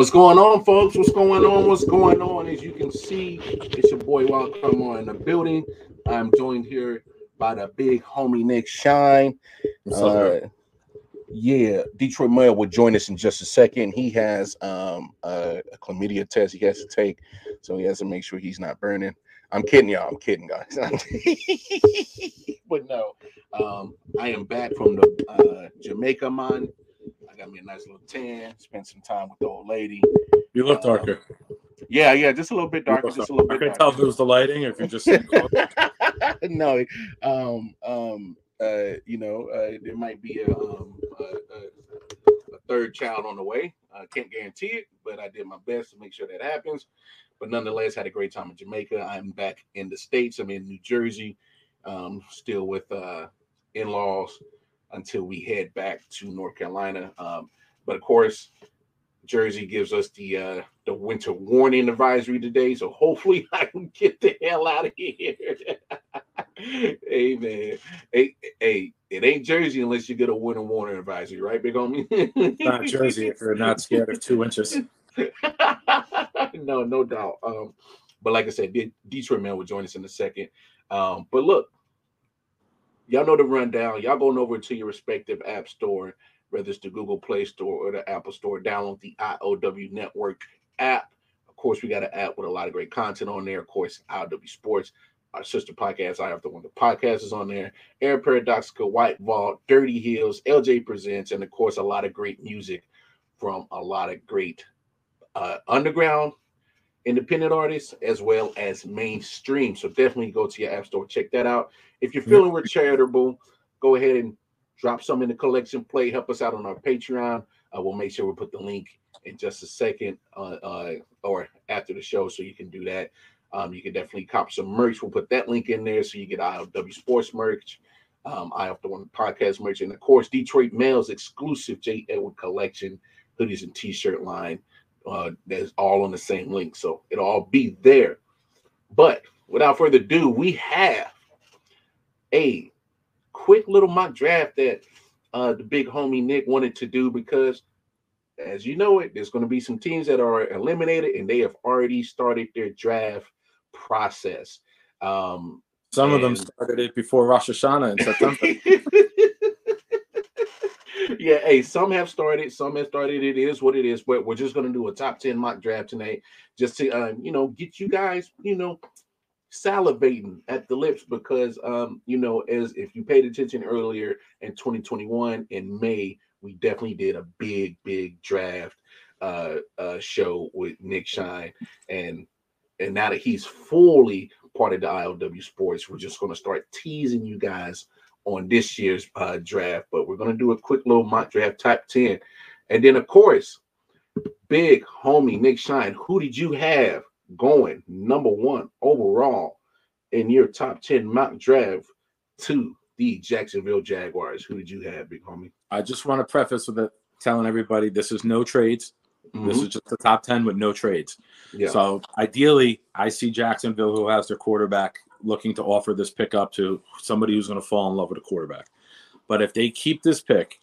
What's going on, folks? What's going on? What's going on? As you can see, it's your boy Wild Crumar in the building. I'm joined here by the big homie Nick Shine. What's up, Uh, yeah, Detroit Mail will join us in just a second. He has um, a, a chlamydia test he has to take, so he has to make sure he's not burning. I'm kidding, y'all. I'm kidding, guys. but no, um, I am back from the uh, Jamaica man. Got me a nice little tan. Spent some time with the old lady. You look Um, darker. Yeah, yeah, just a little bit darker. Just a little bit. I can tell if it was the lighting or if you're just no, um, um, uh, you know, uh, there might be a, um, a, a, a third child on the way. I can't guarantee it, but I did my best to make sure that happens. But nonetheless, had a great time in Jamaica. I'm back in the states. I'm in New Jersey, um, still with uh, in-laws until we head back to North Carolina. Um, but of course, Jersey gives us the uh, the winter warning advisory today, so hopefully I can get the hell out of here. hey man, hey hey, it ain't Jersey unless you get a winter warning advisory, right, big homie? Not Jersey if you're not scared of two inches. no, no doubt. Um, but like I said, De- Detroit man will join us in a second. Um, but look, y'all know the rundown. Y'all going over to your respective app store, whether it's the Google Play Store or the Apple Store. Download the IOW Network app. Of course, we got an app with a lot of great content on there. Of course, IOW Sports, our sister podcast, I have the one. The podcast is on there. Air Paradoxical, White Vault, Dirty Hills, LJ Presents, and of course, a lot of great music from a lot of great uh, underground independent artists as well as mainstream. So definitely go to your app store, check that out. If you're feeling we're charitable, go ahead and drop some in the collection plate. Help us out on our Patreon. Uh, we'll make sure we put the link in just a second uh, uh, or after the show so you can do that. Um, you can definitely cop some merch. We'll put that link in there so you get ILW Sports merch, um, I have the one podcast merch, and of course, Detroit Mail's exclusive J. Edward collection hoodies and t-shirt line uh, that's all on the same link. So it'll all be there. But without further ado, we have a quick little mock draft that uh, the big homie Nick wanted to do because, as you know it, there's going to be some teams that are eliminated and they have already started their draft process. Um, Some of them started it before Rosh Hashanah in September. yeah, hey, some have started, some have started. It is what it is, but we're just gonna do a top 10 mock draft tonight just to uh, you know get you guys, you know, salivating at the lips because um, you know, as if you paid attention earlier in 2021 in May, we definitely did a big, big draft uh uh show with Nick Shine and and now that he's fully part of the ILW sports, we're just gonna start teasing you guys on this year's uh, draft, but we're going to do a quick little mock draft top 10. And then, of course, big homie Nick Shine, who did you have going number one overall in your top 10 mock draft to the Jacksonville Jaguars? Who did you have, big homie? I just want to preface with it, telling everybody this is no trades. This Mhm. is just the top 10 with no trades. yeah. So ideally, I see Jacksonville, who has their quarterback, looking to offer this pick up to somebody who's going to fall in love with a quarterback. But if they keep this pick,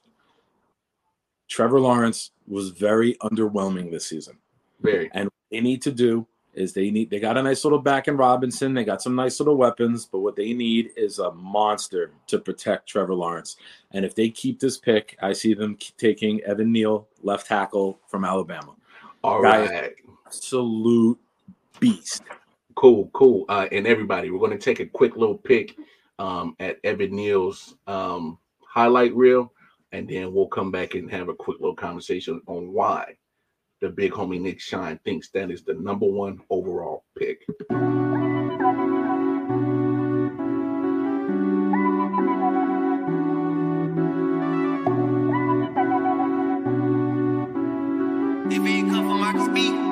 Trevor Lawrence was very underwhelming this season. very. And what they need to do is they need they got a nice little back in Robinson. They got some nice little weapons, but what they need is a monster to protect Trevor Lawrence. And if they keep this pick, I see them taking Evan Neal, left tackle from Alabama. All right, Absolute beast. Cool, cool. Uh, and everybody, we're going to take a quick little pick um, at Evan Neal's um, highlight reel, and then we'll come back and have a quick little conversation on why the big homie Nick Shine thinks that is the number one overall pick. If you ain't come Marcus B,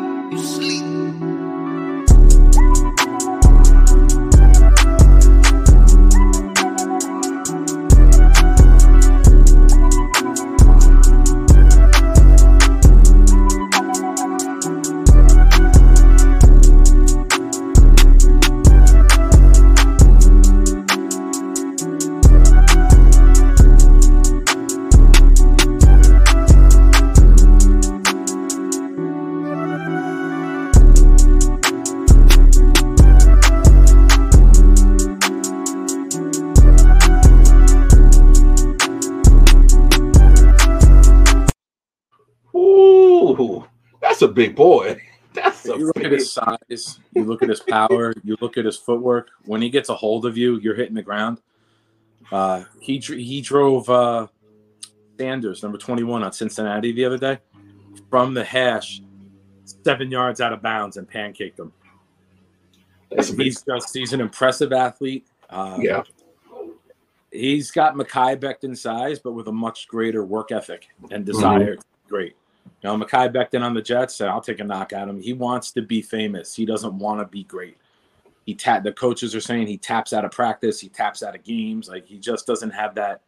big boy. That's a You look at his size, you look at his power, you look at his footwork. When he gets a hold of you, you're hitting the ground. Uh, he he drove uh, Sanders, number 21, on Cincinnati the other day from the hash, seven yards out of bounds, and pancaked him. That's a big. He's just he's an impressive athlete. Uh, Yeah. he's got Mekhi Becton size, but with a much greater work ethic and desire. to be Great. You know, Mekhi Becton on the Jets, I'll take a knock at him. He wants to be famous. He doesn't want to be great. He tap the coaches are saying he taps out of practice, he taps out of games. Like he just doesn't have that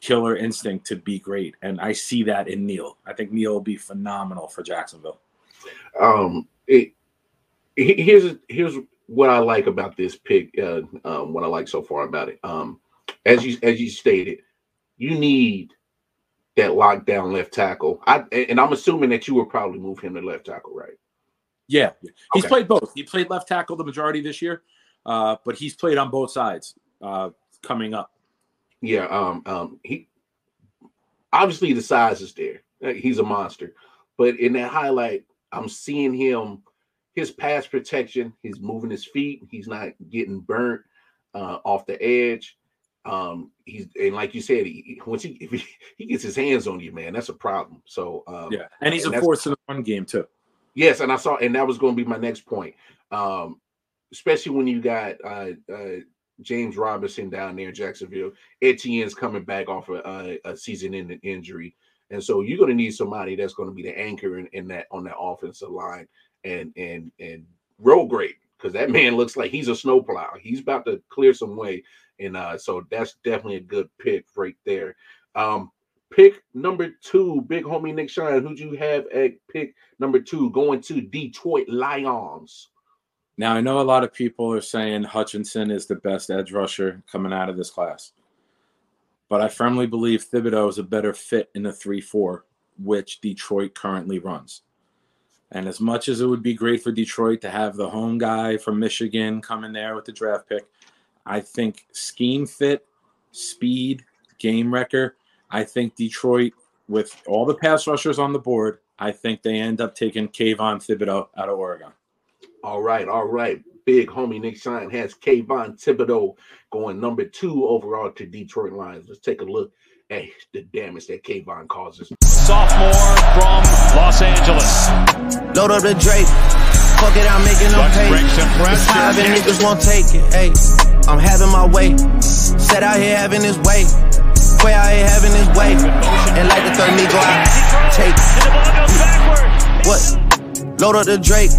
killer instinct to be great. And I see that in Neal. I think Neal will be phenomenal for Jacksonville. um it, here's here's what I like about this pick. Uh, um, what I like so far about it. Um, as you as you stated, you need that lockdown left tackle. I and I'm assuming that you would probably move him to left tackle, right? Yeah, he's Okay. played both. He played left tackle the majority this year, uh, but he's played on both sides uh, coming up. Yeah. Um. Um. He obviously the size is there. Uh, He's a monster, but in that highlight, I'm seeing him. His pass protection. He's moving his feet. He's not getting burnt uh, off the edge. Um. He's and like you said, he, once he if he, he gets his hands on you, man, that's a problem. So um, Yeah, and he's and a force in the run game too. Yes, and I saw, and that was going to be my next point. Um, especially when you got uh, uh, James Robinson down there in Jacksonville, Etienne's coming back off a, a, a season-ending injury, and so you're going to need somebody that's going to be the anchor in, in that on that offensive line and and and roll great because that man looks like he's a snowplow. He's about to clear some way, and uh, so that's definitely a good pick right there. Um, pick number two, big homie Nick Shine. Who'd you have at pick number two going to Detroit Lions? Now I know a lot of people are saying Hutchinson is the best edge rusher coming out of this class, but I firmly believe Thibodeaux is a better fit in the three-four, which Detroit currently runs. And as much as it would be great for Detroit to have the home guy from Michigan come in there with the draft pick, I think scheme fit, speed, game wrecker. I think Detroit, with all the pass rushers on the board, I think they end up taking Kayvon Thibodeaux out of Oregon. All right, all right. Big homie Nick Shine has Kayvon Thibodeaux going number two overall to Detroit Lions. Let's take a look at the damage that Kayvon causes. sophomore from Los Angeles. Load up the Drake. Fuck it, I'm making them Bucks pay. bring some It's high, and niggas won't take it. Hey, I'm having my way. Set out here having his way. Quay out here having his way. And like the third me go out. Take. What? Load up the Drake.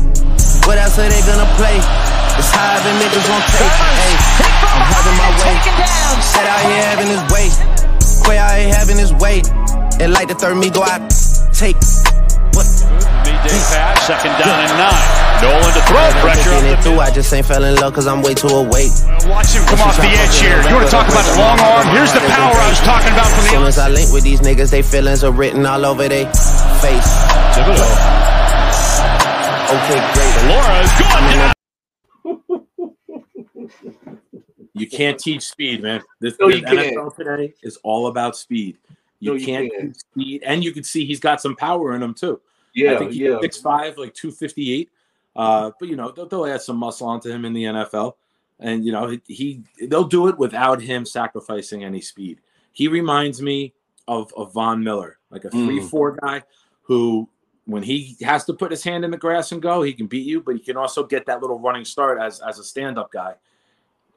What else are they gonna play? It's high, and niggas won't take. Hey, I'm having my way. Set out here having his way. Quay out here having his way. And like the third me go out. Take. What? Midday pass, second down and nine. Nolan to throw, pressure Thinking up the through, I just ain't fell in love cause I'm way too awake. Watch him come off the edge here. You want to talk about long arm? Here's the power I was talking about from As the soon as I link with these niggas, they feelings are written all over their face. Okay, great. Laura is gone down. You can't teach speed, man. This No, the you can't. NFL today is all about speed. You, No, you can't can't. teach speed, and you can see he's got some power in him too. I think he's yeah. six five, like two fifty eight. Uh, but you know they'll, they'll add some muscle onto him in the NFL, and you know he, he they'll do it without him sacrificing any speed. He reminds me of of Von Miller, like a Mm. three four guy who. When he has to put his hand in the grass and go, he can beat you, but he can also get that little running start as as a stand up guy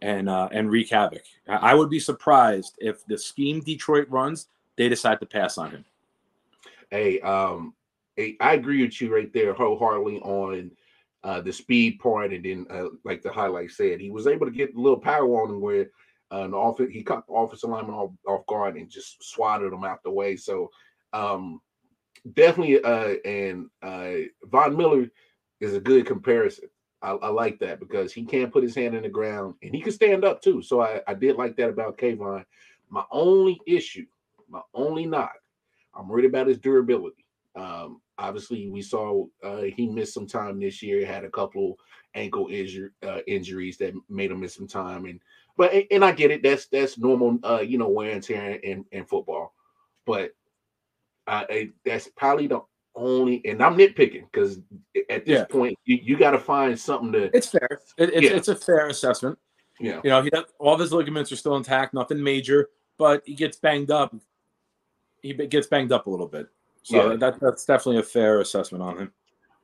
and uh, and wreak havoc. I would be surprised if the scheme Detroit runs, they decide to pass on him. Hey, um, I agree with you right there wholeheartedly on uh, the speed part, and then uh, like the highlight said, he was able to get a little power on him where uh, the offense he caught the offensive lineman off, off guard and just swatted him out the way. So um, definitely, uh, and uh, Von Miller is a good comparison. I, I like that because he can't put his hand in the ground and he can stand up too. So I, I did like that about Kayvon. My only issue, my only knock, I'm worried about his durability. Um, obviously, we saw uh, he missed some time this year. Had a couple ankle injur- uh, injuries that made him miss some time, and but and I get it. That's that's normal, uh, you know, wear and tear in, in football. But uh, I- that's probably the only, and I'm nitpicking because at this Yeah. point you, you got to find something to. It's fair. It, it's, Yeah. it's a fair assessment. Yeah, You know, he does, all of his ligaments are still intact, nothing major, but he gets banged up. He gets banged up a little bit. So Yeah. that, that's definitely a fair assessment on him.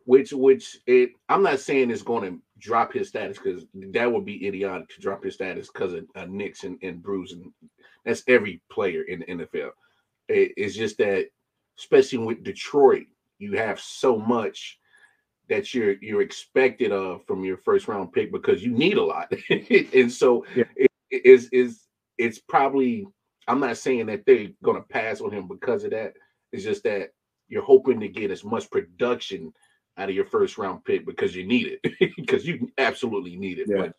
which which it. I'm not saying it's going to drop his status because that would be idiotic to drop his status because of uh, nicks and, and bruising. That's every player in the NFL. It- it's just that, especially with Detroit, you have so much that you're you're expected of from your first round pick because you need a lot, and so Yeah. it is is it's probably. I'm not saying that they're going to pass on him because of that. It's just that you're hoping to get as much production out of your first round pick because you need it because you absolutely need it. Yeah. But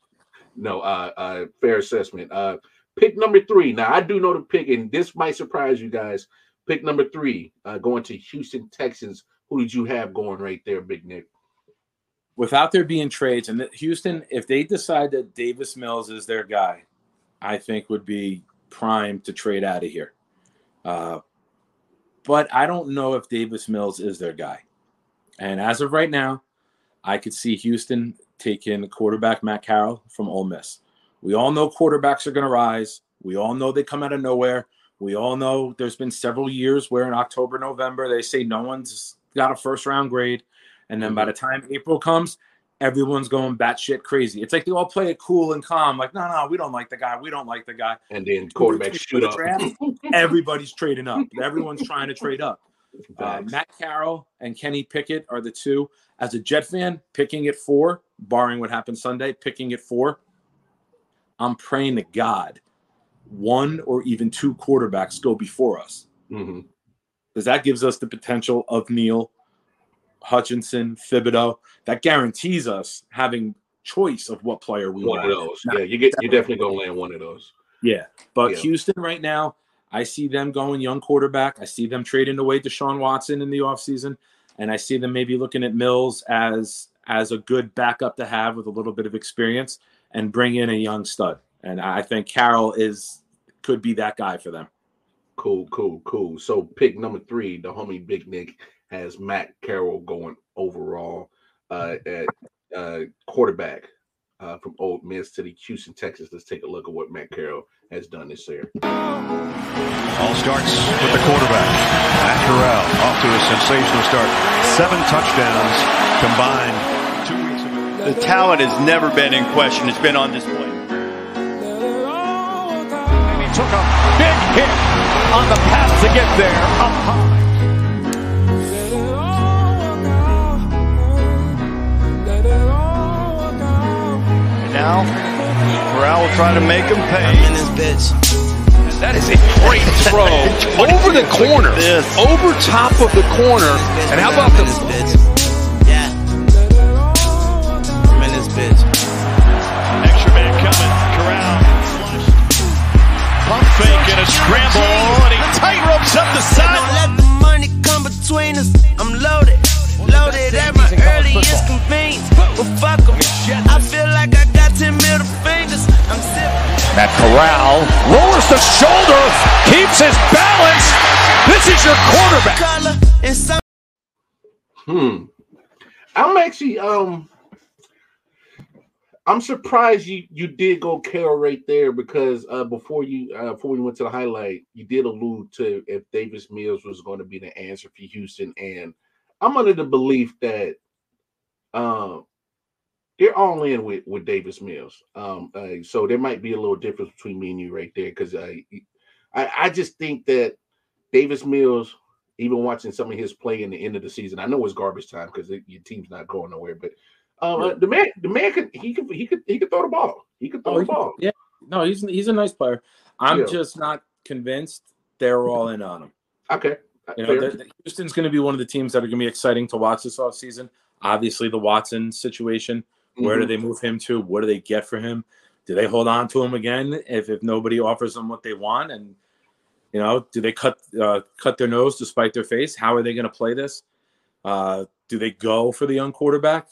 no, uh, uh, fair assessment. Uh, pick number three. Now I do know the pick, and this might surprise you guys. Pick number three, uh, going to Houston Texans. Who did you have going right there, Big Nick? Without there being trades, and Houston, if they decide that Davis Mills is their guy, I think would be prime to trade out of here. Uh, but I don't know if Davis Mills is their guy. And as of right now, I could see Houston taking quarterback Matt Corral from Ole Miss. We all know quarterbacks are going to rise. We all know they come out of nowhere. We all know there's been several years where in October, November, they say no one's got a first round grade. And then by mm-hmm. the time April comes, everyone's going batshit crazy. It's like they all play it cool and calm, like, no, no, we don't like the guy. We don't like the guy. And then Two or quarterback shoot up. draft, Everybody's trading up. Everyone's trying to trade up. Uh, Matt Corral and Kenny Pickett are the two. As a Jet fan, picking at four, barring what happened Sunday, picking at four, I'm praying to God one or even two quarterbacks go before us Mhm. because that gives us the potential of Neal, Hutchinson, Thibodeaux. That guarantees us having choice of what player we One want. of those. Yeah, you get you're definitely gonna land one of those. Yeah, but Yeah. Houston right now, I see them going young quarterback. I see them trading away Deshaun Watson in the offseason. and I see them maybe looking at Mills as as a good backup to have with a little bit of experience and bring in a young stud. And I think Corral is could be that guy for them. Cool, cool, cool. So pick number three, the homie Big Nick has Matt Corral going overall uh, at uh, quarterback uh, from Ole Miss to the Houston Texans. Let's take a look at what Matt Corral has done this year. All starts with the quarterback. Matt Carroll off to a sensational start. Seven touchdowns combined two weeks ago. The talent has never been in question. It's been on display. And he took a big hit on the path to get there up high. Now, Corral will try to make him I'm pay. in this bitch. That is a great throw over the corner, over top of the corner. And how about I'm in the this bitch? Yeah. I'm in this bitch. Extra man coming. Corral. Pump fake and a scramble. And he tight ropes up the Don't side. let the money come between us. I'm loaded. Loaded at my earliest convenience. But fuck. I feel like I got 10 middle fingers. I'm sipping. Matt Corral lowers the shoulder, keeps his balance. This is your quarterback. color and some. Hmm. I'm actually um I'm surprised you you did go Corral right there because uh before you uh before we went to the highlight, you did allude to if Davis Mills was going to be the answer for Houston. And I'm under the belief that um they're all in with with Davis Mills. Um uh, so there might be a little difference between me and you right there because I I I just think that Davis Mills even watching some of his play in the end of the season. I know it's garbage time because your team's not going nowhere, but um, Yeah. the man, the man could he could he could he could throw the ball. He could throw Oh, the he- ball. yeah. No, he's he's a nice player. I'm Yeah. just not convinced they're all in on him. Okay, uh, You know, the, the- Houston's going to be one of the teams that are going to be exciting to watch this offseason. Obviously, the Watson situation. Where do Mhm. they move him to? What do they get for him? Do they hold on to him again if, if nobody offers them what they want? And you know, do they cut uh, cut their nose to spite their face? How are they going to play this? Uh, do they go for the young quarterback?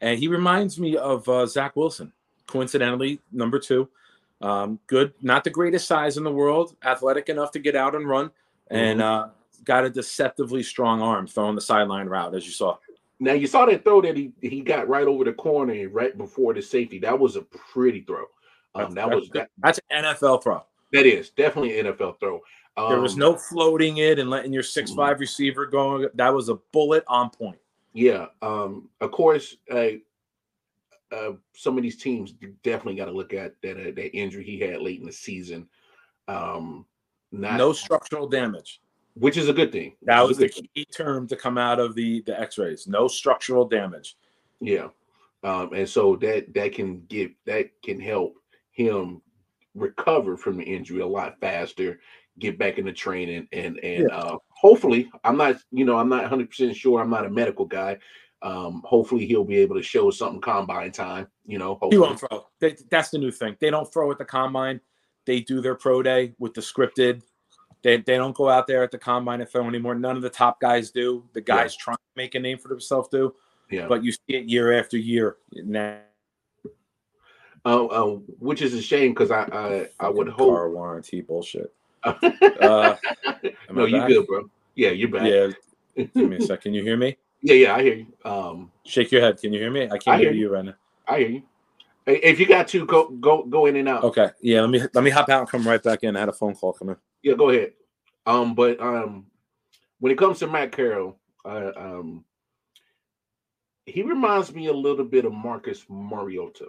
And he reminds me of uh, Zach Wilson, coincidentally, number two. Um, good, not the greatest size in the world, athletic enough to get out and run. And uh, got a deceptively strong arm throwing the sideline route, as you saw. Now you saw that throw that he he got right over the corner right before the safety. That was a pretty throw. Um, that was that, that's an NFL throw. That is definitely an NFL throw. Um, there was no floating it and letting your six five mm-hmm. receiver go. That was a bullet on point. Yeah. Um, of course, uh, uh, some of these teams definitely got to look at that uh, that injury he had late in the season. Um, not no structural damage, which is a good thing. That was the key thing. term to come out of the the X-rays. No structural damage. Yeah, um, and so that that can give that can help him recover from the injury a lot faster, get back into training, and and yeah. uh, hopefully, I'm not you know I'm not 100 percent sure. I'm not a medical guy. Um, hopefully, he'll be able to show something combine time. You know, hopefully. he won't throw. They, that's the new thing. They don't throw at the combine. They do their pro day with the scripted. They, they don't go out there at the combine and throw anymore. None of the top guys do. The guys yeah. trying to make a name for themselves do. Yeah. But you see it year after year now. Uh, uh, which is a shame because I, I I would hope car warranty bullshit. uh, no, you good, bro. Yeah, you're back. Yeah, give me a second. Can you hear me? Yeah, yeah, I hear you. Um, shake your head. Can you hear me? I can't I hear, hear you right now. I hear you. If you got to go, go, go in and out. Okay. Yeah. Let me let me hop out and come right back in. I had a phone call coming. Yeah. Go ahead. Um, but um, when it comes to Matt Corral, uh, um, he reminds me a little bit of Marcus Mariota.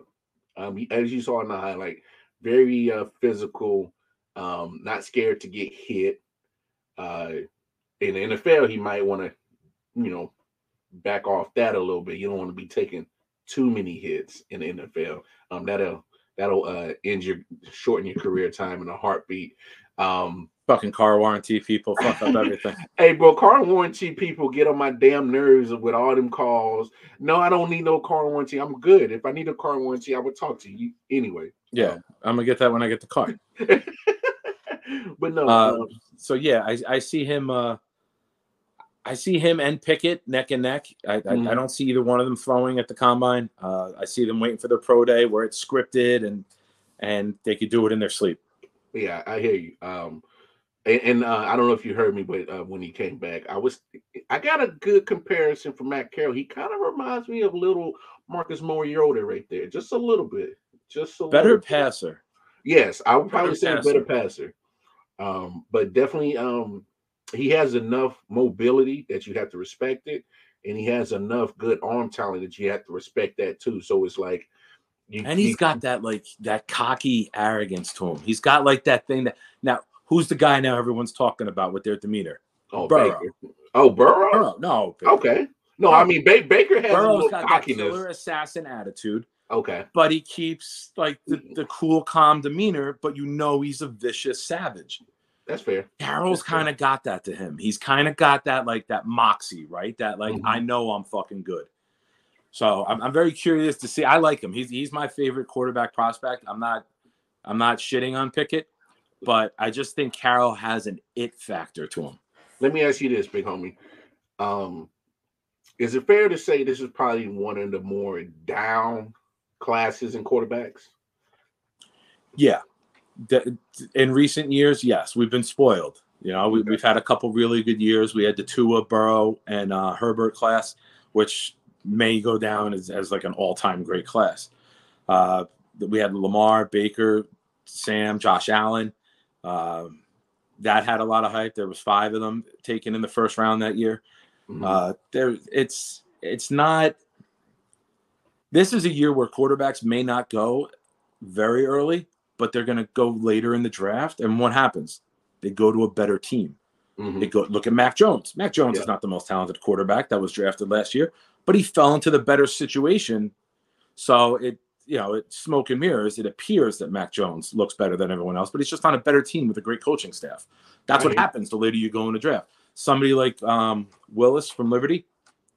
Um, as you saw in the highlight, very uh, physical, um, not scared to get hit. Uh, in the NFL, he might want to, you know, back off that a little bit. You don't want to be taking too many hits in the NFL. Um, that'll that'll uh end your shorten your career time in a heartbeat. Um, fucking car warranty people fuck up everything. hey, bro, car warranty people get on my damn nerves with all them calls. No, I don't need no car warranty. I'm good. If I need a car warranty, I would talk to you anyway. Yeah, um, I'm gonna get that when I get the car. but no. Uh, um, so yeah, I I see him. uh I see him and Pickett neck and neck. I, mm. I, I, mm-hmm. don't see either one of them throwing at the combine. Uh, I see them waiting for their pro day where it's scripted and and they could do it in their sleep. Yeah, I hear you. Um, and, and uh, I don't know if you heard me, but uh, when he came back, I was I got a good comparison for Matt Corral. He kind of reminds me of little Marcus Mariota right there, just a little bit, just a better passer. Yes, I would probably say a better passer. Um, but definitely, um, he has enough mobility that you have to respect it, and he has enough good arm talent that you have to respect that too. So it's like, you, and he's he, got that like that cocky arrogance to him. He's got like that thing that now who's the guy now everyone's talking about with their demeanor? Oh, Burrow. Baker. Oh, Burrow. Burrow. No. Baker. Okay. No, I mean ba- Baker has Burrow's got cockiness. that killer assassin attitude. Okay. But he keeps like the, the cool, calm demeanor, but you know he's a vicious savage. That's fair. Corral's kind of got that to him. He's kind of got that like that moxie, right? That like mm-hmm. I know I'm fucking good. So I'm, I'm very curious to see. I like him. He's he's my favorite quarterback prospect. I'm not I'm not shitting on Pickett, but I just think Corral has an it factor to him. Let me ask you this, big homie. Um, is it fair to say this is probably one of the more down classes in quarterbacks? Yeah, in recent years, yes, we've been spoiled. You know, we, have had a couple really good years. We had the Tua, Burrow, and uh, Herbert class, which may go down as, as like an all-time great class. Uh, we had Lamar, Baker, Sam, Josh Allen. Uh, that had a lot of hype. There was five of them taken in the first round that year. Mm-hmm. Uh, there, it's it's not. This is a year where quarterbacks may not go very early, but they're going to go later in the draft. And what happens? They go to a better team. Mm-hmm. They go look at Mac Jones. Mac Jones yeah. is not the most talented quarterback that was drafted last year, but he fell into the better situation. So it, you know, it's smoke and mirrors. It appears that Mac Jones looks better than everyone else, but he's just on a better team with a great coaching staff. That's right. what happens the later you go in the draft. Somebody like um, Willis from Liberty,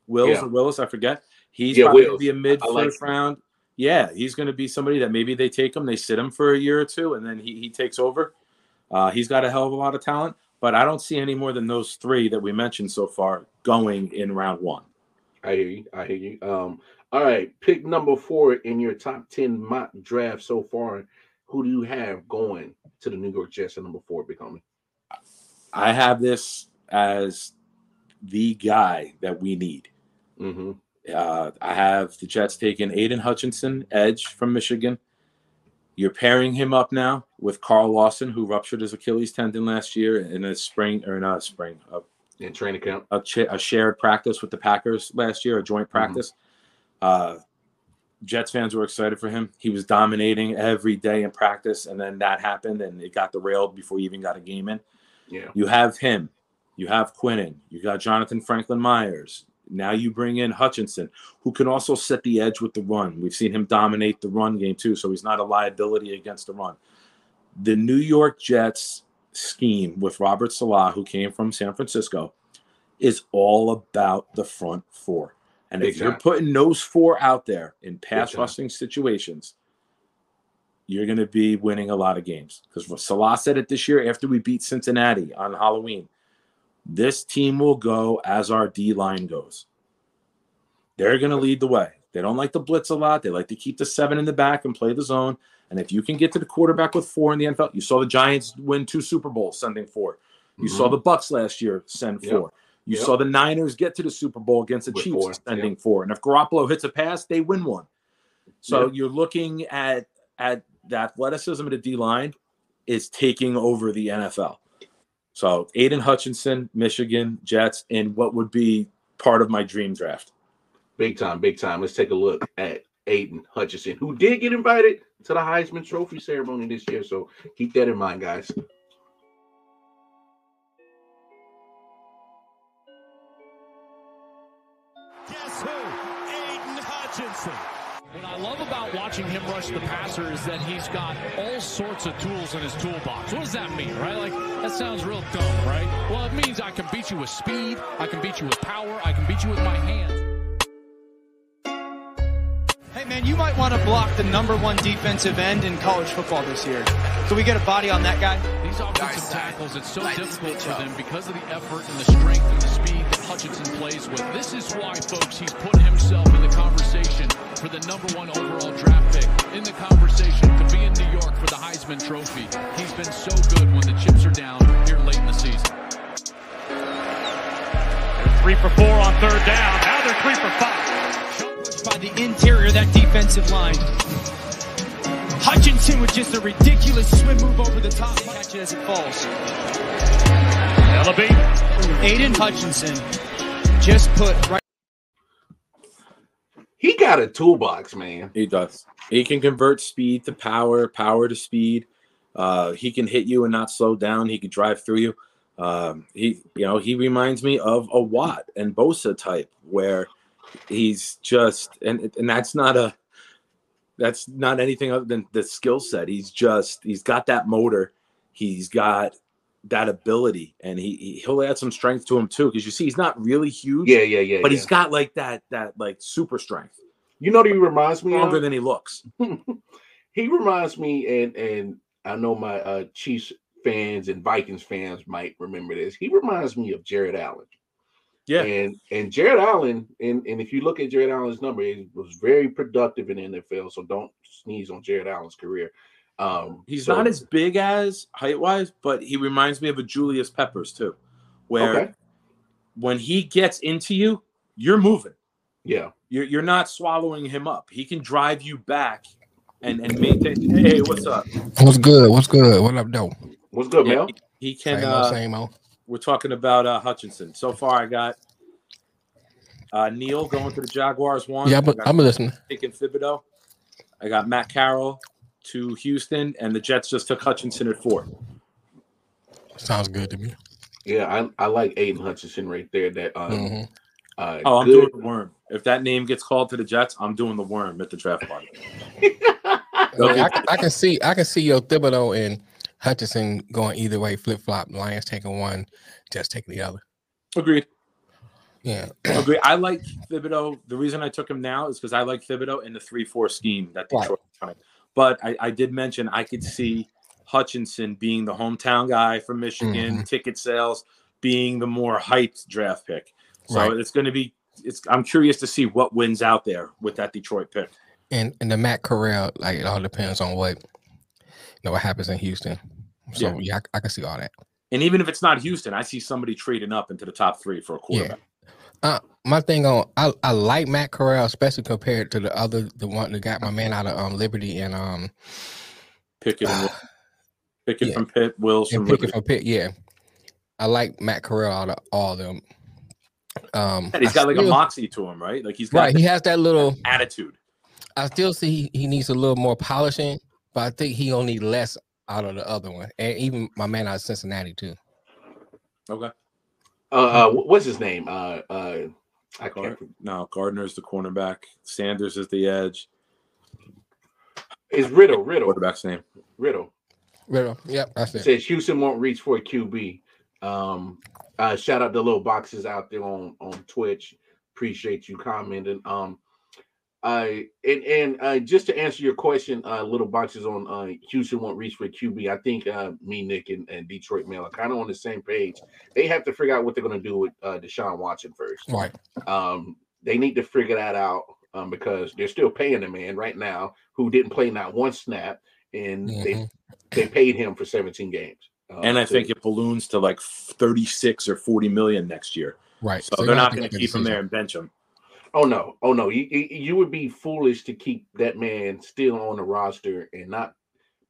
Wills yeah. or Willis, I forget. He's yeah, going to be a mid first like round yeah, he's going to be somebody that maybe they take him, they sit him for a year or two, and then he, he takes over. Uh, he's got a hell of a lot of talent, but I don't see any more than those three that we mentioned so far going in round one. I hear you. I hear you. Um, all right, pick number four in your top 10 mock draft so far. Who do you have going to the New York Jets at number four, becoming? I have this as the guy that we need. Mm-hmm. Uh, I have the Jets taking Aidan Hutchinson, edge from Michigan. You're pairing him up now with Carl Lawson, who ruptured his Achilles tendon last year in a spring or not a spring, a, In training camp. a, ch- a shared practice with the Packers last year, a joint practice. Uh, Jets fans were excited for him. He was dominating every day in practice, and then that happened, and it got derailed before he even got a game in. Yeah. You have him. You have Quinnen. You got Jonathan Franklin Myers. Now you bring in Hutchinson, who can also set the edge with the run. We've seen him dominate the run game too, so he's not a liability against the run. The New York Jets scheme with Robert Saleh, who came from San Francisco, is all about the front four. And if you're putting those four out there in pass time. rushing situations, you're going to be winning a lot of games. Because Saleh said it this year after we beat Cincinnati on Halloween. This team will go as our D line goes. They're going to lead the way. They don't like to blitz a lot. They like to keep the seven in the back and play the zone. And if you can get to the quarterback with four in the NFL, you saw the Giants win two Super Bowls sending four. You saw mm-hmm. the Bucks last year send Yep. four. You Yep. saw the Niners get to the Super Bowl against the With Chiefs four, sending four. And if Garoppolo hits a pass, they win one. So Yep. you're looking at at the athleticism of the D line is taking over the NFL. So Aidan Hutchinson, Michigan Jets, in what would be part of my dream draft. Big time, big time. Let's take a look at Aidan Hutchinson, who did get invited to the Heisman Trophy ceremony this year. So keep that in mind, guys. Guess who? Aidan Hutchinson. What I love about watching him rush the passer is that he's got all sorts of tools in his toolbox. What does that mean, right? Like, that sounds real dumb, right? Well, it means I can beat you with speed, I can beat you with power, I can beat you with my hands. Hey man, you might want to block the number one defensive end in college football this year. Can we get a body on that guy? These offensive tackles, it's so difficult for them because of the effort and the strength and the speed that Hutchinson plays with. This is why, folks, he's put himself in the conversation for the number one overall draft pick. In the conversation to be in New York for the Heisman Trophy. He's been so good when the chips are down here late in the season. Three for four on third down. Now they're three for five. By the interior of that defensive line. Hutchinson with just a ridiculous swim move over the top. Catch it as it falls. Ellaby. Aidan Hutchinson just put right. He got a toolbox, man. He does. He can convert speed to power, power to speed. Uh, he can hit you and not slow down. He can drive through you. Um, he, you know, he reminds me of a Watt and Bosa type, where he's just, and and that's not a, that's not anything other than the skill set. He's just, he's got that motor, he's got that ability, and he he- he'll add some strength to him too. Because you see, he's not really huge, Yeah, yeah, yeah. but yeah. he's got like that that like super strength, you know what he reminds me stronger of? than he looks. he reminds me, and and I know my uh Chiefs fans and Vikings fans might remember this. He reminds me of Jared Allen. Yeah. And and Jared Allen, and, and if you look at Jared Allen's number, he was very productive in the NFL. So don't sneeze on Jared Allen's career. Um He's so- not as big as height wise, but he reminds me of a Julius Peppers too, where okay. when he gets into you, you're moving. Yeah. You're, you're not swallowing him up. He can drive you back and, and maintain. Hey, what's up? What's good? What's good? What up, though? What's good, Yeah, Mel? he, he can. Same old, Uh, same old. We're talking about uh, Hutchinson. So far, I got uh, Neal going to the Jaguars one. Yeah, but I'm listening. taking Thibodeaux. I got Matt Corral to Houston, and the Jets just took Hutchinson at four. Sounds good to me. Yeah, I, I like Aidan Hutchinson right there. That um Mhm. uh Oh, I'm good- doing the worm. If that name gets called to the Jets, I'm doing the worm at the draft party. Okay, I, I can see, I can see your Thibodeaux and Hutchinson going either way, flip flop. Lions taking one, just taking the other. Agreed. Yeah, agree. I like Thibodeaux. The reason I took him now is because I like Thibodeaux in the three-four scheme that Right. Detroit running. But I, I did mention I could see Hutchinson being the hometown guy from Michigan, mm-hmm. ticket sales being the more hyped draft pick. So Right. it's going to be. It's. I'm curious to see what wins out there with that Detroit pick. and and the Matt Corral, like it all depends on what you know what happens in Houston. So Yeah. yeah, I, I can see all that. And even if it's not Houston, I see somebody trading up into the top three for a quarterback. Yeah. Uh, my thing on I, I like Matt Corral, especially compared to the other the one that got my man out of um Liberty and um Pickett and uh, Pickett yeah. from Pitt, Wills from Pickett from Pitt, yeah. I like Matt Corral out of all of them. Um, and he's got I like still, a moxie to him, right? Like he's got right. He has that little attitude. I still see he needs a little more polishing, but I think he only less out of the other one, and even my man out of Cincinnati too. Okay. Uh, uh what's his name? Uh, uh, I can't. No, Gardner's the cornerback. Sanders is the edge. Is Riddle Riddle quarterback's name? Riddle. Riddle. Yep, that's it. Says Houston won't reach for a QB. Um, uh, shout out the little boxes out there on on Twitch. Appreciate you commenting. Um, I and and uh, just to answer your question, uh, little boxes on uh, Houston won't reach for QB. I think uh, me, Nick, and, and Detroit Mail are kind of on the same page. They have to figure out what they're going to do with uh, Deshaun Watson first. Right. Um, they need to figure that out um, because they're still paying the man right now who didn't play not one snap, and mm-hmm. they they paid him for 17 games. Uh, and I think it balloons to like 36 or 40 million next year. Right. So, so they're not going to keep him there and bench him. Oh no, oh no! You you would be foolish to keep that man still on the roster and not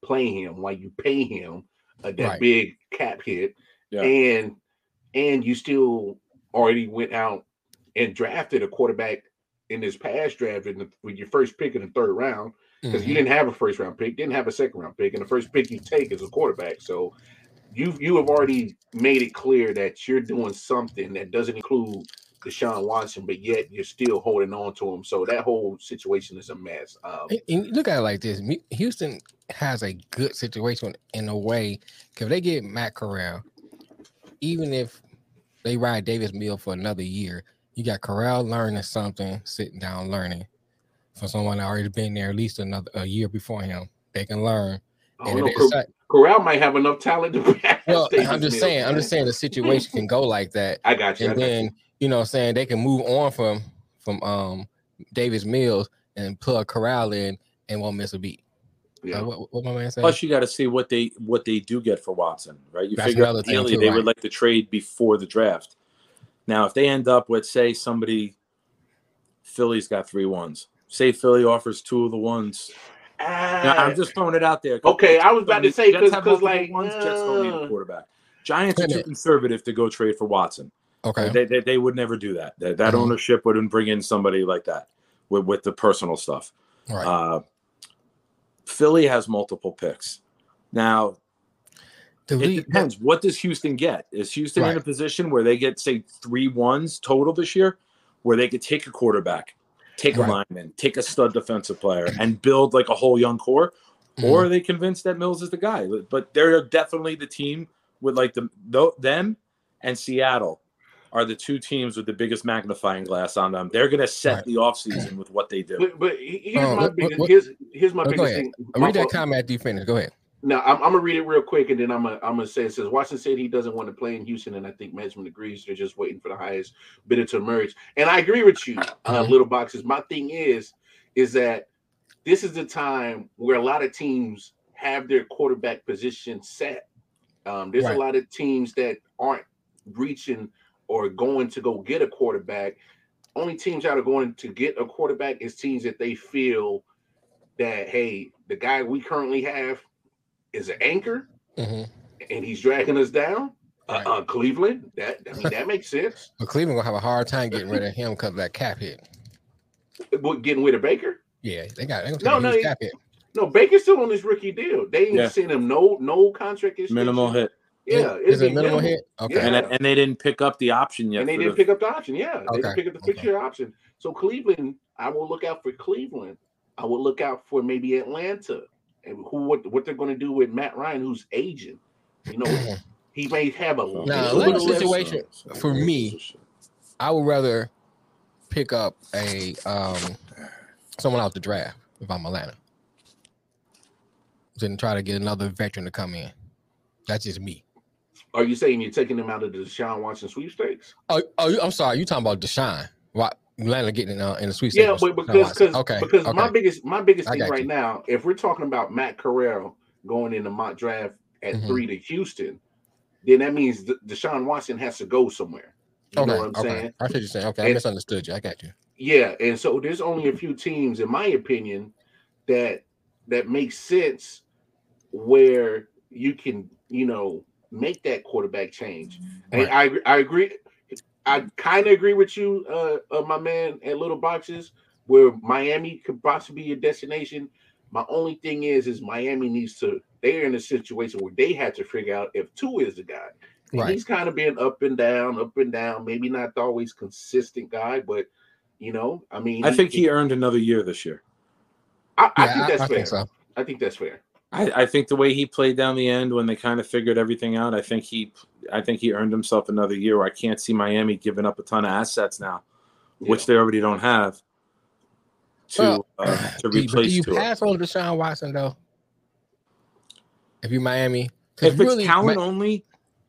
play him while you pay him uh, that right. big cap hit, yeah. and and you still already went out and drafted a quarterback in this past draft in the, with your first pick in the third round because mm-hmm. you didn't have a first round pick, didn't have a second round pick, and the first pick you take is a quarterback. So you you have already made it clear that you're doing something that doesn't include Deshaun Watson, but yet you're still holding on to him. So that whole situation is a mess. Um, and, look at it like this: Houston has a good situation in a way because they get Matt Corral, even if they ride Davis Mill for another year, you got Corral learning something, sitting down learning for someone that already been there at least another a year before him. They can learn. And know, Cor- Corral might have enough talent to. Well, I'm just saying. I'm just saying the situation can go like that. I got you. And then you know, I'm saying they can move on from from um Davis Mills and plug Corral in and won't miss a beat. Yeah. Uh, what, what my man saying? Plus, you got to see what they what they do get for Watson, right? You That's figure out ideally they right. would like to trade before the draft. Now, if they end up with, say, somebody, Philly's got three ones. Say Philly offers two of the ones. Uh, now, I'm just throwing it out there. Okay, I was about to say because like ones, uh, Jets don't need a quarterback. Giants are too conservative to go trade for Watson. Okay. They, they, they would never do that. That, that mm-hmm. ownership wouldn't bring in somebody like that with, with the personal stuff. Right. Uh, Philly has multiple picks. Now, it depends. What does Houston get? Is Houston right. in a position where they get, say, three ones total this year, where they could take a quarterback, take right. a lineman, take a stud defensive player, and build like a whole young core? Mm-hmm. Or are they convinced that Mills is the guy? But they're definitely the team with like the them and Seattle are the two teams with the biggest magnifying glass on them. They're going to set right. the offseason with what they do. But, but here's, oh, my biggest, what, here's, here's my oh, biggest thing. Read that comment after you finish. Go ahead. Now I'm, I'm, gonna read it real quick, and then I'm gonna I'm gonna say it says Watson said he doesn't want to play in Houston, and I think management agrees. They're just waiting for the highest bidder to emerge, and I agree with you, uh, mm-hmm. little boxes. My thing is, is that this is the time where a lot of teams have their quarterback position set. Um, there's right. a lot of teams that aren't reaching or going to go get a quarterback. Only teams that are going to get a quarterback is teams that they feel that hey, the guy we currently have is an anchor, mm-hmm. and he's dragging us down. Uh, right. Uh, uh, Cleveland, that I mean that makes sense. But Cleveland gonna have a hard time getting rid of him because of that cap hit. What getting rid of Baker? Yeah, they got they no, no, cap hit. No, Baker's still on this rookie deal. They ain't yeah. seen him no no contract extension. Minimal hit. Yeah, is it minimal hit? Okay, yeah. and, and they didn't pick up the option yet. And they didn't the... pick up the option. Yeah, they okay. didn't pick up the fixture okay. year option. So Cleveland, I will look out for Cleveland. I will look out for maybe Atlanta and who what what they're going to do with Matt Ryan, who's aging. You know, he may have a now a situation for me. I would rather pick up a um someone out the draft if I'm Atlanta than try to get another veteran to come in. That's just me. Are you saying you're taking them out of the Deshaun Watson sweepstakes? Oh, oh I'm sorry. You talking about Deshaun? What? Atlanta getting uh, in the sweepstakes? Yeah, but because okay, because okay. my biggest my biggest thing right you. now, if we're talking about Matt Corral going in the mock draft at mm-hmm. three to Houston, then that means Deshaun Watson has to go somewhere. You okay, know what I'm okay. saying? I you're saying. Okay, I misunderstood you. I got you. Yeah, and so there's only a few teams, in my opinion, that that makes sense where you can, you know, make that quarterback change. And Right. I agree- I agree. I kind of agree with you, uh, uh, my man, at Little Boxes, where Miami could possibly be a destination. My only thing is, is Miami needs to. They're in a situation where they have to figure out if Tua is the guy. And Right. He's kind of been up and down, up and down. Maybe not the always consistent guy, but you know, I mean, I think he earned another year this year. I, I Yeah, think that's I fair. think so. I think that's fair. I, I think the way he played down the end when they kind of figured everything out, I think he, I think he earned himself another year. I can't see Miami giving up a ton of assets now, which they already don't have, to Well, uh, to Do you- do you Tua. pass on Deshaun Watson though? If you Miami, If it's really, talent Ma- only,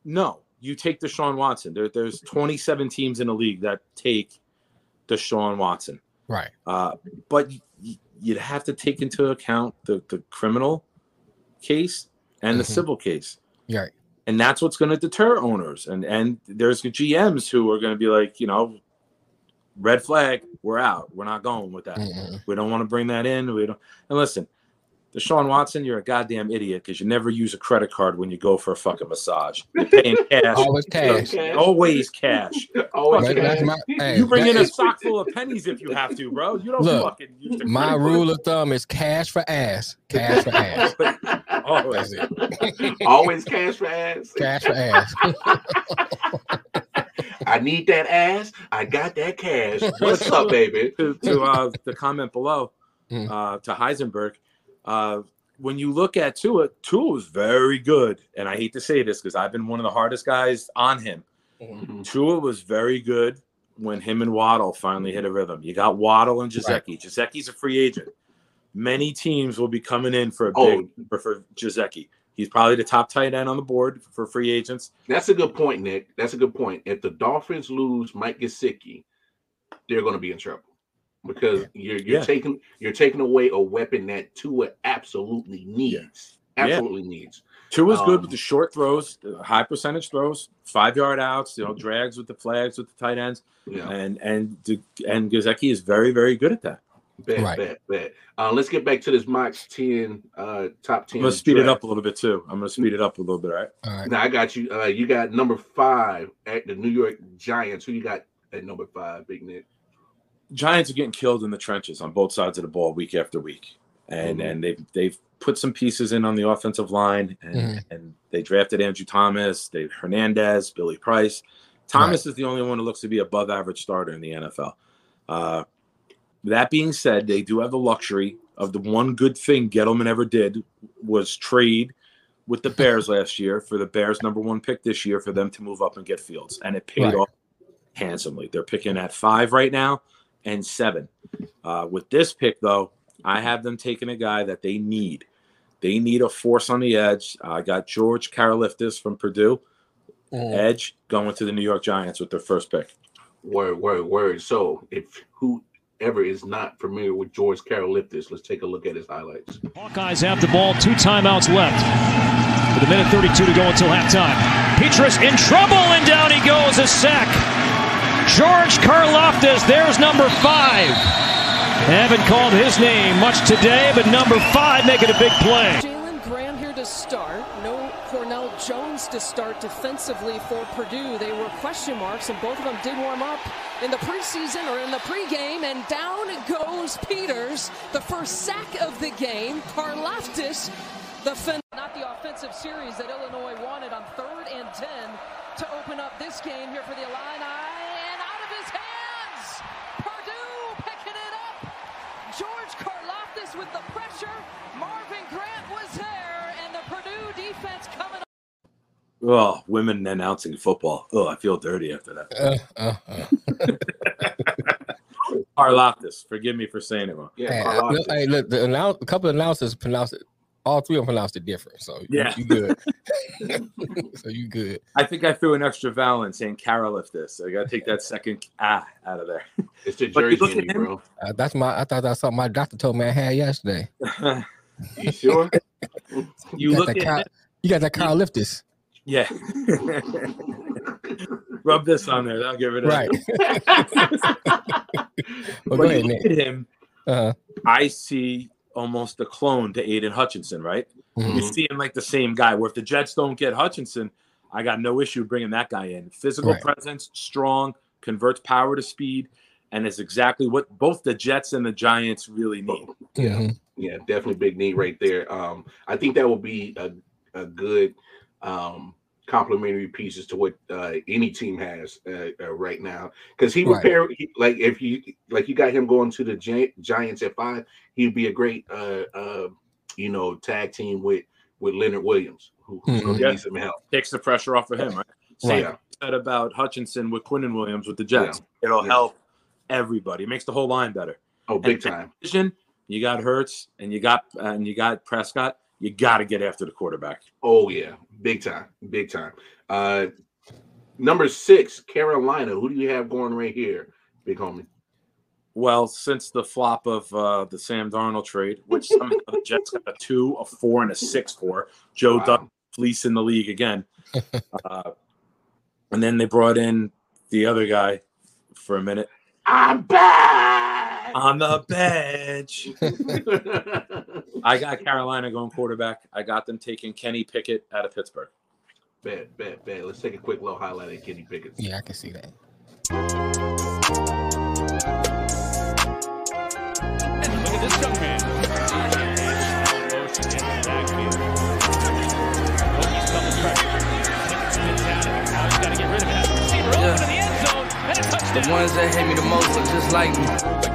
no. You take Deshaun Watson. There, there's 27 teams in the league that take Deshaun Watson. right? Uh, but y- y- you'd have to take into account the, the criminal case and the Mhm. civil case. Right. And that's what's going to deter owners. And and there's GMs who are going to be like, you know, red flag, we're out. We're not going with that. Mhm. We don't want to bring that in. We don't. And listen, Deshaun Watson, you're a goddamn idiot because you never use a credit card when you go for a fucking massage. You're paying cash. Always cash. Cash. Always cash. Always Right, cash. my, hey, You bring in a sock full of pennies if you have to, bro. You don't Look, fucking use the My credit rule of thumb is cash for ass. Cash for ass. card. Always. It. Always cash for ass. Cash for ass. I need that ass. I got that cash. What's up, baby? to, to uh, the comment below Mm. uh, to Heisenberg. Uh, when you look at Tua, Tua was very good, and I hate to say this because I've been one of the hardest guys on him. Mhm. Tua was very good when him and Waddle finally hit a rhythm. You got Waddle and Gesicki. Gesicki's a free agent. Many teams will be coming in for a Oh. big for, for Gesicki. He's probably the top tight end on the board for free agents. That's a good point, Nick. That's a good point. If the Dolphins lose Mike Gesicki, they're going to be in trouble because you're you're Yeah. taking you're taking away a weapon that Tua absolutely needs. Yeah. Absolutely needs. Tua's good Um, with the short throws, the high percentage throws, five yard outs, you know, drags with the flags with the tight ends, Yeah. and and and Gesicki is very very good at that. Bet, Right. bet, bet. Uh, let's get back to this mock 10, uh, top 10. I'm gonna speed it up a little bit too. I'm gonna speed it up a little bit, all right? All right. Now I got you. Uh, you got number five at the New York Giants. Who you got at number five, Big Nick? Giants are getting killed in the trenches on both sides of the ball week after week, and Mhm. and they've they've put some pieces in on the offensive line, and Mhm. and they drafted Andrew Thomas, they Hernandez, Billy Price. Thomas is the only one who looks to be above average starter in the NFL. Uh, that being said, they do have the luxury of the one good thing Gettleman ever did was trade with the Bears last year for the Bears' number one pick this year for them to move up and get Fields, and it paid Right. off handsomely. They're picking at five right now and seven. Uh, with this pick, though, I have them taking a guy that they need. They need a force on the edge. I got George Karaliftis from Purdue, Mhm. edge, going to the New York Giants with their first pick. Word, word, word. So if whoever is not familiar with George Karaliftis, let's take a look at his highlights. Hawkeyes have the ball, two timeouts left. With a minute 32 to go until halftime. Peters in trouble, and down he goes, a sack. George Karloftis, there's number five. Haven't called his name much today, but number five making a big play. Jalen Graham here to start. No Cornell Jones to start defensively for Purdue. They were question marks, and both of them did warm up in the preseason or in the pregame. And down goes Peters, the first sack of the game. Karlaftis, the fin- not the offensive series that Illinois wanted on third and ten to open up this game here for the Illini. And out of his hands, Purdue picking it up. George Karloftis with the pressure. Marvin Grant was there, and the Purdue defense coming. Oh, women announcing football. Oh, I feel dirty after that. Uh, uh, uh. Karloftis, forgive me for saying it wrong. Yeah, Hey, I- look, hey, look, the announce, a couple of announcers pronounced it. All three of them pronounced it different. So you- Yeah. you, good. so you good. I think I threw an extra vowel in saying Karaliftis. I got to take that second ah out of there. It's the Jersey look at him- bro. Uh, that's my. I thought that's something my doctor told me I had yesterday. You sure? you got look that at Kyle, him, you got that Kyle Liftis. Yeah. Rub this on there. That'll get rid of Right. it. well, But go you look at him, Uh-huh. I see almost a clone to Aidan Hutchinson, right? Mhm. You see him like the same guy. Where if the Jets don't get Hutchinson, I got no issue bringing that guy in. Physical Right. presence, strong, converts power to speed, and is exactly what both the Jets and the Giants really need. Mhm. Yeah, definitely big need right there. Um, I think that will be a, a good um complementary pieces to what uh, any team has uh, uh, right now because he would Right. pair he, like if you like you got him going to the Gi- Giants at five, he'd be a great uh, uh, you know tag team with with Leonard Williams who, who's going Mhm. Yeah. need some help. Takes the pressure off of him, right? Same Right. said about Hutchinson with Quinn and Williams with the Jets. It'll Yeah. help everybody. It makes the whole line better. Oh, big And time. Vision, you got Hurts and you got and you got Prescott. You got to get after the quarterback. Oh yeah, big time, big time. Uh, number six, Carolina. Who do you have going right here, big homie? Well, since the flop of uh, the Sam Darnold trade, which somehow the Jets got a two, a four, and a six for Joe Wow. Duck fleece in the league again, uh, and then they brought in the other guy for a minute I'm back. on the bench. I got Carolina going quarterback. I got them taking Kenny Pickett out of Pittsburgh. bet, bet, bet. Let's take a quick little highlight of Kenny Pickett. Yeah, I can see that. Look at this young man. Motion the backfield. Hoagie's coming pressure. Spins out of it. Now he's got to get rid of it. Receiver open in the end zone. And a touchdown. The ones that hate me the most look just like me.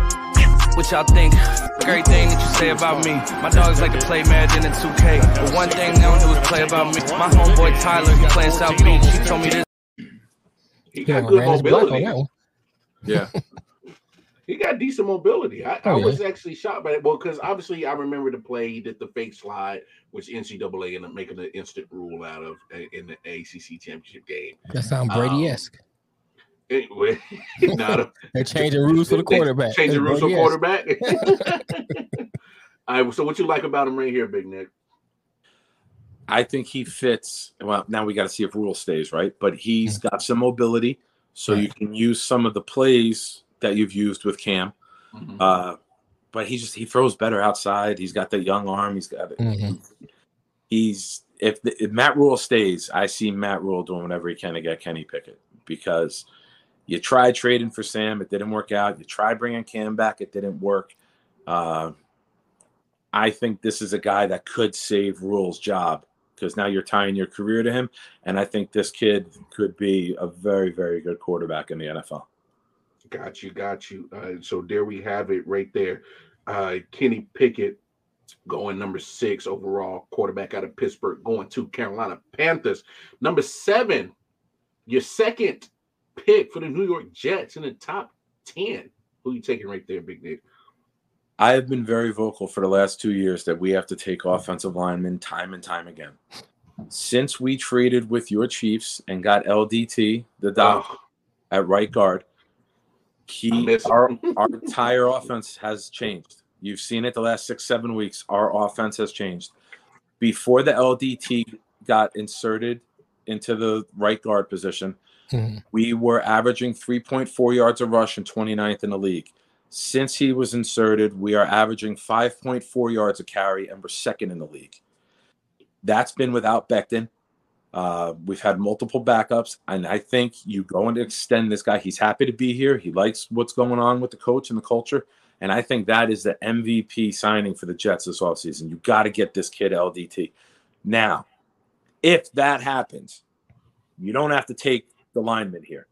What y'all think? Fuck Everything that you say about me. My dogs like to play Madden and 2K. But one thing they don't do is play about me. My homeboy Tyler, he playing South Beach. He told me this. He Yeah, got good ran his mobility. that one. Yeah. He got decent mobility. I, I Oh, yeah. was actually shocked by it. Well, because obviously I remember the play he did the fake slide, which NCAA ended up making an instant rule out of in the ACC championship game. That sounds Brady esque. Anyway, not a, They're changing rules for the quarterback. Changing rules for Brady-esque. quarterback. All right. So, what you like about him right here, Big Nick? I think he fits. Well, now we got to see if Rhule stays right, but he's got some mobility, so you can use some of the plays that you've used with Cam. Uh, but he just he throws better outside. He's got the young arm. He's got Mhm. he's if, the, if Matt Rhule stays, I see Matt Rhule doing whatever he can to get Kenny Pickett because you tried trading for Sam, it didn't work out. You tried bringing Cam back, it didn't work. Uh, I think this is a guy that could save Rhule's job because now you're tying your career to him, and I think this kid could be a very, very good quarterback in the NFL. Got you, got you. Uh, so there we have it right there. Uh, Kenny Pickett going number six overall quarterback out of Pittsburgh, going to Carolina Panthers. Number seven, your second pick for the New York Jets in the top 10. Who you taking right there, Big Nick? I have been very vocal for the last two years that we have to take offensive linemen time and time again. Since we traded with your Chiefs and got LDT, the doc Oh, at right guard, he our, our entire offense has changed. You've seen it the last six, seven weeks. Our offense has changed. Before the LDT got inserted into the right guard position, Mhm. we were averaging 3.4 yards a rush and 29th in the league. Since he was inserted, we are averaging 5.4 yards a carry and we're second in the league. That's been without Becton. Uh, we've had multiple backups, and I think you go and extend this guy. He's happy to be here. He likes what's going on with the coach and the culture. And I think that is the MVP signing for the Jets this offseason. You got to get this kid LDT. Now, if that happens, you don't have to take the lineman here.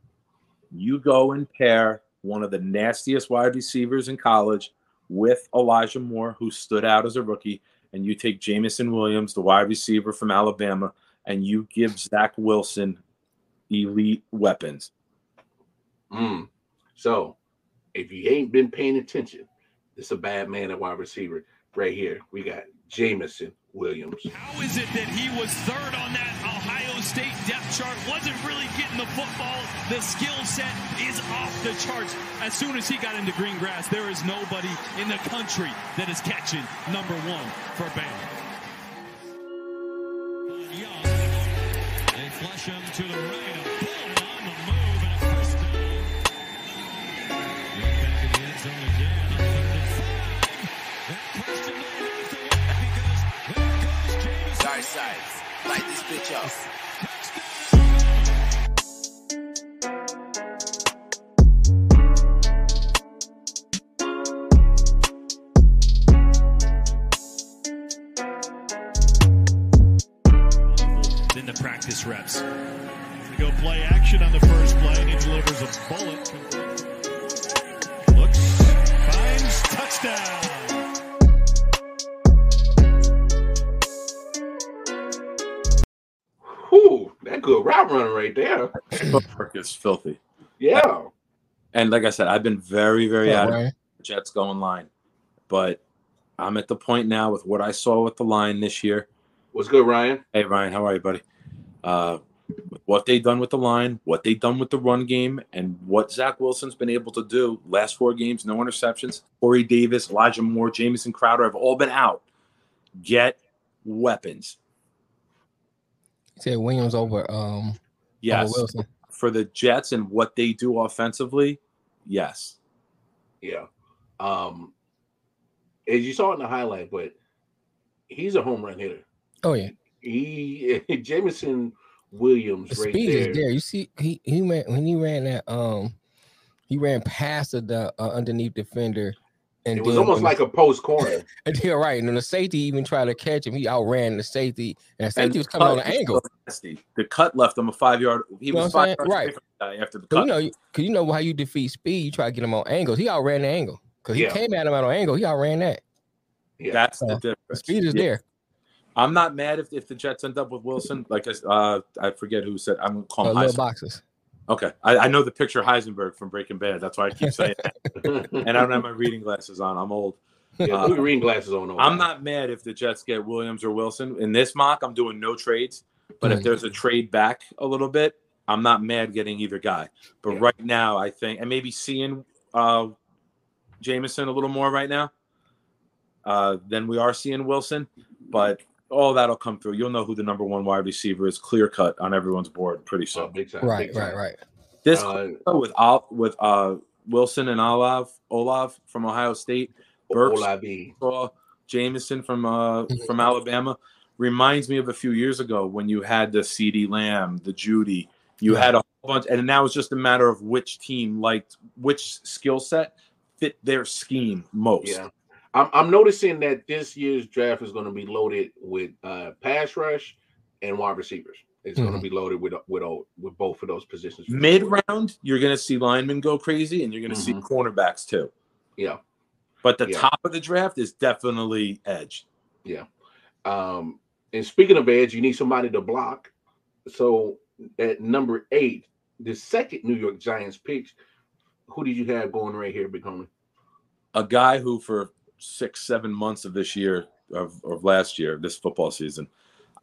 You go and pair one of the nastiest wide receivers in college with Elijah Moore, who stood out as a rookie, and you take Jameson Williams, the wide receiver from Alabama, and you give Zach Wilson elite weapons. Mm. So, if you ain't been paying attention, it's a bad man at wide receiver right here. We got Jameson Williams. How is it that he was third on that Ohio State depth chart? Wasn't really getting the football. The skill set is off the charts. As soon as he got into green grass, there is nobody in the country that is catching number one for Bama. Young, they flush him to the right. A bullet on the move and practice reps. They go play action on the first play, and he delivers a bullet. Looks, finds, touchdown. Whew, that good route running right there. Footwork is filthy. Yeah. And like I said, I've been very, very Yeah, adamant Ryan. the Jets going line. But I'm at the point now with what I saw with the line this year. What's good, Ryan? Hey Ryan, how are you, buddy? Uh, what they've done with the line, what they've done with the run game, and what Zach Wilson's been able to do last four games, no interceptions. Corey Davis, Elijah Moore, Jamison Crowder have all been out. Get weapons. He said Williams over um Yes, over Wilson. for the Jets and what they do offensively. Yes, Yeah. Um, as you saw in the highlight, but he's a home run hitter. Oh yeah. He Jameson Williams The right speed there. is there. You see, he he ran when he ran that um he ran past the, the uh, underneath defender, and It was then almost like a post corner. yeah, right. And then the safety even tried to catch him. He outran the safety, and the And safety was coming on an angle. nasty. The cut left him a five yard. He You know was five saying? yards Right. away from the guy after the cut. you know, cause you know how you defeat speed. You try to get him on angles. He outran the angle. Cause he Yeah. came at him at an angle. He outran that. Yeah. That's the difference. The speed is Yeah. there. I'm not mad if, if the Jets end up with Wilson. Like I, s- uh, I forget who said I'm gonna call Uh, him little Heisenberg. boxes. Okay, I, I know the picture Heisenberg from Breaking Bad. That's why I keep saying. that. and I don't have my reading glasses on. I'm old. yeah, Uh, put your reading glasses on. over I'm not mad if the Jets get Williams or Wilson. In this mock, I'm doing no trades. But if Mhm. there's a trade back a little bit, I'm not mad getting either guy. But Yeah. right now, I think, and maybe seeing uh, Jameson a little more right now uh, than we are seeing Wilson. But all that'll come through. You'll know who the number one wide receiver is, clear cut on everyone's board pretty Oh, soon. big time. Right, big right, time. right. This Uh, with Ol- with uh, Wilson and Olav Olav from Ohio State, Burks Olabi. Jameson from uh Mhm. from Alabama reminds me of a few years ago when you had the CeeDee Lamb, the Jeudy. You Right. had a whole bunch, and now it's just a matter of which team liked which skill set fit their scheme most. Yeah. I'm, I'm noticing that this year's draft is going to be loaded with uh, pass rush and wide receivers. It's going Mhm. to be loaded with with all- with both of those positions. Mid round, you're going to see linemen go crazy, and you're going to see Mhm. cornerbacks too. Yeah. But the Yeah. top of the draft is definitely edge. Yeah. Um, and speaking of edge, you need somebody to block. So at number eight, the second New York Giants pick, who did you have going right here, Big Homie? a guy who for six seven months of this year of, of last year this football season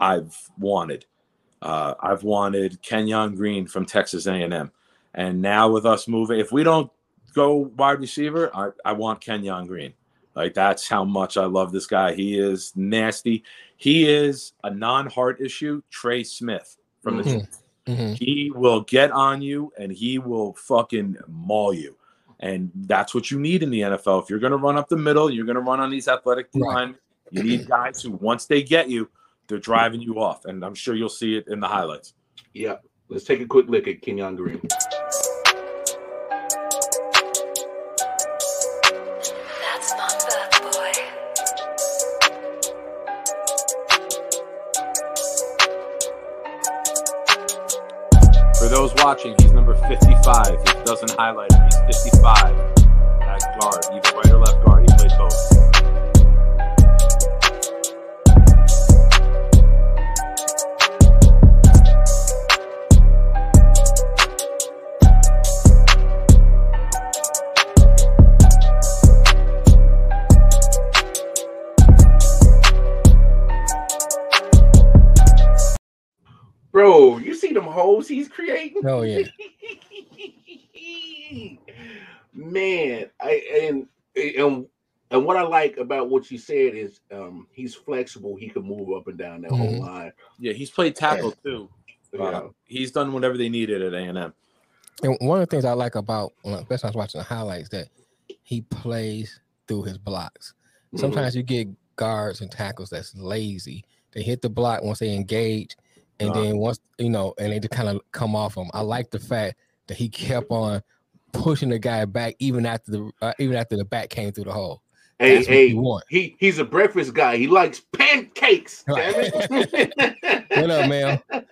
i've wanted uh, i've wanted kenyon green from texas a&m and now with us moving if we don't go wide receiver i, I want kenyon green. Like that's how much i love this guy. He is nasty. He is a non-heart issue trey smith from the Mhm. hmm he will get on you and he will fucking maul you. And that's what you need in the NFL. If you're going to run up the middle, you're going to run on these athletic Right. line. You need guys who, once they get you, they're driving you off. And I'm sure you'll see it in the highlights. Yeah. Let's take a quick look at Kenyon Green. Watching, he's number 55. He doesn't highlight him. He's 55 Oh yeah. Man, I and and and what I like about what you said is um he's flexible. He can move up and down that whole Mhm. line. Yeah, he's played tackle too. Uh, he's done whatever they needed at A and M. And one of the things I like about, when I- especially I was watching the highlights, that he plays through his blocks. Mhm. Sometimes you get guards and tackles that's lazy. They hit the block once they engage, and Uh-huh. then once you know, and they just kind of come off him. I like the fact that he kept on pushing the guy back even after the uh, even after the back came through the hole. Hey, That's what hey, want. he he's a breakfast guy. He likes pancakes. Right. damn. What up, man?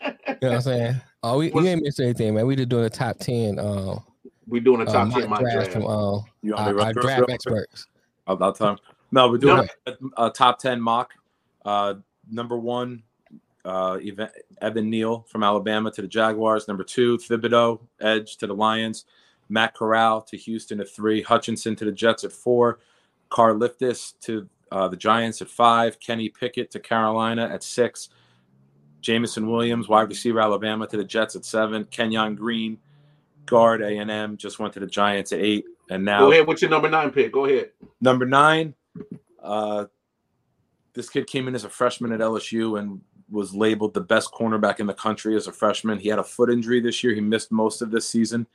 You know what I'm saying? Oh, we, we What's- ain't missed anything, man. We just doing a top ten. Uh, we doing a uh, top mock ten mock draft draft. from uh, You our, our draft real experts. About time. No, we're doing No. a, a top ten mock. Uh, number one, uh, Evan, Neal from Alabama to the Jaguars. Number two, Thibodeaux edge to the Lions. Matt Corral to Houston at three. Hutchinson to the Jets at four. Carl Liftis to uh, the Giants at five. Kenny Pickett to Carolina at six. Jameson Williams, wide receiver, Alabama to the Jets at seven. Kenyon Green, guard A and M, just went to the Giants at eight. And now Go ahead. What's your number nine pick? Go ahead. Number nine, uh, this kid came in as a freshman at LSU and was labeled the best cornerback in the country as a freshman. He had a foot injury this year. He missed most of this season.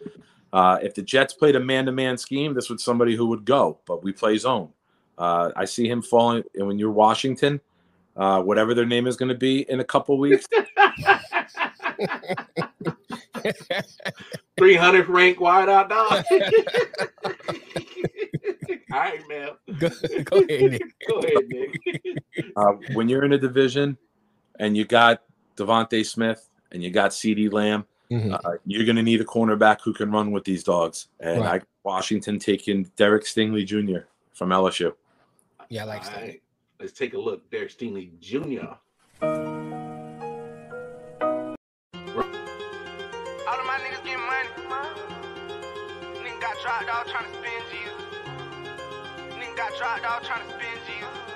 Uh, if the Jets played a man-to-man scheme, this was somebody who would go, but we play zone. Uh, I see him falling. And when you're Washington, uh, whatever their name is going to be in a couple weeks, 300th ranked wide out dog. All right, man. Go, go ahead. Nick. Go ahead, Nick. uh, when you're in a division and you got DeVonta Smith and you got CeeDee Lamb, Mhm. uh, you're going to need a cornerback who can run with these dogs. And Right. I Washington taking Derek Stingley Jr. from LSU. Yeah, I like All that. right. Let's take a look. Derek Stingley Jr. All of my niggas getting money. Nigga got dropped off trying to spend Jesus. Nigga got dropped off trying to spend Jesus.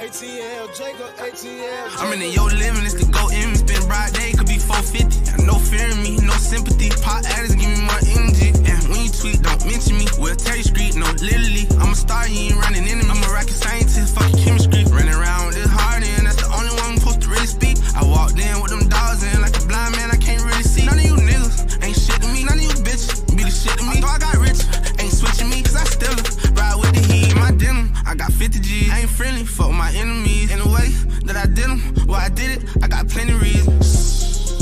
ATL, Jacob, ATL. I'm in the yo living, it's the go in. Been bright day, could be 450. No fear in me, no sympathy. Pop addicts give me more energy. And when you tweet, don't mention me. We'll you street, no, literally. I'm a star, you ain't running into me. I'm a rocket scientist, fucking chemistry. Running around with this hard and that's the only one supposed to really speak. I walked in with them dogs in, like a blind man, I my denim, I got 50 G's. I ain't friendly, fuck my enemies. In the way that I did them, well, I did it, I got plenty reasons.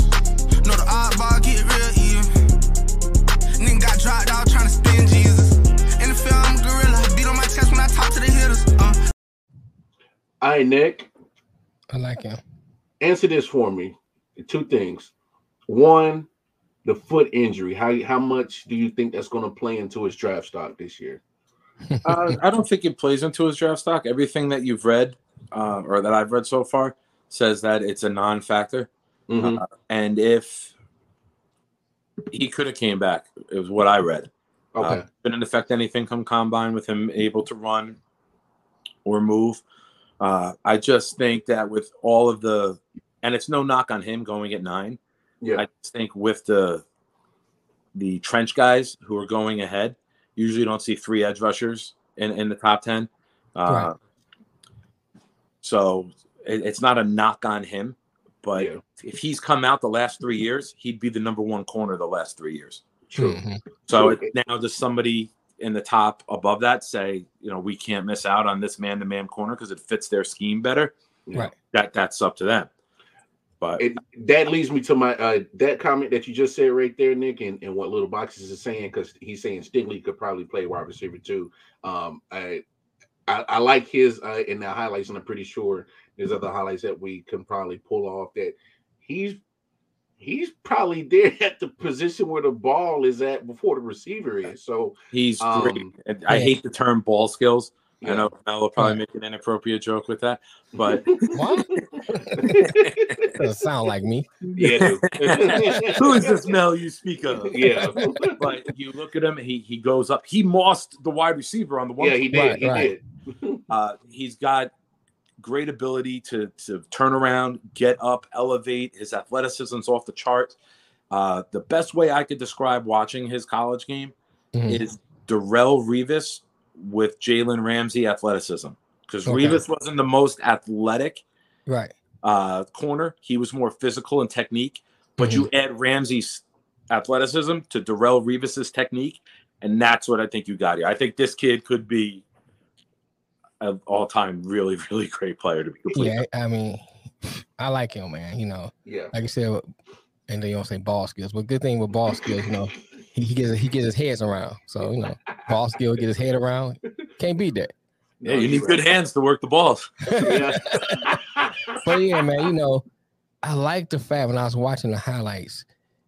Know the oddball get real even. Nigga got dropped out trying to spin Jesus. In the field, I'm a gorilla. Beat on my chest when I talk to the hitters. Uh. All right, Nick. I like him. Answer this for me. Two things. One, the foot injury. How how much do you think that's going to play into his draft stock this year? Uh, I don't think it plays into his draft stock. Everything that you've read uh, or that I've read so far says that it's a non-factor. Mhm. Uh, and if he could have came back, it was what I read. Okay. Uh, didn't affect anything come combine with him able to run or move. Uh, I just think that with all of the, and it's no knock on him going at nine. Yeah. I just think with the the trench guys who are going ahead, usually don't see three edge rushers in, in the top ten. Uh, Right. So it, it's not a knock on him, but Yeah. if he's come out the last three years, he'd be the number one corner the last three years. True. Mhm. So True. it, now does somebody in the top above that say, you know, we can't miss out on this man-to-man corner because it fits their scheme better? Right. That that's up to them. But It, that leads me to my uh, that comment that you just said right there, Nick, and, and what Little Boxes is saying because he's saying Stingley could probably play wide receiver too. Um, I, I I like his uh, in the highlights, and I'm pretty sure there's other highlights that we can probably pull off that he's he's probably there at the position where the ball is at before the receiver is. So he's Um, great. I hate the term ball skills. Yeah. I know Mel will probably make an inappropriate joke with that, but What? Doesn't sound like me. yeah, who is this Mel you speak of? yeah, But you look at him, he he goes up. He mossed the wide receiver on the one. yeah, he did, Right, he right. did. Uh, he's got great ability to to turn around, get up, elevate. His athleticism's off the chart. Uh, the best way I could describe watching his college game Mhm. is Darrelle Revis with Jalen Ramsey athleticism. Because Okay. Revis wasn't the most athletic Right. uh, corner. He was more physical and technique. But you add Ramsey's athleticism to Darrelle Revis's technique, and that's what I think you got here. I think this kid could be an all-time really, really great player to be completely. Yeah, I mean, I like him, man. You know, Yeah. like I said, and then you don't say ball skills, but good thing with ball skills, you know, he, he gets he gets his heads around. So you know, ball skill, get his head around, can't beat that. Yeah, you need good hands to work the balls. But yeah, man, you know, I like the fact when I was watching the highlights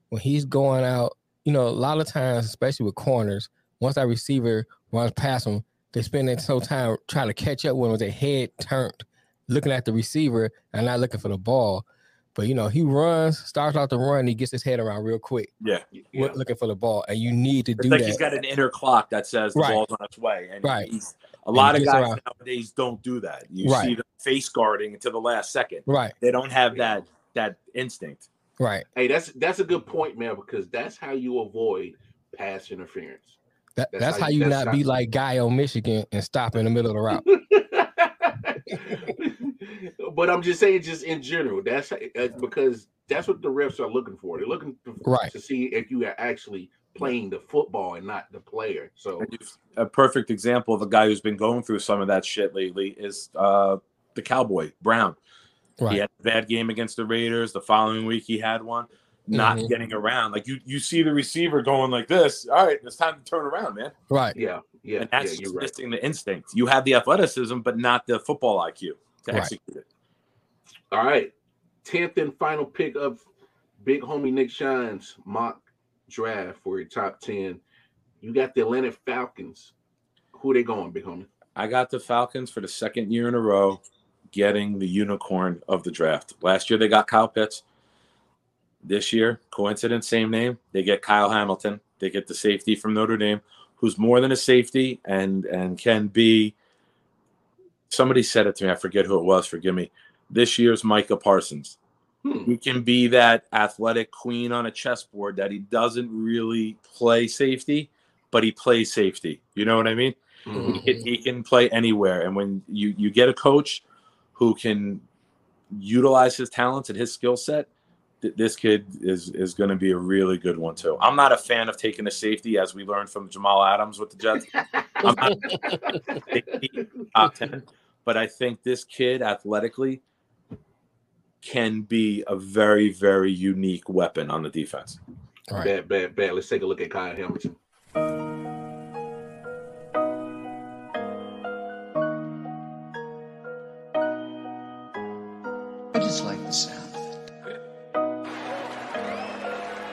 when he's going out. You know, a lot of times, especially with corners, once that receiver runs past him, they spend their whole time trying to catch up with him with their head turned, looking at the receiver and not looking for the ball. But you know, he runs, starts out the run, he gets his head around real quick, Yeah. wi- looking for the ball, and you need to It's do like that. he's got an inner clock that says the Right. ball's on its way. And Right. he's, a And lot of guys around. nowadays don't do that. You Right. see them face guarding to the last second. Right. They don't have that that instinct. right. Hey, that's that's a good point, man, because that's how you avoid pass interference. That, That's that's, how how you- you that's not be like Guy on Michigan and stop in the middle of the route. but I'm just saying, just in general, that's uh, because that's what the refs are looking for. They're looking to, Right. to see if you are actually playing the football and not the player. So A perfect example of a guy who's been going through some of that shit lately is uh, the Cowboy Brown. Right. He had a bad game against the Raiders. The following week, he had one. Not Mhm. getting around. Like you, you see the receiver going like this. All right, it's time to turn around, man. Right. yeah, yeah, and that's yeah, just you're right. missing the instinct. You have the athleticism, but not the football IQ to Right. execute it. All right, tenth and final pick of Big Homie Nick Shine's mock draft for your top ten. You got the Atlanta Falcons. Who they going, Big Homie? I got the Falcons for the second year in a row getting the unicorn of the draft. Last year they got Kyle Pitts. This year, coincidence, same name. They get Kyle Hamilton. They get the safety from Notre Dame, who's more than a safety and and can be. Somebody said it to me. I forget who it was. Forgive me. This year's Micah Parsons. Hmm. He can be that athletic queen on a chessboard that he doesn't really play safety, but he plays safety. You know what I mean? Mhm. He, can, he can play anywhere. And when you you get a coach who can utilize his talents and his skill set, th- this kid is is going to be a really good one too. I'm not a fan of taking a safety, as we learned from Jamal Adams with the Jets. I'm not top ten, but I think this kid athletically can be a very very unique weapon on the defense. Right. Bad, bad, bad. Let's take a look at Kyle Hamilton. I just like the sound.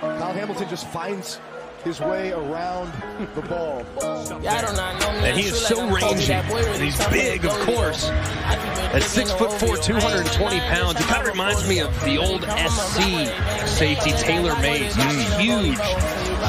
Kyle Hamilton just finds his way around the ball. And he is so rangy. And he's big, of course. At six foot four, 220 pounds, it kind of reminds me of the old SC safety Taylor Mays. He's huge.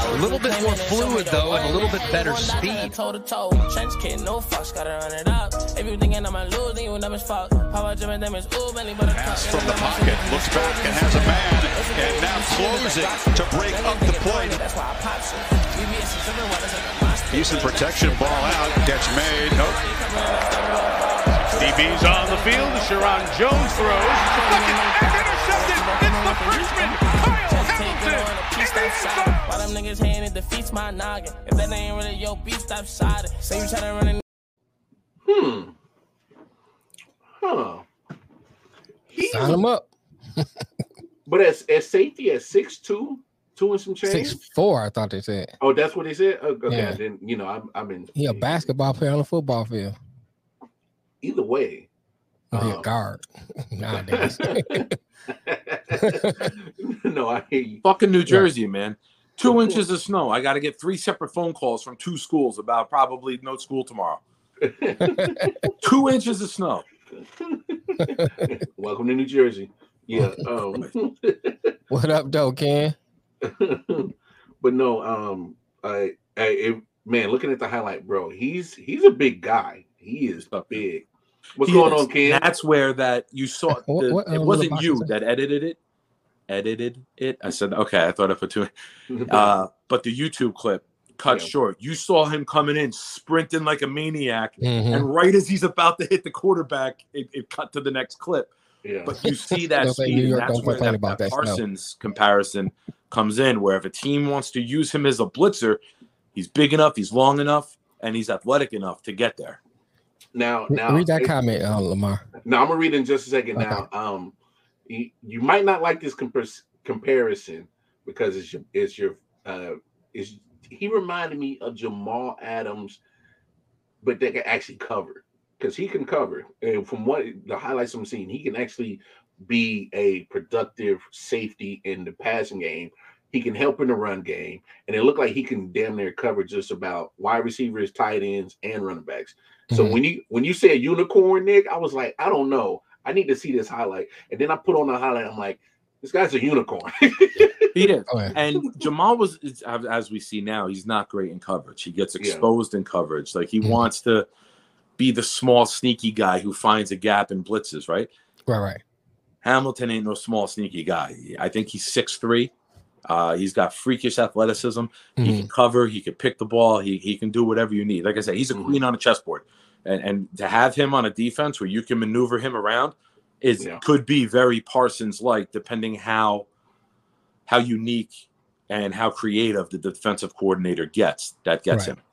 A little bit more fluid though, and a little bit better speed. Toe to toe, trench kid, no fucks, gotta run it up. If you thinking I'm a losing, you never fuck. Power gym and them is ooh, belly but a Pass from the pocket, looks back and has a man, and now closing to break up the play. That's why I pop shit. BBS is something what is like a box. Decent protection, ball out, gets made. Nope. DB's on the field. Sharon Jones throws. Fucking intercepted. It's the freshman, Kyle Hamilton. Why them niggas hating it defeats my noggin. If that ain't really your beat, stop siding. Say you tryna run in Hmm. Huh. Sign him up. But as as safety at six two, two and some change. Six four, I thought they said. Oh, that's what he said. Oh, Okay, Yeah. then you know I'm I'm in He a basketball player on the football field. either way. Oh, he Um, a guard nowadays. no, I hear you. Fucking New Jersey, man. Two inches of snow. I got to get three separate phone calls from two schools about probably no school tomorrow. two inches of snow. Welcome to New Jersey. Yeah. Um, what up, though, Ken? but no, um, I, I, it, man, looking at the highlight, bro, he's he's a big guy. He is a big. What's He going is. on, Ken? That's where that you saw. The- what, uh, it wasn't you that? that edited it. Edited it. I said, okay. I thought I put two. Uh, but the YouTube clip cut Yeah. short. You saw him coming in, sprinting like a maniac, Mhm. and right as he's about to hit the quarterback, it, it cut to the next clip. yeah. But you see that Don't say speed, New and York that's don't where complain that, about that that snow. Parsons comparison comes in. Where if a team wants to use him as a blitzer, he's big enough, he's long enough, and he's athletic enough to get there. Now, now, Read that it- comment, uh, Lamar. Now I'm gonna read it in just a second. Okay. Now, um, you, you might not like this compar- comparison because it's your, it's your, uh, is he reminded me of Jamal Adams, but they can actually cover because he can cover. And from what the highlights I'm seeing, he can actually be a productive safety in the passing game. He can help in the run game, and it looked like he can damn near cover just about wide receivers, tight ends, and running backs. So Mhm. when you when you say a unicorn, Nick, I was like, I don't know. I need to see this highlight. And then I put on the highlight. I'm like, this guy's a unicorn. He did. Oh, yeah. And Jamal was, as as we see now, he's not great in coverage. He gets Yeah. exposed in coverage. Like he Mhm. wants to be the small, sneaky guy who finds a gap and blitzes, right? Right, right. Hamilton ain't no small, sneaky guy. I think he's 6'3. Uh, he's got freakish athleticism. He Mhm. can cover. He can pick the ball. He, he can do whatever you need. Like I said, he's a Mhm. queen on a chessboard. And, and to have him on a defense where you can maneuver him around is Yeah. could be very Parsons like, depending how how unique and how creative the defensive coordinator gets. That gets Right. him.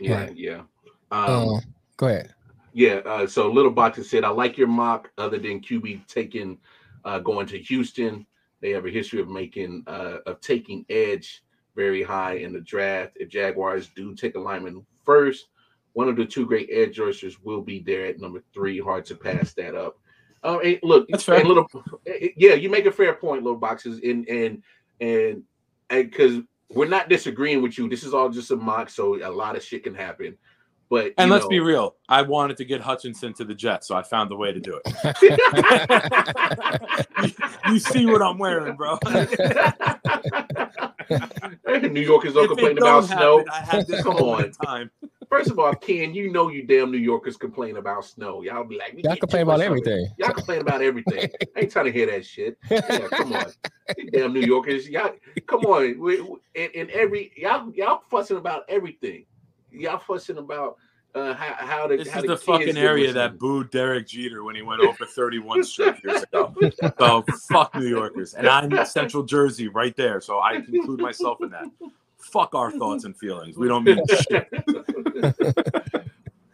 yeah, Right. yeah. Um, Uh, go ahead. Yeah, uh, so Little Box has said, I like your mock other than QB taking uh, going to Houston. They have a history of making uh, of taking edge very high in the draft. If Jaguars do take a lineman first, one of the two great edge rushers will be there at number three. Hard to pass that up. Um, and look, That's fair. little, eh, yeah, you make a fair point, Little Boxes, and and and because we're not disagreeing with you. This is all just a mock, so a lot of shit can happen. But And let's know- be real. I wanted to get Hutchinson to the Jets, so I found a way to do it. you see what I'm wearing, bro. New Yorkers don't If complain don't about snow. happen, I had this Come on. time. First of all, Ken, you know you damn New Yorkers complain about snow. Y'all be like, Y'all complain about of it. everything. Y'all complain about everything. I ain't trying to hear that shit. Yeah, come on, damn New Yorkers. Y'all, come on. We, we- in, in every y'all, y'all fussing about everything. Y'all fussing about uh, how how the This how is the the fucking area that booed Derek Jeter when he went over 31 straight years ago. So fuck New Yorkers. And I'm Central Jersey right there. So I include myself in that. Fuck our thoughts and feelings. We don't mean shit.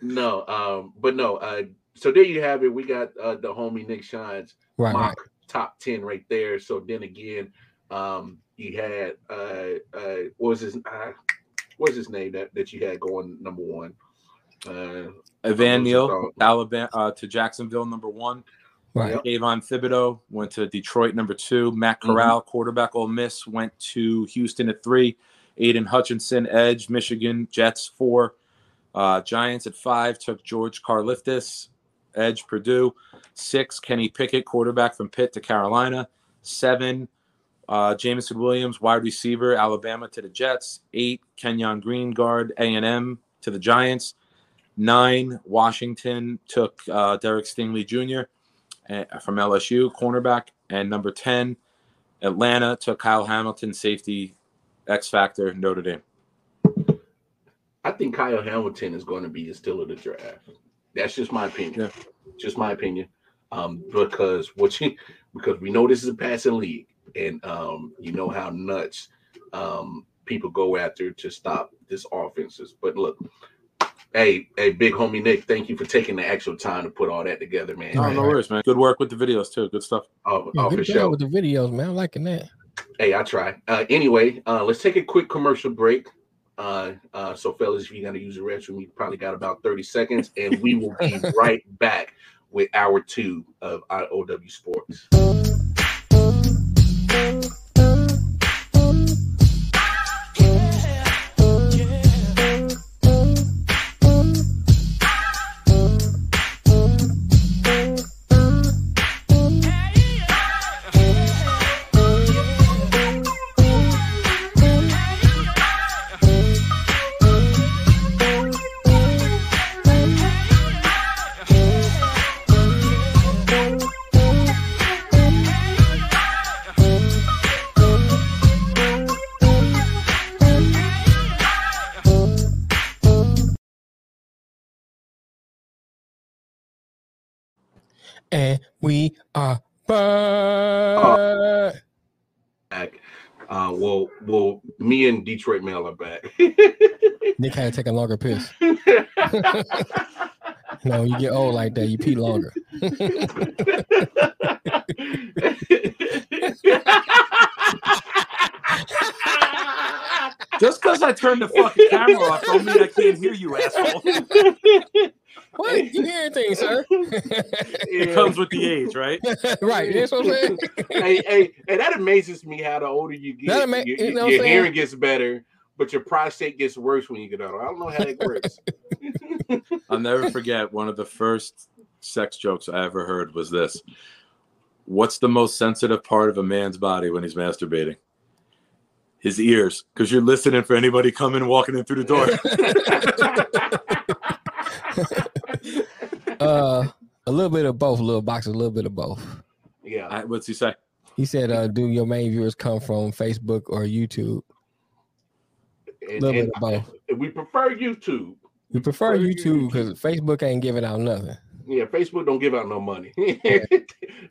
no, um, but no. Uh, so there you have it. We got uh, the homie Nick Shines Right, mock right. top 10 right there. So then again, um, you had uh uh what was his uh what's his name that, that you had going number one? Uh Van What's it Neal. Alabama uh, to Jacksonville, number one. Right. Yep. Avon Thibodeaux went to Detroit, number two. Matt Mm-hmm. Corral, quarterback Ole Miss, went to Houston at three. Aidan Hutchinson, Edge, Michigan, Jets, four. Uh, Giants at five took George Karliftis, Edge, Purdue. Six, Kenny Pickett, quarterback from Pitt to Carolina. Seven, uh, Jameson Williams, wide receiver, Alabama to the Jets. Eight, Kenyon Green, guard, A&M to the Giants. Nine, Washington took uh, Derek Stingley Jr. uh, from LSU, cornerback. And number 10, Atlanta took Kyle Hamilton, safety, X Factor, Notre Dame. I think Kyle Hamilton is going to be the steal of the draft. That's just my opinion. Just my opinion. Um, because what you because we know this is a passing league, and um, you know how nuts um people go after to stop this offenses. But look, hey, hey, big homie Nick, thank you for taking the actual time to put all that together, man. No, no worries, man. Good work with the videos, too. Good stuff. Oh, Yeah, oh, good for job sure. with the videos, man. I'm liking that. Hey, I try. Uh, anyway, uh, let's take a quick commercial break. Uh, uh, so, fellas, if you're going to use the restroom, you probably got about 30 seconds, and we will be right back with hour two of IOW Sports. And we are back. back. Uh, well, well, me and Detroit Mail are back. Nick had to take a longer piss. no, you get old like that, you pee longer. Just because I turned the fucking camera off don't mean I can't hear you, asshole. What? You hear anything, sir? It comes with the age, right? right. That's what I'm saying. hey, hey, and that amazes me how the older you get, That ama- your, you know your hearing gets better, but your prostate gets worse when you get older. I don't know how that works. I'll never forget one of the first sex jokes I ever heard was this. What's the most sensitive part of a man's body when he's masturbating? His ears, because you're listening for anybody coming walking in through the door. Uh, a little bit of both, little box, a little bit of both. Yeah. I- what's he say? He said, uh, "Do your main viewers come from Facebook or YouTube?" A And, little and bit of both. we prefer YouTube. We prefer YouTube because Facebook ain't giving out nothing. Yeah, Facebook don't give out no money. And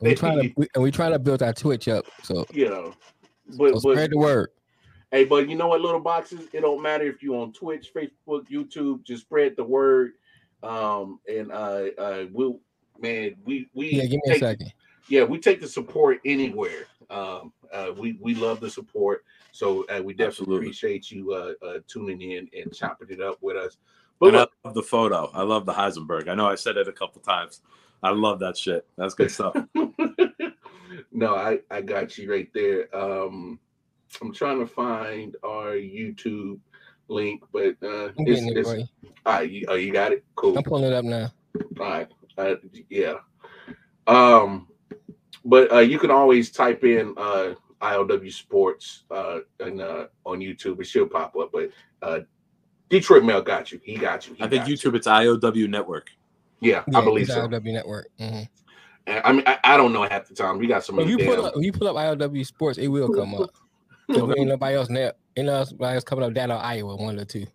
we trying to we, and we trying to build our Twitch up. So, you know, but, so but spread the word. Hey, but you know what, little boxes? It don't matter if you on Twitch, Facebook, YouTube. Just spread the word. Um, and uh, uh, we'll man, we we Yeah, give me a second. Yeah, we take the support anywhere. Um, uh, we we love the support, so uh, we definitely Absolutely. appreciate you uh, uh tuning in and chopping it up with us. But And I love the photo. I love the Heisenberg. I know I said it a couple times. I love that shit. That's good stuff. no, I I got you right there. Um, I'm trying to find our YouTube link, but uh, I'm it's, getting it it's, for you. all right, you, oh, you got it. Cool. I'm pulling it up now. All right. Uh, yeah. Um, but uh, you can always type in uh, ILW Sports uh, and uh, on YouTube. It should pop up. But uh, Detroit Mail got you. He got you. He I think got you. YouTube, it's IOW Network. Yeah, Yeah, I believe it's so. ILW Network. Mhm. And I mean, I, I don't know half the time. We got so If many. you pull up, if you pull up ILW Sports, it will come up. 'Cause there ain't nobody else now. Ain't nobody else coming up down on Iowa, one or two.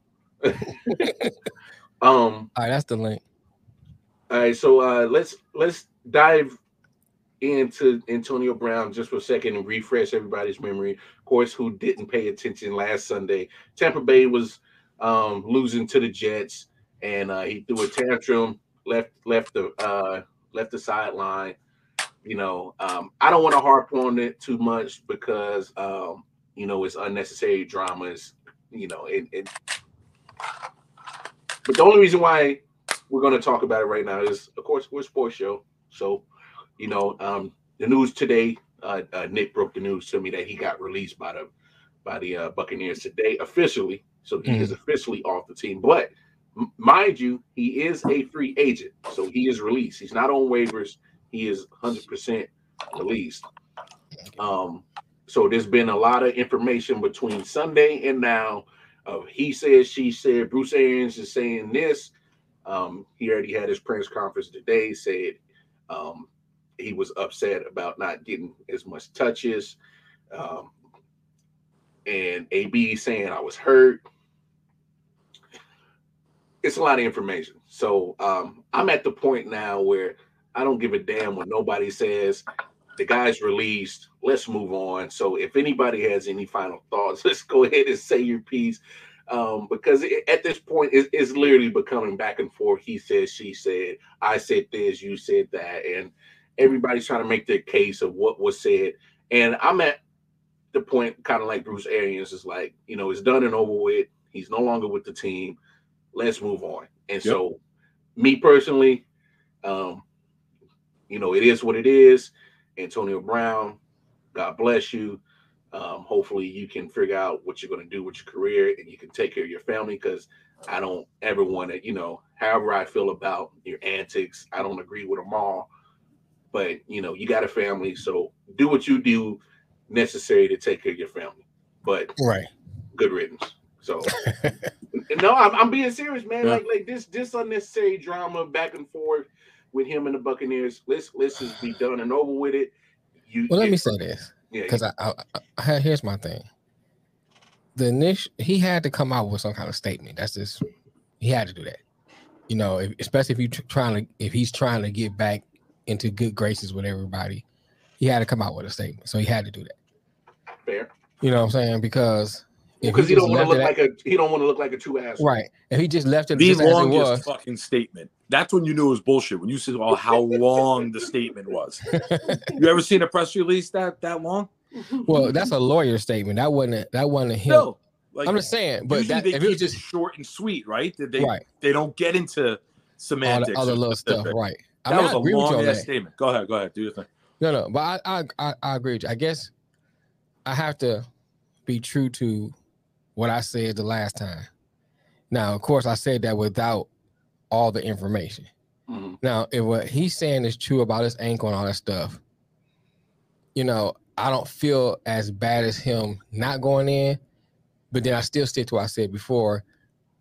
Um. All right, that's the link. All right, so uh, let's let's dive into Antonio Brown just for a second and refresh everybody's memory. Of course, who didn't pay attention last Sunday? Tampa Bay was um, losing to the Jets, and uh, he threw a tantrum, left left the uh, left the sideline. You know, um, I don't want to harp on it too much because um, you know it's unnecessary dramas, you know it, it. But the only reason why we're going to talk about it right now is, of course, we're a sports show. So, you know, um, the news today, uh, uh, Nick broke the news to me that he got released by the by the uh, Buccaneers today officially. So he is officially off the team. But m- mind you, he is a free agent, so he is released. He's not on waivers. He is 100% released. Um, so there's been a lot of information between Sunday and now. Of he said, she said. Bruce Arians is saying this. Um, he already had his press conference today. Said um, he was upset about not getting as much touches. Um, and AB saying I was hurt. It's a lot of information. So um, I'm at the point now where I don't give a damn what nobody says. The guy's released. Let's move on. So if anybody has any final thoughts, let's go ahead and say your piece. Um, because it, at this point, it, it's literally becoming back and forth. He says, she said, I said this, you said that, and everybody's trying to make their case of what was said. And I'm at the point, kind of like Bruce Arians, is like, you know, it's done and over with. He's no longer with the team. Let's move on. And so, me personally, um, you know, it is what it is. Antonio Brown, God bless you. Um, hopefully, you can figure out what you're going to do with your career and you can take care of your family because I don't ever want to, you know, however I feel about your antics, I don't agree with them all. But, you know, you got a family, so do what you do necessary to take care of your family. But Right. good riddance. So no, I'm, I'm being serious, man. Yeah. Like like this this unnecessary drama back and forth with him and the Buccaneers. Let's let's just be done and over with it. You Well, let you- me say this Yeah, because I, I, I here's my thing. The initial he had to come out with some kind of statement. That's just he had to do that. You know, if, especially if you tr- trying to if he's trying to get back into good graces with everybody, he had to come out with a statement. So he had to do that. Fair. You know what I'm saying? Because Because he, just don't want to look it like a he don't want to look like a true ass. Right. If he just left it The just as it longest was, fucking statement. That's when you knew it was bullshit. When you said, "Oh, how long the statement was." you ever seen a press release that that long? well, that's a lawyer statement. That wasn't that wasn't him. No. Like, I'm just saying, but that, they if keep it was just short and sweet, right? That they Right. they don't get into semantics, all semantics. the other or little stuff, specific. right? I That mean, was I a agree with you long ass that. statement. Go ahead, go ahead, do your thing. No, no, but I, I, I, I agree with you. I guess I have to be true to what I said the last time. Now, of course, I said that without all the information. Mm-hmm. Now, if what he's saying is true about his ankle and all that stuff, you know, I don't feel as bad as him not going in, but then I still stick to what I said before.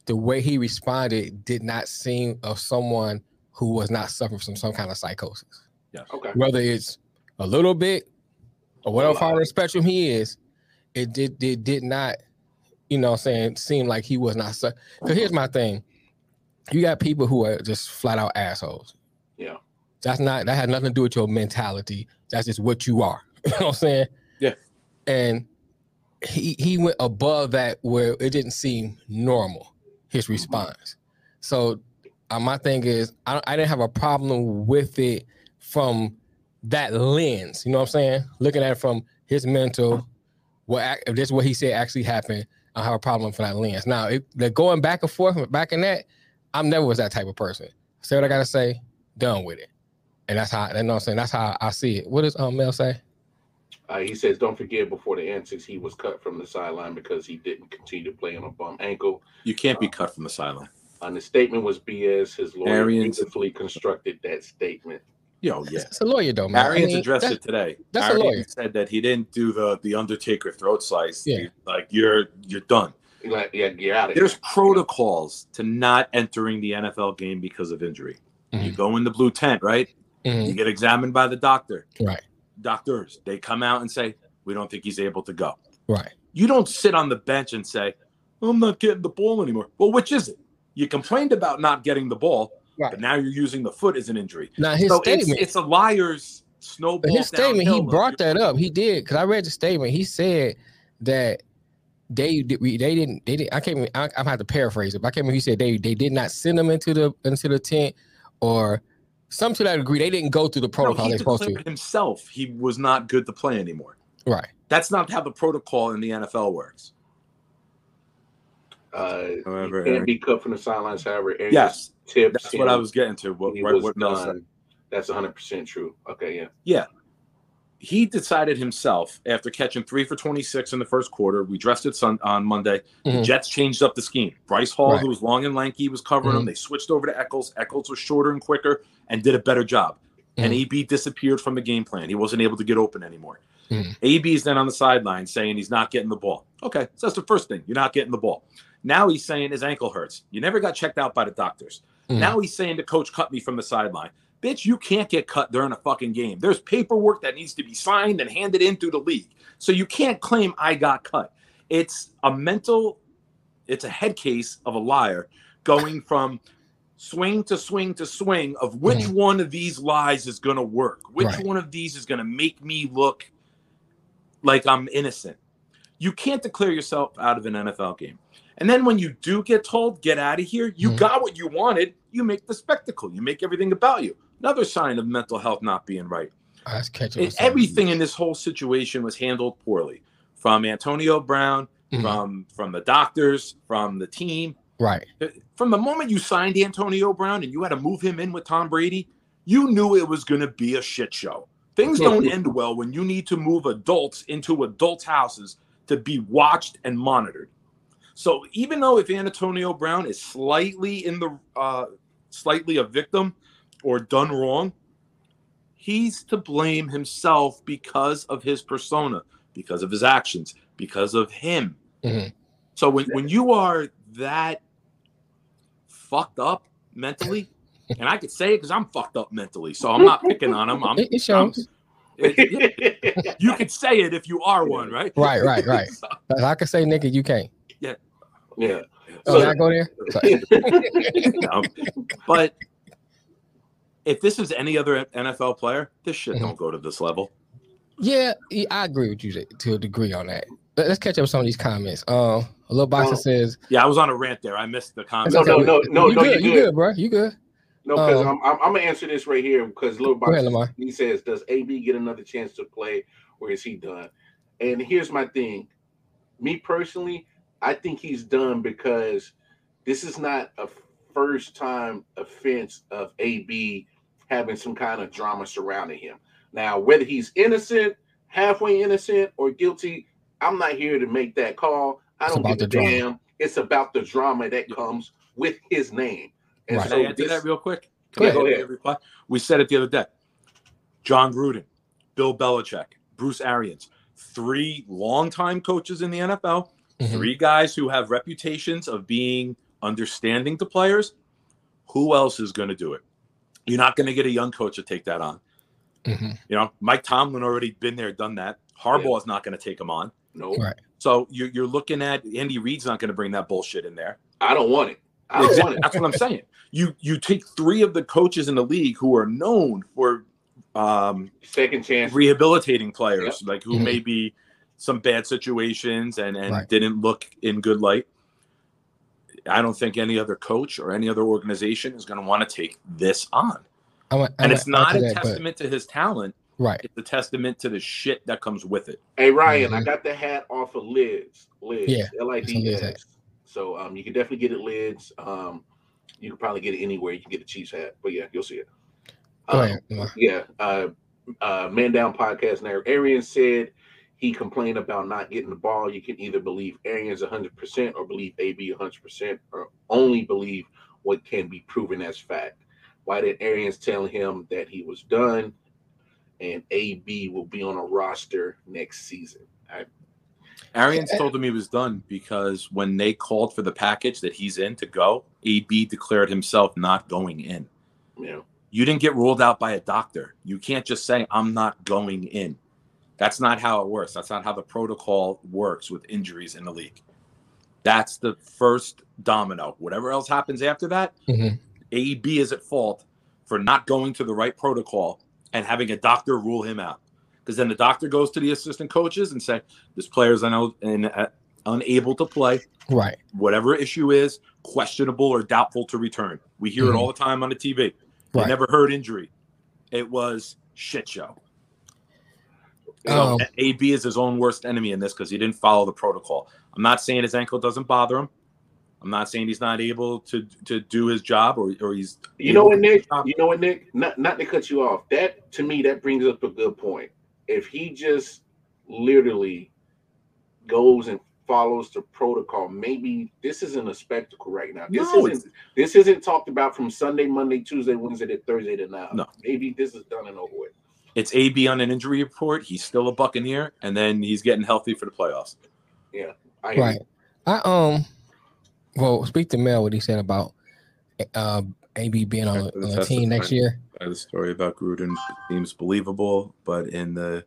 The way he responded did not seem of someone who was not suffering from some kind of psychosis Yes. Okay. whether it's a little bit or whatever part of the spectrum he is, it did did did not, you know, what I'm saying seemed like he was not. Because here's my thing: you got people who are just flat out assholes. Yeah. That's not that has nothing to do with your mentality. That's just what you are. You know what I'm saying? Yeah. And he he went above that where it didn't seem normal. His response. So uh, my thing is, I, I didn't have a problem with it from that lens. You know what I'm saying? Looking at it from his mental, what if this is what he said actually happened, I have a problem for that lens. Now, if they're going back and forth, back in that, I'm never was that type of person. Say what I gotta say, done with it. And that's how you know what I'm saying. That's how I see it. What does um Mel say? Uh, he says, "Don't forget, before the antics, he was cut from the sideline because he didn't continue to play on a bum ankle. You can't be cut from the sideline. And the statement was BS. His lawyer Arians- beautifully constructed that statement. Yo, yeah. It's a lawyer though, man. I mean, addressed that- it today. that's a lawyer. said that he didn't do the the Undertaker throat slice. Yeah. He- like you're you're done. Like, yeah, get out of There's here. protocols to not entering the NFL game because of injury. You Mm-hmm. go in the blue tent, right? You get examined by the doctor. Right. Doctors, they come out and say, "We don't think he's able to go." Right. You don't sit on the bench and say, "I'm not getting the ball anymore." Well, which is it? You complained about not getting the ball, but now you're using the foot as an injury. Now, his so it's, statement- it's a liar's snowball. But his statement, he brought that up. He did because I read the statement. He said that they did- we- they didn't they didn't. I can't. even- I, I'm have to paraphrase it. But I can't remember. He said they they did not send him into the into the tent or some to that degree. They didn't go through the No, protocol he they're supposed to. declared himself he was not good to play anymore. Right. That's not how the protocol in the NFL works. Uh, However, he can't be cut from the sidelines. However, Arians Yes, tips. that's what I was getting to. What, he right, was what Mel done. That's 100 percent true. Okay, yeah. Yeah. He decided himself after catching three for 26 in the first quarter. We dressed it sun, on Monday. The Mhm. Jets changed up the scheme. Bryce Hall, Right. who was long and lanky, was covering him. Mhm. They switched over to Echols. Echols was shorter and quicker and did a better job. And Mhm. AB disappeared from the game plan. He wasn't able to get open anymore. Mhm. AB is then on the sideline saying he's not getting the ball. Okay, so that's the first thing. You're not getting the ball. Now he's saying his ankle hurts. You never got checked out by the doctors. Mhm. Now he's saying the coach cut me from the sideline. Bitch, you can't get cut during a fucking game. There's paperwork that needs to be signed and handed in through the league. So you can't claim I got cut. It's a mental, it's a head case of a liar going from swing to swing to swing of which one of these lies is going to work. Which Right. one of these is going to make me look like I'm innocent. You can't declare yourself out of an NFL game. And then when you do get told, get out of here, you hmm. got what you wanted, you make the spectacle, you make everything about you. Another sign of mental health not being right. Ah, that's catching. It- everything in this whole situation was handled poorly from Antonio Brown, mm-hmm. from from the doctors, from the team. Right. Uh, from the moment you signed Antonio Brown and you had to move him in with Tom Brady, you knew it was going to be a shit show. Things don't end well when you need to move adults into adults' houses to be watched and monitored. So even though if Antonio Brown is slightly in the uh, slightly a victim or done wrong, he's to blame himself because of his persona, because of his actions, because of him. Mhm. So when, when you are that fucked up mentally, and I could say it because I'm fucked up mentally, so I'm not picking on him. I'm, It, shows. I'm- you could say it if you are one, right? Right. Right. Right. I can say nigga, you can't. Yeah. Yeah. Oh, can I go there? Sorry. No. But if this is any other NFL player, this shit don't go to this level. Yeah, yeah, I agree with you to- to a degree on that. Let- Let's catch up with some of these comments. Uh, a little boxer Oh. says, Yeah, I was on a rant there. I missed the comment. No, no, no, no, you no, good, you you good. good, bro, you good. No, because Uh, I'm, I'm, I'm gonna answer this right here because little Go ahead, he says, "Does AB get another chance to play, or is he done?" And here's my thing: me personally, I think he's done because this is not a first time offense of AB having some kind of drama surrounding him. Now, whether he's innocent, halfway innocent, or guilty, I'm not here to make that call. I It's don't about give a the drama. damn. It's about the drama that comes with his name. And Right. so Can I answer this- that real quick? Go ahead, go ahead. reply? We said it the other day. Jon Gruden, Bill Belichick, Bruce Arians, three longtime coaches in the NFL, Mhm. three guys who have reputations of being understanding to players. Who else is going to do it? You're not going to get a young coach to take that on. Mhm. You know, Mike Tomlin already been there, done that. Harbaugh is not going to take him on. no, Right. So you're, you're looking at Andy Reid's not going to bring that bullshit in there. I don't want it. I don't Exactly. want it. That's what I'm saying. You you take three of the coaches in the league who are known for um, Second chance. rehabilitating players, like who Mhm. may be some bad situations and and Right. didn't look in good light. I don't think any other coach or any other organization is going to want to take this on. I'm a, And it's a- not a that, but- testament to his talent. right. It's a testament to the shit that comes with it. Hey Ryan, I Mhm. got the hat off of Lids. Lids. Yeah, L I it's a D Lids hat. So um you can definitely get it lids. Um you can probably get it anywhere. You can get a Chiefs hat. But yeah, you'll see it. Go Um, ahead. Lamar. Yeah. Uh uh Man Down Podcast now. Arians said he complained about not getting the ball. You can either believe Arians 100% or believe AB 100% or only believe what can be proven as fact. Why did Arians tell him that he was done and AB will be on a roster next season? I, Arians told him he was done because when they called for the package that he's in to go, AB declared himself not going in. know, You didn't get ruled out by a doctor. You can't just say, I'm not going in. That's not how it works. That's not how the protocol works with injuries in the league. That's the first domino. Whatever else happens after that, Mhm. AB is at fault for not going to the right protocol and having a doctor rule him out. Because then the doctor goes to the assistant coaches and say, this player's un- in, uh, unable to play. Right. Whatever issue is, questionable or doubtful to return. We hear it Mhm. all the time on the TV. Right. never heard injury. It was shit show. You know, Um, AB is his own worst enemy in this because he didn't follow the protocol. I'm not saying his ankle doesn't bother him. I'm not saying he's not able to to do his job or, or he's You know what, to do his Nick? You know what, Nick? Not not to cut you off. That to me, that brings up a good point. If he just literally goes and follows the protocol, maybe this isn't a spectacle right now. This No, isn't this isn't talked about from Sunday, Monday, Tuesday, Wednesday to Thursday to now. No. Maybe this is done and over with. It's AB on an injury report. He's still a Buccaneer, and then he's getting healthy for the playoffs. Yeah. I Right. I um well speak to Mel what he said about uh AB being on a, on a team next year. The story about Gruden seems believable, but in the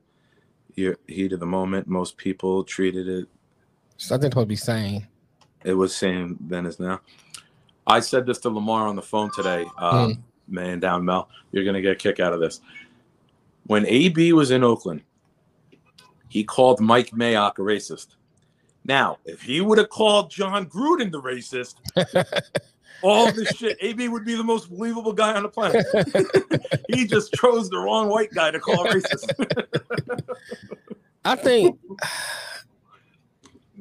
heat of the moment, most people treated it. Something supposed to be saying. It was same then as now. I said this to Lamar on the phone today. Um, Man, down Mel, you're gonna get a kick out of this. When AB was in Oakland, he called Mike Mayock a racist. Now, if he would have called Jon Gruden the racist, all this shit, AB would be the most believable guy on the planet. he just chose the wrong white guy to call racist. I think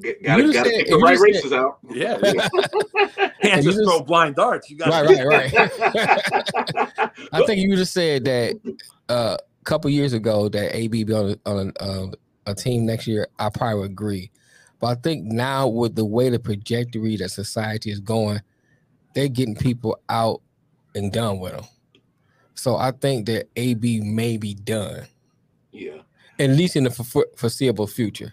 G- Gotta You gotta said- pick the you right said- races out. yeah, can't If you just throw blind darts. You got right, right, right. I think you just said that uh, a couple years ago that AB be on a, on a, um, a team next year. I probably would agree, but I think now with the way the trajectory that society is going, they're getting people out and done with them. So I think that AB may be done, Yeah. at least in the fore- foreseeable future.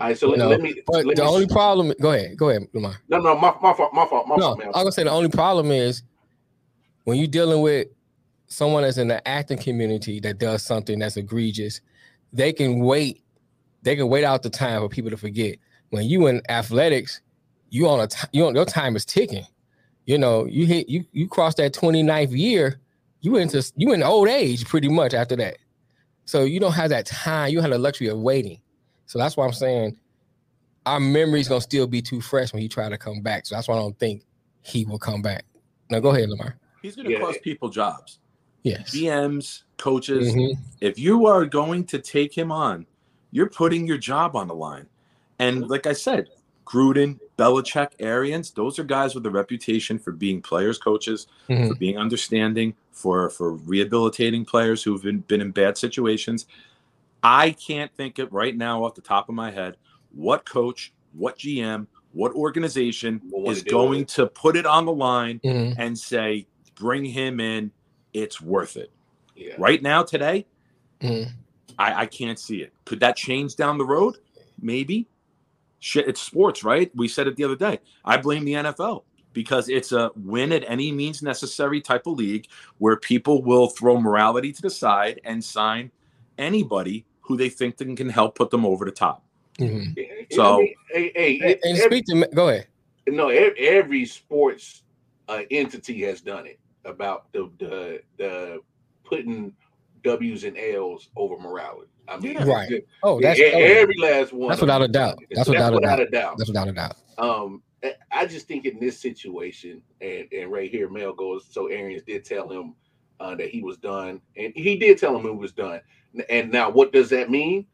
All right, so let, let me. but let the me, only problem, go ahead, go ahead, Lamar. No, no, my, my fault, my fault, my no, fault, I man. was gonna say the only problem is when you're dealing with someone that's in the acting community that does something that's egregious, they can wait, they can wait out the time for people to forget. When you in athletics, you on a t- you on your time is ticking. You know, you hit you you cross that 29th year, you into you in old age pretty much after that. So you don't have that time. You have the luxury of waiting. So that's why I'm saying our memory's gonna still be too fresh when he try to come back. So that's why I don't think he will come back. Now go ahead, Lamar. He's going to Yeah. cost people jobs. Yes. GMs, coaches. Mhm. If you are going to take him on, you're putting your job on the line. And like I said, Gruden, Belichick, Arians, those are guys with a reputation for being players, coaches, Mhm. for being understanding, for for rehabilitating players who've been, been in bad situations. I can't think of right now off the top of my head what coach, what GM, what organization wanna is going to put it on the line Mhm. and say, bring him in, it's worth it. Yeah. Right now, today, Mhm. I, I can't see it. Could that change down the road? Maybe. Shit, it's sports, right? We said it the other day. I blame the NFL because it's a win at any means necessary type of league where people will throw morality to the side and sign anybody who they think that can help put them over the top. Mhm. So- I mean, hey, hey, And, and every- speak to go ahead. no, every sports uh, entity has done it about the the the putting W's and L's over morality. I mean, Right. the- Oh, that's e- oh, every last one. That's without a doubt. it. That's without a doubt. a doubt. That's without a doubt. Um, I- I just think in this situation, and, and right here, Mel goes. So Arians did tell him uh, that he was done, and he did tell him it was done. And now, what does that mean?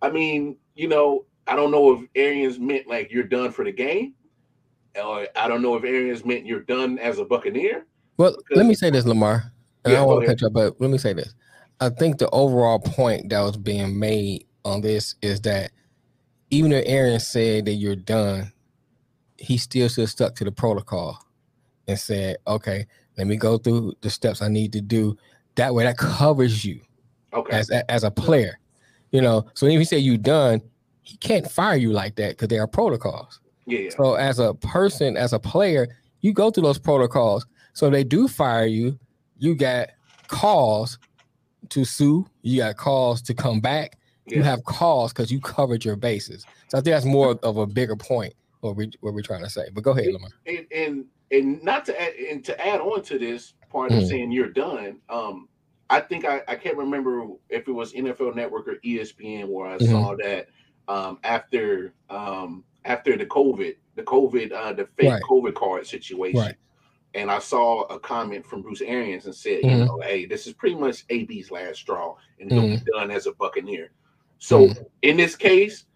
I mean, you know, I don't know if Arians meant like you're done for the game, or I don't know if Arians meant you're done as a Buccaneer. Well, let me say this, Lamar. And Yeah, I don't want to cut you, up, but let me say this. I think the overall point that was being made on this is that even if Arians said that you're done, he still should have stuck to the protocol and said, "Okay, let me go through the steps I need to do." That way, that covers you Okay. as as a player. You know, so if he say you're done, he can't fire you like that because there are protocols. Yeah. So as a person, as a player, you go through those protocols. So if they do fire you, you got calls to sue, you got calls to come back, you have calls because you covered your bases. So I think that's more of a bigger point what we what we're trying to say. But go ahead, Lamar. and and and not to add and to add on to this part of Mhm. saying you're done um i think I, I can't remember if it was nfl network or espn where i Mhm. saw that um after um after the covid the covid uh the fake Right. covid card situation Right. And i saw a comment from bruce arians and said you Mhm. know hey this is pretty much ab's last straw and he'll Mhm. be done as a buccaneer so in this case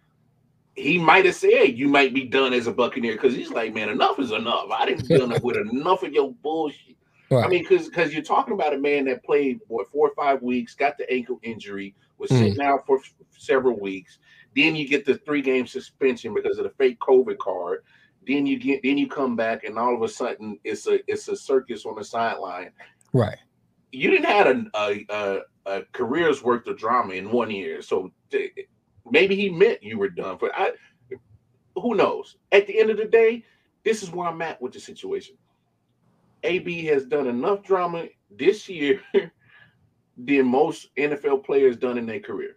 he might have said you might be done as a Buccaneer because he's like, man, enough is enough. I didn't done with enough of your bullshit. I mean, because because you're talking about a man that played what four or five weeks, got the ankle injury, was Mm. sitting out for f- several weeks. Then you get the three game suspension because of the fake COVID card. Then you get then you come back and all of a sudden it's a it's a circus on the sideline. Right. You didn't have a a, a, a career's worth of drama in one year, so maybe he meant you were done. But I, who knows? At the end of the day, this is where I'm at with the situation. AB has done enough drama this year than most NFL players done in their career,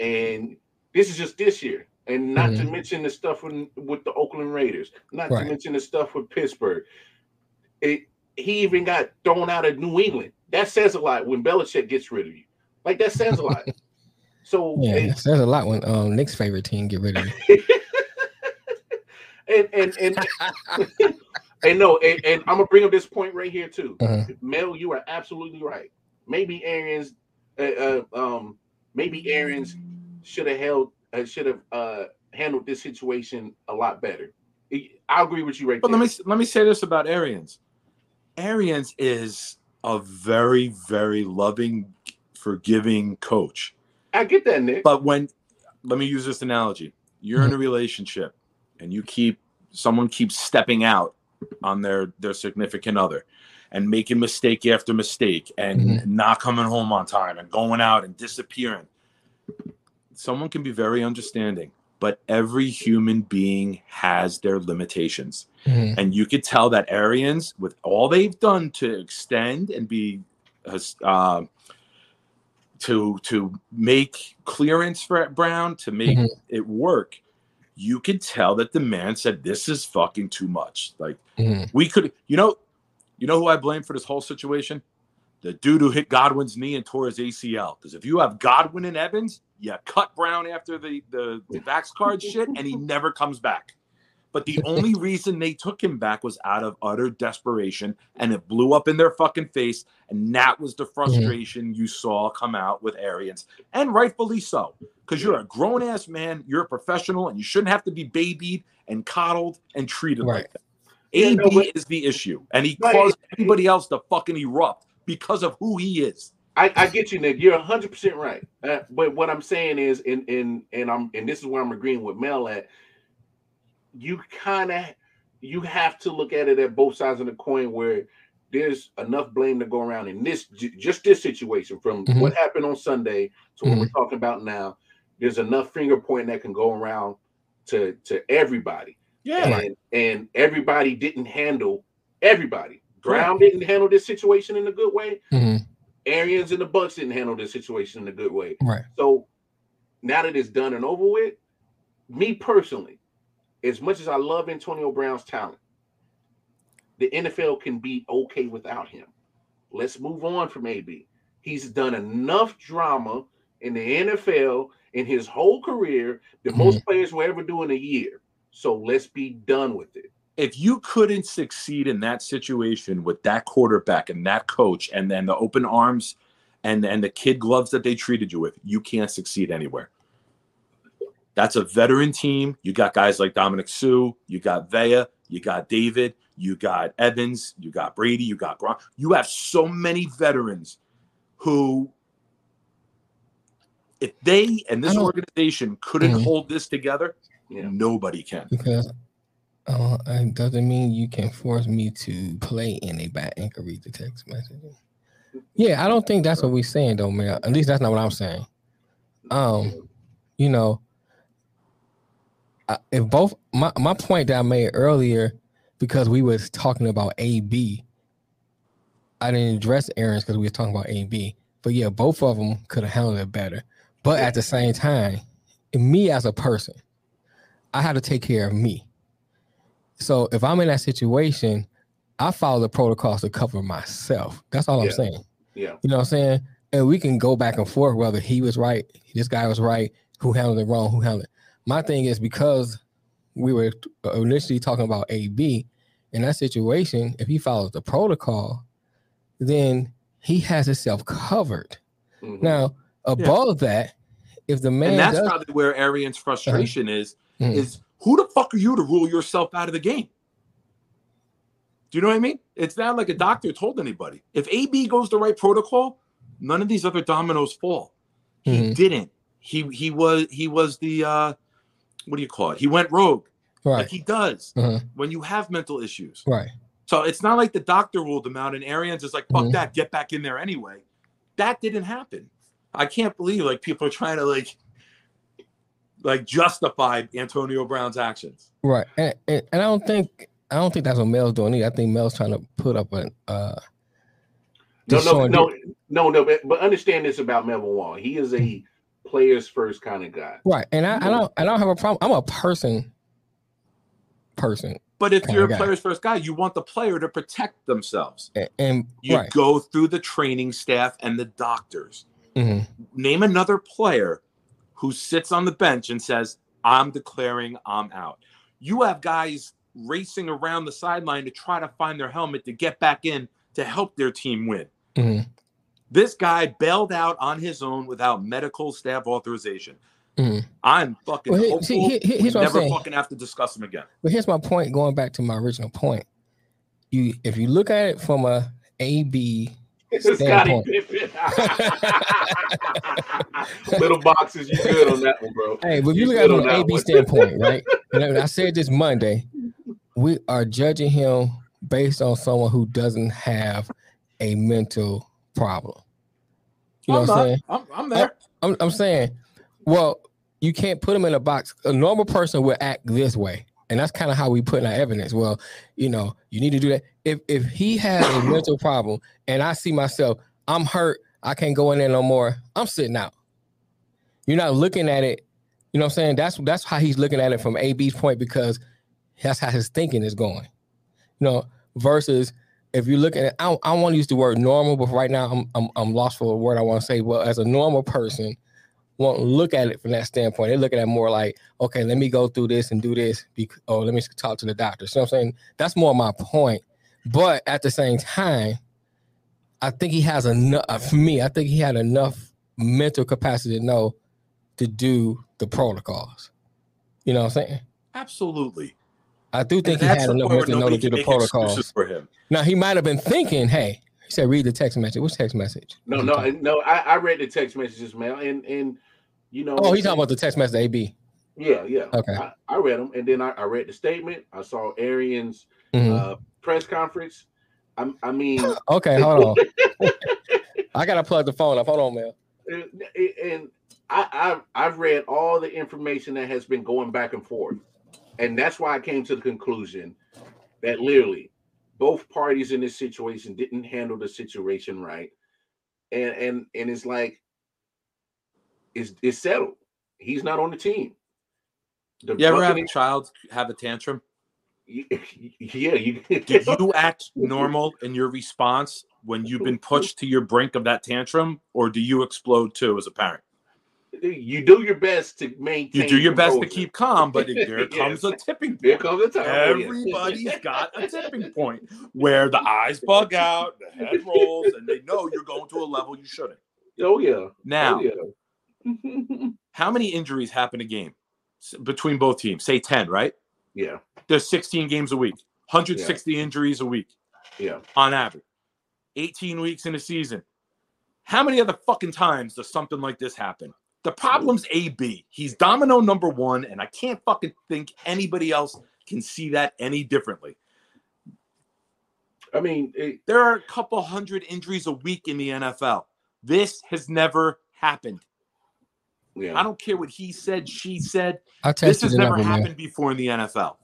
and this is just this year. And not to Mhm. mention the stuff with, with the Oakland Raiders, not Right. to mention the stuff with Pittsburgh. It, he even got thrown out of New England. That says a lot when Belichick gets rid of you. Like that says a lot. So Yeah, and, it says a lot when um Nick's favorite team get rid of you. and and and, and no, and, and I'm gonna bring up this point right here too. Uh-huh. Mel, you are absolutely right. Maybe Arians, uh, uh, um, maybe Arians should have held, Uh, should have uh, handled this situation a lot better. I agree with you right But there. let me let me say this about Arians. Arians is a very very loving, forgiving coach. I get that, Nick. But when let me use this analogy, you're in a hmm. relationship and you keep someone keeps stepping out on their their significant other and making mistake after mistake and hmm. not coming home on time and going out and disappearing. Someone can be very understanding, but every human being has their limitations. Mhm. And you could tell that Arians, with all they've done to extend and be uh, to to make clearance for Brown to make Mhm. it work, you could tell that the man said, "This is fucking too much." Like Mhm. we could, you know, you know who I blame for this whole situation? the dude who hit Godwin's knee and tore his ACL. Because if you have Godwin and Evans, you cut Brown after the the, the Vax card shit, and he never comes back. But the only reason they took him back was out of utter desperation, and it blew up in their fucking face. And that was the mm-hmm. frustration you saw come out with Arians, and rightfully so, because you're a grown ass man, you're a professional, and you shouldn't have to be babied and coddled and treated like that. Yeah, AB no, but- is the issue, and he Right. caused everybody else to fucking erupt because of who he is. I, I get you, Nick. You're 100 percent right. Uh, but what I'm saying is, and and and I'm and this is where I'm agreeing with Mel at. You kind of you have to look at it at both sides of the coin, where there's enough blame to go around in this just this situation from Mhm. what happened on Sunday to what Mm-hmm. we're talking about now. There's enough finger pointing that can go around to to everybody. Yeah. and, and everybody didn't handle everybody. Brown didn't handle this situation in a good way. Mhm. Arians and the Bucs didn't handle this situation in a good way. Right. So now that it's done and over with, me personally, as much as I love Antonio Brown's talent, the NFL can be okay without him. Let's move on from AB. He's done enough drama in the NFL in his whole career that most mm-hmm. players will ever do in a year. So let's be done with it. If you couldn't succeed in that situation with that quarterback and that coach and then the open arms and and the kid gloves that they treated you with, you can't succeed anywhere. That's a veteran team. You got guys like Ndamukong Suh, you got Vea, you got David, you got Evans, you got Brady, you got Gronk. You have so many veterans who if they and this organization couldn't hold this together, nobody can. Because uh, it doesn't mean you can force me to play in a bad and can read the text message. Yeah, I don't think that's what we're saying though, man. At least that's not what I'm saying. Um, you know, if both my my point that I made earlier, because we was talking about A B, I didn't address Arians because we were talking about AB. But yeah, both of them could have handled it better. But at the same time, me as a person, I had to take care of me. So if I'm in that situation, I follow the protocols to cover myself. That's all I'm saying. Yeah. You know what I'm saying? And we can go back and forth whether he was right, this guy was right, who handled it wrong, who handled it. My thing is because we were initially talking about AB in that situation, if he follows the protocol, then he has himself covered. Mhm. Now, above that, if the man and that's does, probably where Arians' frustration is. Mhm. Is who the fuck are you to rule yourself out of the game? Do you know what I mean? It's not like a doctor told anybody. If AB goes the right protocol, none of these other dominoes fall. He Mhm. didn't. He he was he was the uh what do you call it? He went rogue. Right. Like he does Uh-huh. when you have mental issues. right. So it's not like the doctor ruled him out and Arians is like, fuck Mhm. that, get back in there anyway. That didn't happen. I can't believe like people are trying to like like justified Antonio Brown's actions. Right, and, and, and I don't think I don't think that's what Mel's doing either. I think Mel's trying to put up an uh. No, just no, no, you- no, no. But, but understand this about Melvin Wall. He is a players first kind of guy. Right, and I, I don't I don't have a problem. I'm a person. Person, But if you're a guy. player's first guy, you want the player to protect themselves. and, and You right, go through the training staff and the doctors. mhm. Name another player who sits on the bench and says, I'm declaring I'm out. You have guys racing around the sideline to try to find their helmet to get back in to help their team win. Mhm. This guy bailed out on his own without medical staff authorization. Mhm. I'm fucking Well, here- hopeful see, here- here's we what I'm never fucking have to discuss him again. But here's my point. Going back to my original point, you if you look at it from a A B Scotty standpoint, Pippen. Little boxes, you good on that one, bro. Hey, but if you, You look at it from on an AB one. standpoint, right? And I said this Monday, we are judging him based on someone who doesn't have a mental problem. You know I'm what I'm saying? I'm, I'm there. I'm, I'm saying, well, you can't put him in a box. A normal person would act this way. And that's kind of how we put in our evidence. Well, you know, you need to do that. If if he has a mental problem and I see myself, I'm hurt, I can't go in there no more, I'm sitting out. You're not looking at it, you know what I'm saying? That's that's how he's looking at it from AB's point because that's how his thinking is going. You know, versus if you look at it, I, I want to use the word normal, but right now I'm, I'm I'm lost for a word I want to say. Well, as a normal person, won't look at it from that standpoint. They look at it more like, okay, let me go through this and do this. Because, oh, let me talk to the doctor. So I'm saying that's more my point. But at the same time, I think he has enough. For me, I think he had enough mental capacity to know to do the protocols. You know what I'm saying? Absolutely. I do think And he had enough mental where to know to do the protocols. for him. Now he might have been thinking, "Hey," he said, "Read the text message." What's text message? No, no, no. I, I read the text messages, man, and and you know. Oh, he's talking about the text message. AB. Yeah, yeah. Okay. I, I read them, and then I, I read the statement. I saw Arians' Mhm. uh, press conference. I, I mean, Okay, hold on. I gotta plug the phone up. Hold on, man. and, and I, I've I've read all the information that has been going back and forth, and that's why I came to the conclusion that literally both parties in this situation didn't handle the situation right, and and and it's like it's it's settled. He's not on the team. The You ever have a child have a tantrum? yeah, you Do you act normal in your response when you've been pushed to your brink of that tantrum, or do you explode too as a parent? you do your best to maintain. You do your best to keep calm, but there Yes. comes a tipping point. Here comes a time. Oh. Everybody's got a tipping point where the eyes bug out, the head rolls, and they know you're going to a level you shouldn't. Oh yeah. Oh, now, Oh, yeah. how many injuries happen a game between both teams? Say 10, right? Yeah. There's 16 games a week, 160 injuries a week Yeah. on average, 18 weeks in a season. How many other fucking times does something like this happen? The problem's AB. He's domino number one, and I can't fucking think anybody else can see that any differently. I mean, it, there are a couple hundred injuries a week in the NFL. This has never happened. Yeah. I don't care what he said, she said. I This has never number, man. happened before in the NFL.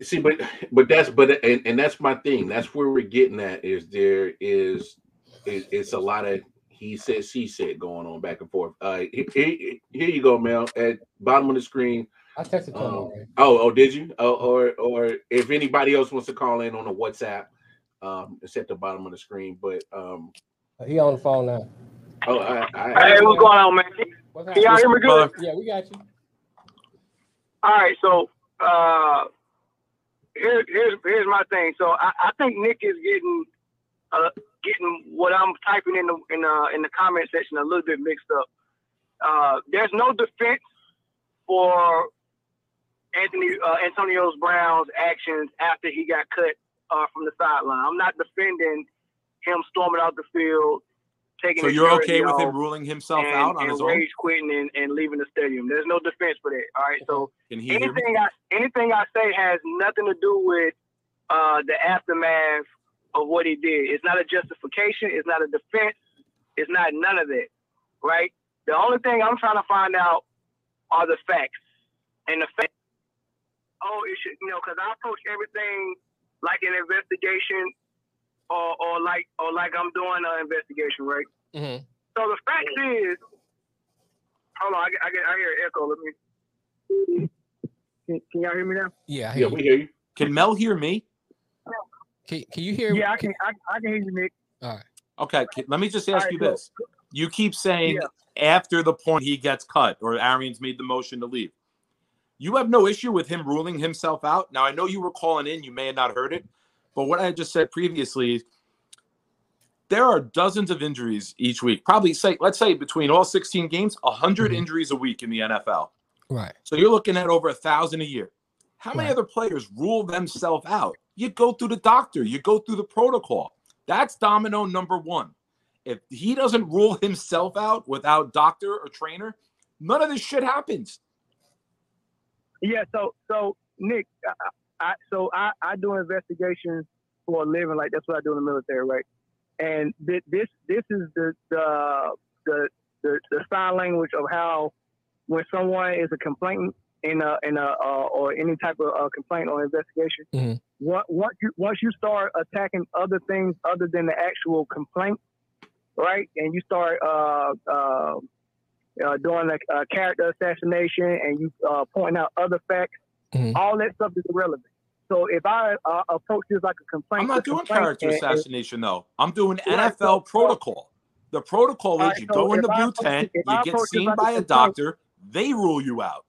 See, but but that's but and, and that's my thing. That's where we're getting at. Is there is is it's a lot of he said she said going on back and forth. Uh, here, here here you go, Mel. At bottom of the screen. I texted him Um, already. oh, oh, did you? Oh, or or if anybody else wants to call in on the WhatsApp, um, it's at the bottom of the screen. But um, He on the phone now. oh, I, I, Hey, what's going on, man? What's Can y'all hear me good? Yeah, we got you. All right, so uh, here, here's here's my thing. So I, I think Nick is getting uh, getting what I'm typing in the in the in the comment section a little bit mixed up. Uh, there's no defense for Anthony uh, Antonio Brown's actions after he got cut uh, from the sideline. I'm not defending him storming out the field, taking. So you're okay with him ruling himself and, out on his own? rage quitting and, and leaving the stadium. There's no defense for that. All right, so Can he hear me? anything I anything I say has nothing to do with uh, the aftermath of what he did. It's not a justification. It's not a defense. It's not none of that. Right. The only thing I'm trying to find out are the facts, and the facts. Oh, it should you know because I approach everything like an investigation, or or like or like I'm doing an investigation, right? Mm-hmm. So the fact is, hold on, I get, I get, I hear an echo. Let me. Can, can y'all hear me now? Yeah, I yeah, hear we hear you. Can Mel hear me? Can, can you hear? Me? Yeah, I can. I, I can hear you, Nick. All right. Okay, let me just ask right, you cool. this. You keep saying after the point he gets cut or Arians made the motion to leave. You have no issue with him ruling himself out. Now, I know you were calling in, you may have not heard it, but what I just said previously there are dozens of injuries each week. Probably say, let's say between all 16 games, 100 mm-hmm. injuries a week in the NFL. Right. So you're looking at over a thousand a year. How many Right. other players rule themselves out? You go through the doctor, you go through the protocol. That's domino number one. If he doesn't rule himself out without doctor or trainer, none of this shit happens. Yeah. So, so Nick, I, so I, I do investigations for a living. Like that's what I do in the military, right? And thi- this this is the the the the, the sign language of how when someone is a complainant in a in a uh, or any type of uh, complaint or investigation, Mhm. once once you once you start attacking other things other than the actual complaint, right? And you start uh, uh, uh, doing a, a character assassination and you uh, pointing out other facts, Mhm. all that stuff is irrelevant. So if I uh, approach this like a complaint, I'm not doing complaint character and- assassination though. I'm doing Right, NFL so- protocol. The protocol is Alright, you so go in the I blue tent, you I get seen like by a complaint- doctor, they rule you out.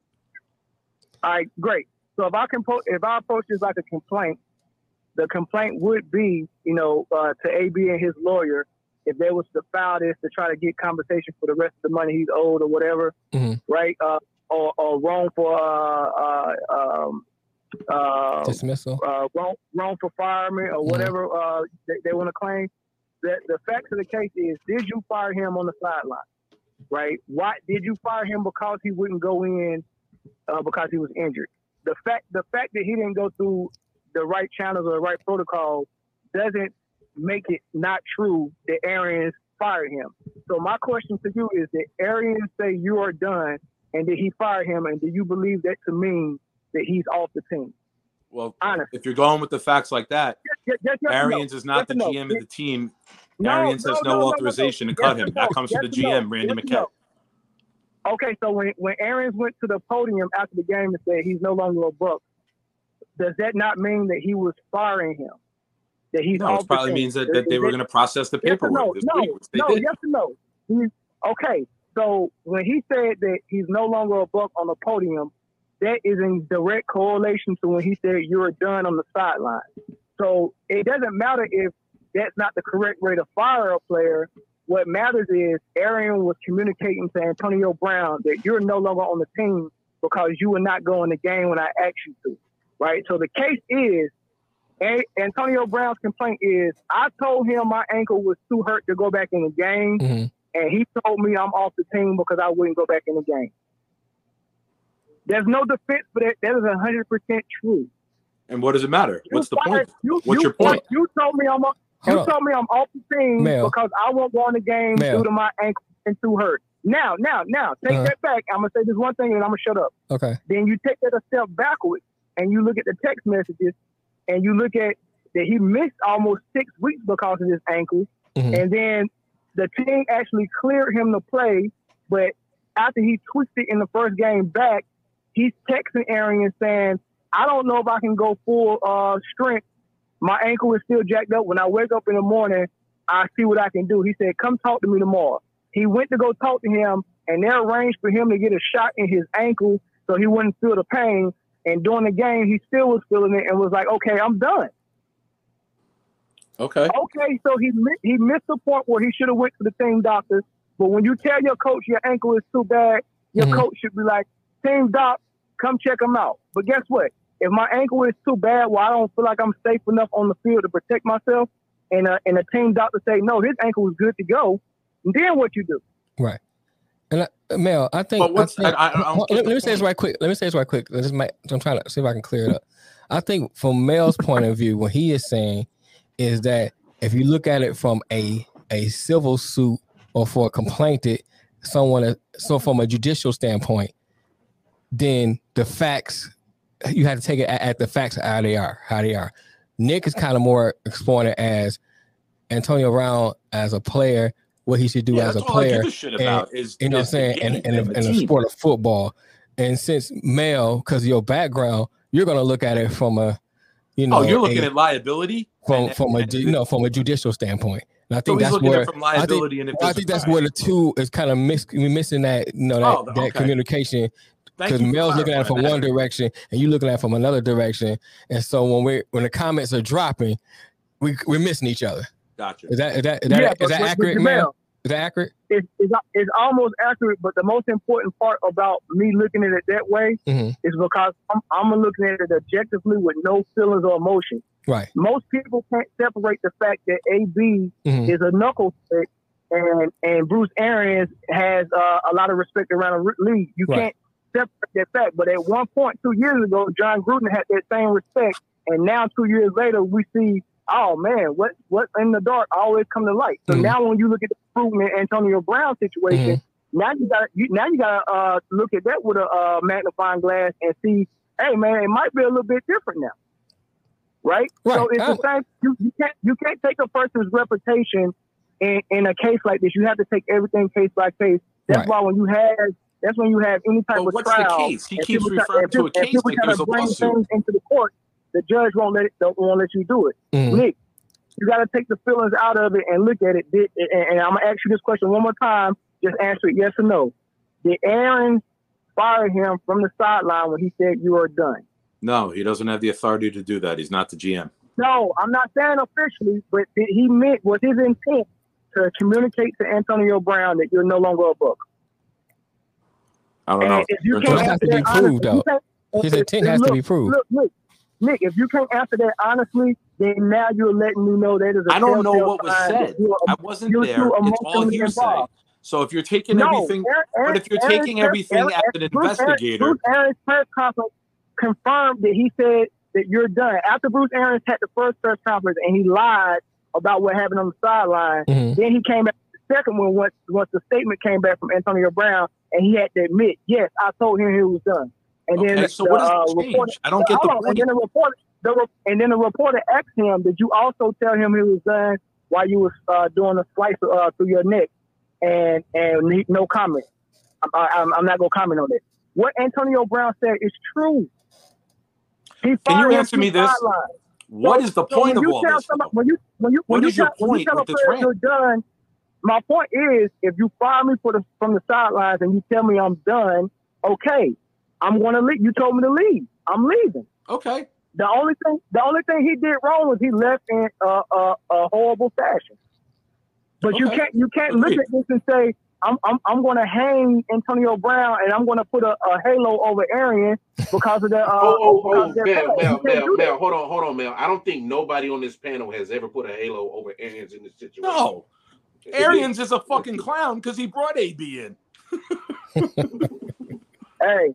All right, great. So if I can po- if I approach this like a complaint, the complaint would be, you know, uh, to AB and his lawyer, if they was to file this to try to get compensation for the rest of the money he's owed or whatever, Mhm. right? Uh, or, or wrong for uh, uh, um, uh, Dismissal. uh, wrong, wrong for fireman or whatever uh, they, they want to claim. The, the facts of the case is, did you fire him on the sideline? Right? Why did you fire him because he wouldn't go in uh, because he was injured? The fact the fact that he didn't go through the right channels or the right protocol doesn't make it not true that Arians fired him. So my question to you is: Did Arians say you are done, and did he fire him? And do you believe that to mean that he's off the team? Well, Honestly. if you're going with the facts like that, Yes, yes, yes, Arians no. is not the no. GM of the team. No, Arians has no, authorization to cut him. That comes from the. GM, Randy McKay. Okay, so when when Arians went to the podium after the game and said he's no longer a Buck, does that not mean that he was firing him? That he's No, it probably means that, that they were going to process the paperwork no, no, no, yes or no. He's, okay, so when he said that he's no longer a buck on the podium, that is in direct correlation to when he said you're done on the sideline. So it doesn't matter if that's not the correct way to fire a player. What matters is Arian was communicating to Antonio Brown that you're no longer on the team because you were not going in the game when I asked you to. Right? So the case is a- Antonio Brown's complaint is I told him my ankle was too hurt to go back in the game, Mhm. And he told me I'm off the team because I wouldn't go back in the game. There's no defense for that. That is 100% true. And what does it matter? You What's the fired- point? You, What's you, your point? You told me I'm. off- You Hold on. told me I'm off the team Mel. because I won't go in the game Mel. due to my ankle and too hurt. Now, now, now, take Uh-huh. that back. I'm gonna say this one thing and I'm gonna shut up. Okay. Then you take that a step backwards and you look at the text messages and you look at that he missed almost six weeks because of his ankle. Mhm. And then the team actually cleared him to play, but after he twisted in the first game back, he's texting Arian saying, I don't know if I can go full uh, strength. My ankle is still jacked up. When I wake up in the morning, I see what I can do. He said, Come talk to me tomorrow. He went to go talk to him, and they arranged for him to get a shot in his ankle so he wouldn't feel the pain. And during the game, he still was feeling it and was like, Okay, I'm done. Okay. Okay, so he he missed the point where he should have went to the team doctor. But when you tell your coach your ankle is too bad, your Mhm. coach should be like, "Team doc, come check him out." But guess what? If my ankle is too bad, where I don't feel like I'm safe enough on the field to protect myself, and a, and the team doctor say, "No, his ankle is good to go," then what you do? Right. And I, Mel, I think. But what's- I think- I- I- I don't let, let me say this right quick. Let me say this right quick. This might, I'm trying to see if I can clear it up. I think from Mel's point of view, what he is saying is that if you look at it from a a civil suit or for a complainant, someone, uh, so from a judicial standpoint, then the facts you have to take it at, at the facts how they are, how they are. Nick is kind of more exploring it as Antonio Brown as a player, what he should do Yeah, as a that's all I give player. and- about is- you know what I'm saying, and, and the, the and the team. sport of football. And since male, because your background, you're gonna look at it from a, you oh, know, oh, you're looking a- at liability from and- from a and- ju- you know from a judicial standpoint. And I So think he's that's where it from I think- liability and if I think that's crime. where the two is kind of miss, we missing that you know that, Oh, that communication because you Mel's looking at it from clarifying one direction and you're looking at it from another direction, and so when we when the comments are dropping, we we're missing each other. Gotcha. Is that is that is that, Yeah, is but- that but- but accurate, Jamel, Mel? Is that accurate? It's, it's, it's almost accurate, but the most important part about me looking at it that way Mhm. is because I'm, I'm looking at it objectively with no feelings or emotion. Right. Most people can't separate the fact that AB Mhm. is a knuckle stick and and Bruce Arians has uh, a lot of respect around the league. You Right. can't separate that fact. But at one point, two years ago, Jon Gruden had that same respect, and now two years later, we see, oh man, what what in the dark always come to light. So Mhm. now, when you look at the Gruden and Antonio Brown situation, Mm-hmm. now you got you now you got to uh, look at that with a uh, magnifying glass and see, hey man, it might be a little bit different now, right? So Right. it's the same. You, you can't you can't take a person's reputation in, in a case like this. You have to take everything case by case. That's Right. why when you have that's when you have any type But of what's the case? He keeps people try- referring to a case people like try there's a bring lawsuit. things into the court. the judge won't let it, don't won't let you do it. Mhm. Nick, you got to take the feelings out of it and look at it. Did, and, and I'm gonna ask you this question one more time. Just answer it yes or no. Did Aaron fire him from the sideline when he said you are done? No, he doesn't have the authority to do that. He's not the GM. No, I'm not saying officially, but did he meant was his intent to communicate to Antonio Brown that you're no longer a book. I don't know. If you can't has to be that honestly, proved, though. His intent has to be proved. Look, Nick, Nick, if you can't answer that honestly, then now you're letting me know that is a I don't know what was said. I wasn't there. It's all hearsay. involved. So if you're taking No, everything, but if you're taking everything as an investigator, Bruce Arians' press conference confirmed that he said that you're done. After Bruce Aaron had the first press conference and he lied about what happened on the sideline, Mhm. then he came back to the second one once once the statement came back from Antonio Brown and he had to admit, yes, I told him he was done. And then so the, what does uh, reporter, I don't get the on, point. And then the reporter, the re- and then the reporter asked him, "Did you also tell him he was done while you was uh, doing a slice uh, through your neck?" And and he, no comment. I'm, I'm, I'm not gonna comment on it. What Antonio Brown said is true. He Can you answer me this? sideline. What So- is the so point of all this? somebody- When you when you when What you is your tell, when you point a with this rant? you're done, my point is if you fire me for the from the sidelines and you tell me I'm done, okay, I'm gonna leave. You told me to leave. I'm leaving. Okay. The only thing the only thing he did wrong was he left in a, a, a horrible fashion. But you can't you can't look at this and say I'm I'm I'm going to hang Antonio Brown and I'm going to put a, a halo over Arian because of the uh, Oh, oh, oh, of Mel. Mel, Mel, that. Mel, hold on, hold on, Mel. I don't think nobody on this panel has ever put a halo over Arians in this situation. No. Arians is a fucking clown because he brought AB in. hey,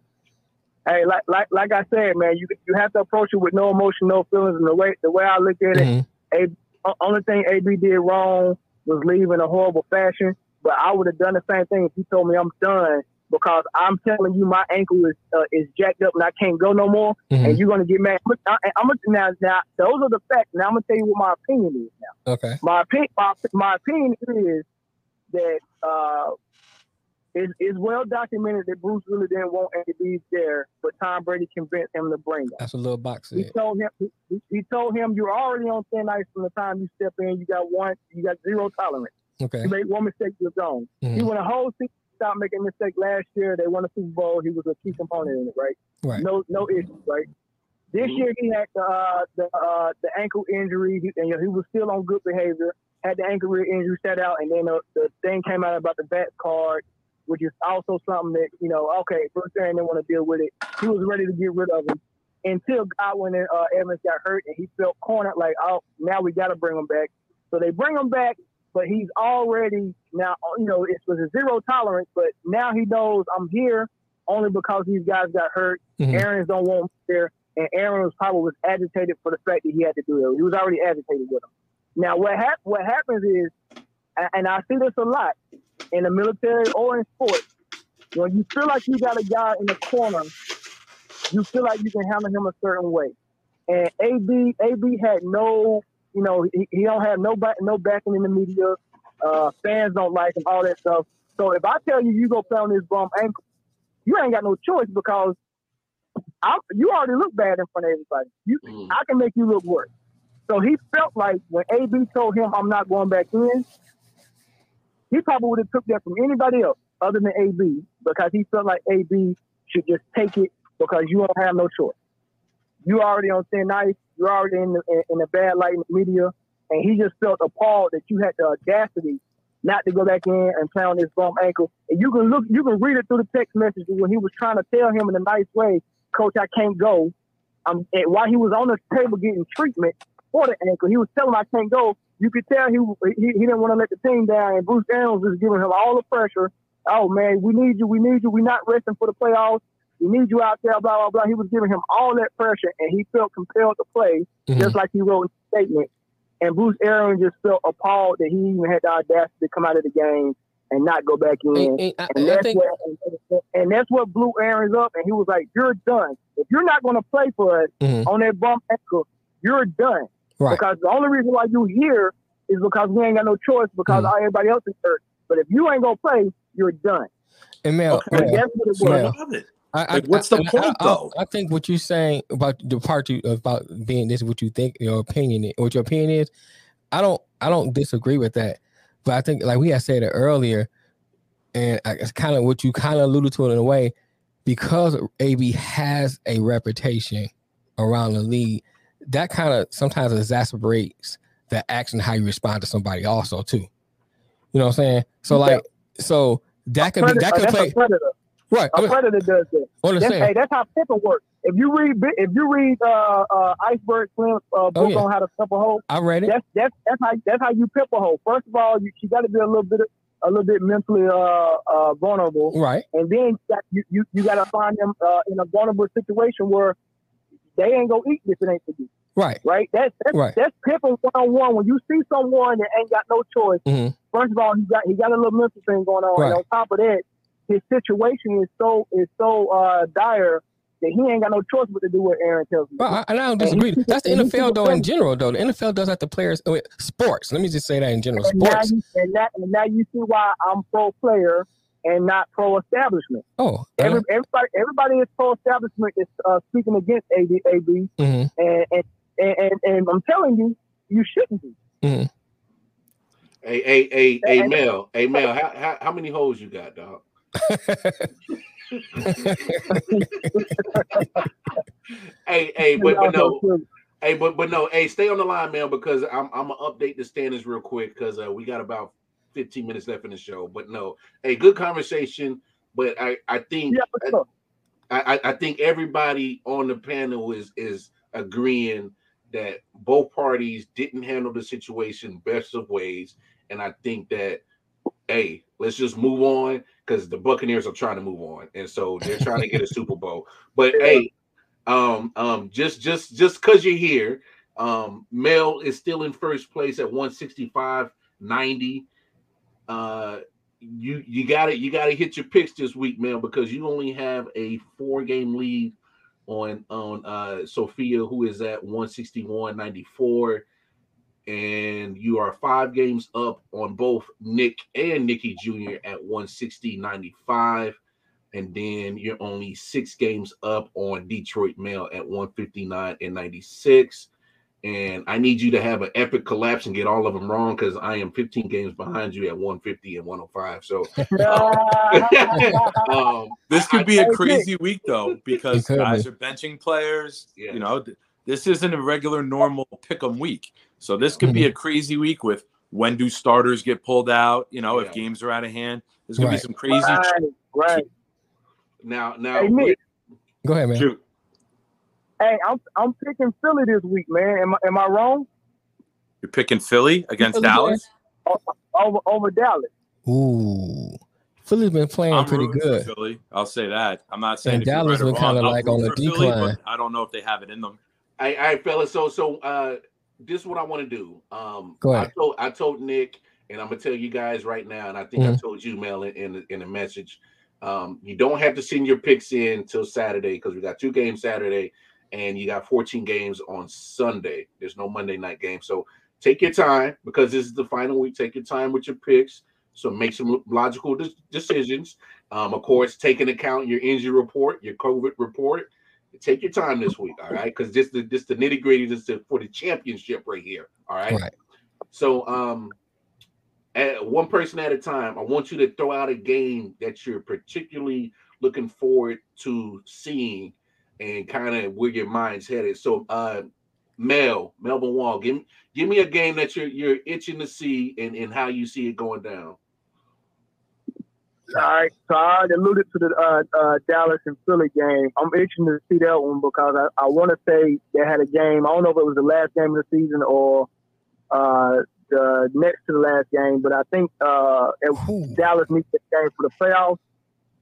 hey, like like like I said, man, you you have to approach it with no emotion, no feelings, and the way the way I look at it, A, o- only thing AB did wrong was leave in a horrible fashion. But I would have done the same thing if you told me I'm done because I'm telling you my ankle is uh, is jacked up and I can't go no more, Mhm. and you're gonna get mad. I, I'm gonna now now those are the facts. Now I'm gonna tell you what my opinion is now. Okay. My opinion, my, my opinion is that uh, it's, it's well documented that Bruce really didn't want AB there, but Tom Brady convinced him to bring him. That's a little box He told him he, he told him you're already on thin ice from the time you step in. You got one, you got zero tolerance. Okay. You made one mistake, you're gone. He Mhm. went a whole season without making a mistake last year. They won a Super Bowl. He was a key component in it, right? Right. No, no issues, right? This year he had the uh, the uh, the ankle injury, he, and you know, he was still on good behavior. Had the ankle injury set out, and then uh, the thing came out about the vax card, which is also something that you know. Okay, Bruce Aaron didn't want to deal with it. He was ready to get rid of him until Godwin and uh, Evans got hurt, and he felt cornered. Like, oh, now we got to bring him back. So they bring him back, but he's already now. You know, it was a zero tolerance, but now he knows I'm here only because these guys got hurt. Mhm. Arians don't want him there, and Aaron was probably was agitated for the fact that he had to do it. He was already agitated with him. Now, what hap- what happens is, and I see this a lot in the military or in sports, when you feel like you got a guy in the corner, you feel like you can handle him a certain way. And AB AB had no, you know, he, he don't have no back, no backing in the media. Uh, fans don't like him, all that stuff. So if I tell you you go play on this bum ankle, you ain't got no choice because I, you already look bad in front of everybody. You, I can make you look worse. So he felt like when AB told him I'm not going back in, he probably would have took that from anybody else other than AB because he felt like AB should just take it because you don't have no choice. You already on thin ice. You're already in the in, bad light in the media, and he just felt appalled that you had the audacity not to go back in and play on this bum ankle. And you can look, you can read it through the text messages when he was trying to tell him in a nice way, Coach, I can't go. Um, and while he was on the table getting treatment for the ankle, he was telling him I can't go. You could tell he he, he didn't want to let the team down, and Bruce Arians was giving him all the pressure. Oh man, we need you, we need you. We're not resting for the playoffs. We need you out there, blah blah blah. He was giving him all that pressure, and he felt compelled to play, Mhm. just like he wrote in the statement. And Bruce Aaron just felt appalled that he even had the audacity to come out of the game and not go back in. And- and I- And I that's think- what and, and that's what blew Arians up. And he was like, "You're done. If you're not going to play for us Mhm. on that bump ankle, you're done. Right. Because the only reason why you're here is because we ain't got no choice because Mm-hmm. everybody else is hurt. But if you ain't gonna play, you're done. And Mel, And Mel, that's what it was. Mel, I, Like, what's the and point, I, though? I, think what you're saying about the part you about being this is what you think your opinion is, what your opinion is. I don't I don't disagree with that, but I think like we had said it earlier, and I- it's kind of what you kind of alluded to it in a way, because AB has a reputation around the league, that kind of sometimes exacerbates the action how you respond to somebody also too. You know what I'm saying? So Yeah. like so that could be that could play predator. Right. A predator does that. That's, hey, that's how Pippen works. If you read if you read uh, uh, Iceberg Slim's uh, book Oh, yeah. on how to pimp a hole, I read it. that's that's that's how that's how you pimp a hole. First of all, you, you got to be a little bit a little bit mentally uh, uh, vulnerable, Right. and then you got, you, you, got to find them uh, in a vulnerable situation where they ain't gonna eat if it ain't for you. Right. Right. That's that's, Right. that's pimping one on one. When you see someone that ain't got no choice, Mhm. first of all, he got he got a little mental thing going on, and on top of that, his situation is so is so uh, dire that he ain't got no choice but to do what Aaron tells him. Well, I, and I don't disagree. keep- That's the NFL though in general though. The NFL does that to players. oh, wait, sports. Let me just say that in general. And now, Sports. you, and, that, and now you see why I'm pro player and not pro establishment. Oh, Every, everybody, everybody is pro establishment is uh, speaking against AB, AB Mhm. and, and, and, and, and I'm telling you, you shouldn't be. Mhm. Hey, hey, hey, hey, Mel. Hey, Mel. How, how how many holes you got, dog? Hey, hey, but, but no, hey, but but no, hey, stay on the line, man, because I'm I'm gonna update the standings real quick because uh, we got about 15 minutes left in the show. But no, hey, good conversation. But I I think I, I I think everybody on the panel is is agreeing that both parties didn't handle the situation best of ways, and I think that hey, let's just move on because the Buccaneers are trying to move on, and so they're trying to get a Super Bowl. But hey, um, um, just just just because you're here, um, Mel is still in first place at 165.90. Uh, you you got to you got to hit your picks this week, Mel, because you only have a four game lead on on uh Sophia, who is at 161.94 and you are five games up on both Nick and Nikki Jr. at 160.95. And then you're only six games up on Detroit Mail at 159 and 96. And I need you to have an epic collapse and get all of them wrong because I am 15 games behind you at 150 and 105. So um, This could be a crazy week though, because guys are benching players. You know, th- this isn't a regular normal pick 'em week. So this could Mm-hmm. be a crazy week with when do starters get pulled out? You know, Yeah. if games are out of hand, there's gonna Right. be some crazy. Right, right. now now Hey, Nick. Go ahead, man. Shoot. Hey, I'm I'm picking Philly this week, man. Am I am I wrong? You're picking Philly against Philly, Dallas. Over over Dallas. Ooh, Philly's been playing I'm pretty good. Philly. I'll say that. I'm not saying And if Dallas right been kinda like on the for Philly, but decline. I don't know if they have it in them. I, I fellas, so so uh this is what I want to do. Um Go I ahead. told I told Nick, and I'm gonna tell you guys right now, and I think I Mhm. told you, Mel, in in, in a message. Um, you don't have to send your picks in till Saturday because we got two games Saturday, and you got 14 games on Sunday. There's no Monday night game, so take your time because this is the final week. Take your time with your picks. So make some logical de- decisions. Um, of course, take into account your injury report, your COVID report. Take your time this week, all right? Because this the this the nitty gritty. This is for the championship right here, all right? Right. So, um, at one person at a time, I want you to throw out a game that you're particularly looking forward to seeing, and kind of where your mind's headed. So, uh, Mel, Melvin Wall, give me give me a game that you're you're itching to see, and and how you see it going down. All right, so I alluded to the uh, uh, Dallas and Philly game. I'm itching to see that one because I, I want to say they had a game. I don't know if it was the last game of the season or uh, the next to the last game, but I think uh, if Dallas needs the game for the playoffs.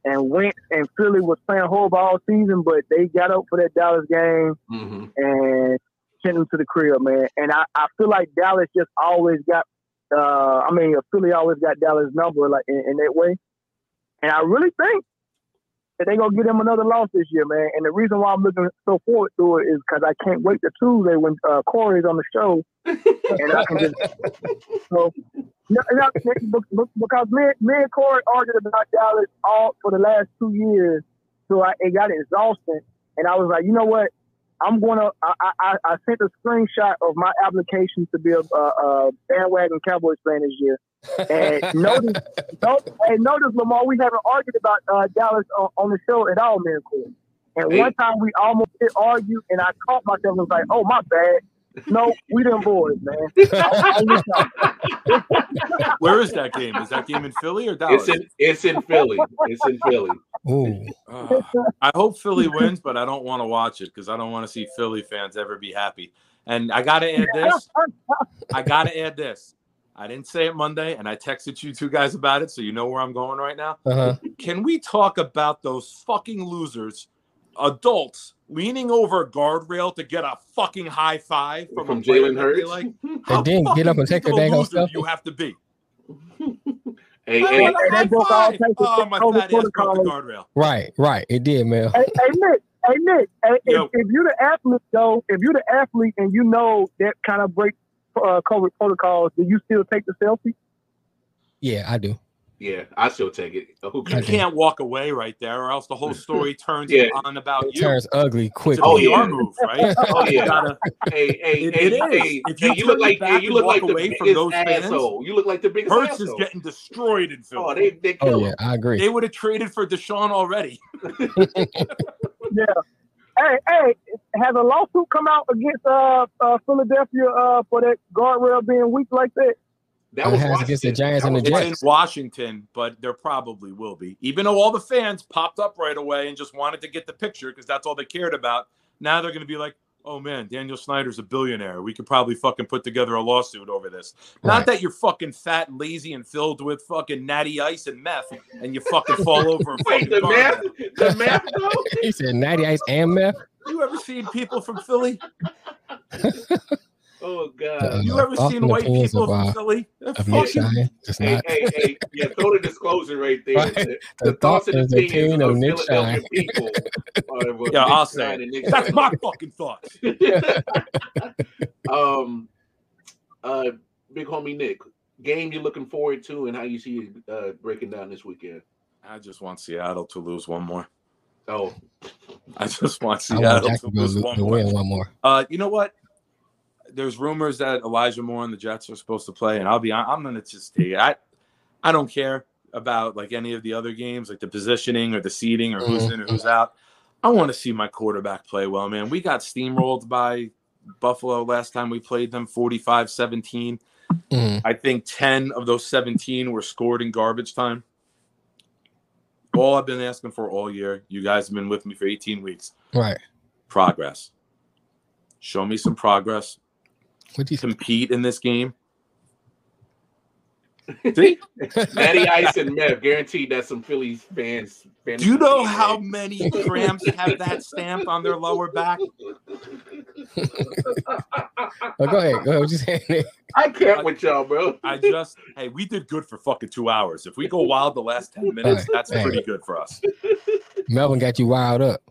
And Wentz and Philly was playing horrible all season, but they got up for that Dallas game Mm-hmm. and sent them to the crib, man. And I, I feel like Dallas just always got, uh, I mean, Philly always got Dallas' number like in, in that way. And I really think that they're gonna give them another loss this year, man. And the reason why I'm looking so forward to it is because I can't wait to Tuesday when uh, Corey's on the show, and I can just so no, no, because me, me and Corey argued about Dallas all for the last two years so I, it got exhausting, and I was like, you know what? I'm gonna. I, I, I sent a screenshot of my application to be a, a, a bandwagon Cowboys fan this year, and notice, notice, hey, notice Lamar, we haven't argued about uh, Dallas on, on the show at all, man. And Hey. one time we almost did argue, and I caught myself and was like, "Oh my bad." No, we them boys, man. I- I'm with y'all. Where is that game? Is that game in Philly or Dallas? It's in it's in Philly. It's in Philly. Ooh. Uh, I hope Philly wins, but I don't want to watch it because I don't want to see Philly fans ever be happy. And I got to add this. I got to add this. I didn't say it Monday, and I texted you two guys about it, so you know where I'm going right now. Uh-huh. Can we talk about those fucking losers, adults, leaning over a guardrail to get a fucking high five from, From a player Jalen that they Hurts? Like, And then get up and take big their of a daggone loser stuff. you have to be. Hey, I hey, want a high that book all five. takes Oh, my fat ass broke the guardrail. Right, right. It did, Mel. hey, hey, Nick. Hey, Nick. Hey, Yo. if, if you're the athlete, though, if you're the athlete and you know that kind of break uh, COVID protocols, do you still take the selfie? Yeah, I do. yeah, I still take it. Who You can't walk away right there, or else the whole story turns Yeah. on about It you. turns ugly quick. Oh, PR yeah. move, right? Oh You yeah. gotta- Hey, hey, It- hey, it is. hey, If hey, you you look like hey, you look like the away from biggest those fans. You look like the biggest Hurts asshole. is getting destroyed in Philly. oh, they they Oh yeah, him. I agree. They would have traded for Deshaun already. Yeah. Hey, hey, has a lawsuit come out against uh, uh Philadelphia uh for that guardrail being weak like that? That It was has against the Giants That and the was Jets. in Washington, but there probably will be. Even though all the fans popped up right away and just wanted to get the picture because that's all they cared about. Now they're going to be like, "Oh man, Daniel Snyder's a billionaire. We could probably fucking put together a lawsuit over this." Not that you're fucking fat, and lazy, and filled with fucking natty ice and meth, and you fucking fall over. A Wait, fucking the guardrail. math, the math though. he said natty ice and meth. You ever seen people from Philly? Oh God. Uh, You ever seen white people of, from uh, Philly? Of fucking- Shine. Just Hey, not. hey, hey, yeah, throw the disclosure right there. Right. The, The the thoughts thought and is the opinions opinion of of Nick Philadelphia Shine. people. are what Yeah, Nick I'll Shine say and. Nick That's my fucking thoughts. um, uh, big homie Nick, game you're looking forward to, and how you see it uh, breaking down this weekend. I just want Seattle to lose one more. Oh, I just want I want Seattle to lose one more. one more. Uh, you know what? There's rumors that Elijah Moore and the Jets are supposed to play, and I'll be I'm gonna just take it. I I don't care about like any of the other games, like the positioning or the seating or who's in or who's out. I want to see my quarterback play well, man. We got steamrolled by Buffalo last time we played them 45 17. Mhm. I think 10 of those 17 were scored in garbage time. All I've been asking for all year, you guys have been with me for 18 weeks. Right. Progress. Show me some progress. What do you Compete in this game. See? Natty Ice and Meth, guaranteed that some Phillies fans. Do you know how many cramps have that stamp on their lower back? Oh, go ahead. Go ahead. What you saying? I can't with y'all, bro. I just, hey, we did good for fucking two hours. If we go wild the last 10 minutes, Right. that's Hey. pretty good for us. Melvin got you wild up.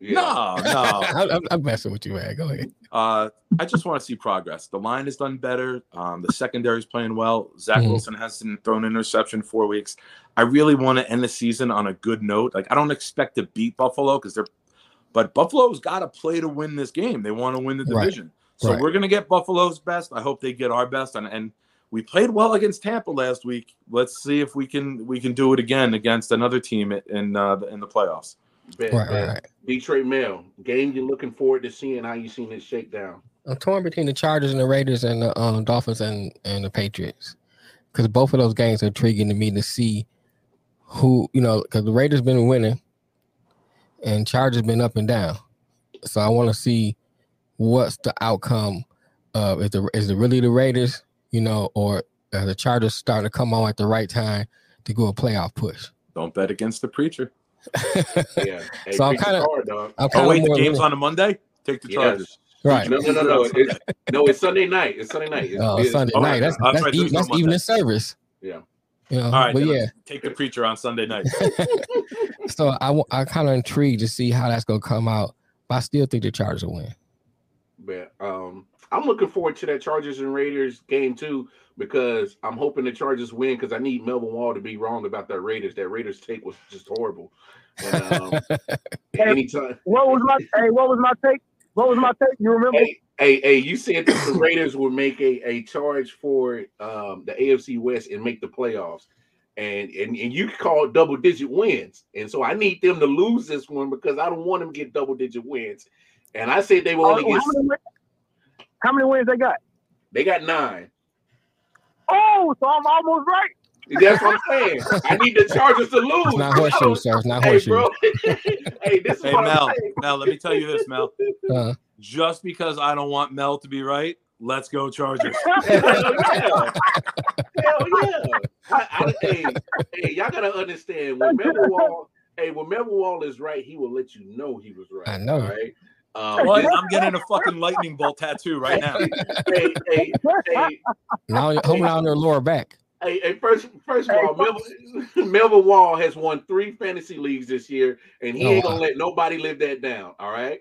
No, no. I'm, I'm, I'm messing with you, man. Go ahead. Uh, I just want to see progress. The line has done better. Um, the secondary is playing well. Zach Mhm. Wilson hasn't thrown an interception four weeks. I really want to end the season on a good note. Like I don't expect to beat Buffalo because they're, but Buffalo's got to play to win this game. They want to win the Right. division. So Right. we're gonna get Buffalo's best. I hope they get our best. And and we played well against Tampa last week. Let's see if we can we can do it again against another team in uh, in the playoffs. Bet, Right, bet. right, right. Detroit Mail game you're looking forward to seeing how you seen it shake down. I'm torn between the Chargers and the Raiders and the um, Dolphins and, and the Patriots because both of those games are intriguing to me to see who you know because the Raiders been winning and Chargers been up and down, so I want to see what's the outcome of is the is it really the Raiders you know or are the Chargers starting to come on at the right time to go a playoff push. Don't bet against the preacher. Yeah. Hey, So I'm kinda- hard. I'm Oh kind wait, of the game's on a Monday. Take the Yes. Chargers. right. No, no, no, no. It's, no, it's Sunday night. It's Sunday night. It's, Oh, it's- Sunday oh, night. That's that's that's, right, e- there's no that's Monday. evening service. Yeah. You know, All right, but yeah. take the preacher on Sunday night. So I I kind of intrigued to see how that's gonna come out, but I still think the Chargers will win. But um, I'm looking forward to that Chargers and Raiders game too because I'm hoping the Chargers win because I need Melvin Wall to be wrong about that Raiders. That Raiders take was just horrible. And, um, Hey, anytime. what was my hey? What was my take? What was my take? You remember? Hey, hey, hey, you said that the Raiders will make a, a charge for um, the AFC West and make the playoffs. And, and and you called double digit wins. And so I need them to lose this one because I don't want them to get double digit wins. And I said they will Oh, only get how, many, win- how many wins they got? they got nine. Oh, so I'm almost right. That's what I'm saying. I need the Chargers to lose. It's not horseshoes, sir. It's not Hey, horseshoes. bro. hey, this is Hey what Mel, I'm saying. Mel, let me tell you this, Mel. Uh, Just because I don't want Mel to be right, let's go Chargers. Hell yeah. Hell yeah. I, I, hey, hey, y'all gotta understand when Melvin Wall, hey, when Melvin Wall is right, he will let you know he was right. I know. Right. Um, What? this- I'm getting a fucking lightning bolt tattoo right now. hey, hey, hey, now, home on their lower back. Hey, hey, first, first of all, Melvin, Melvin Wall has won three fantasy leagues this year, and he Oh, ain't gonna wow. let nobody live that down. All right,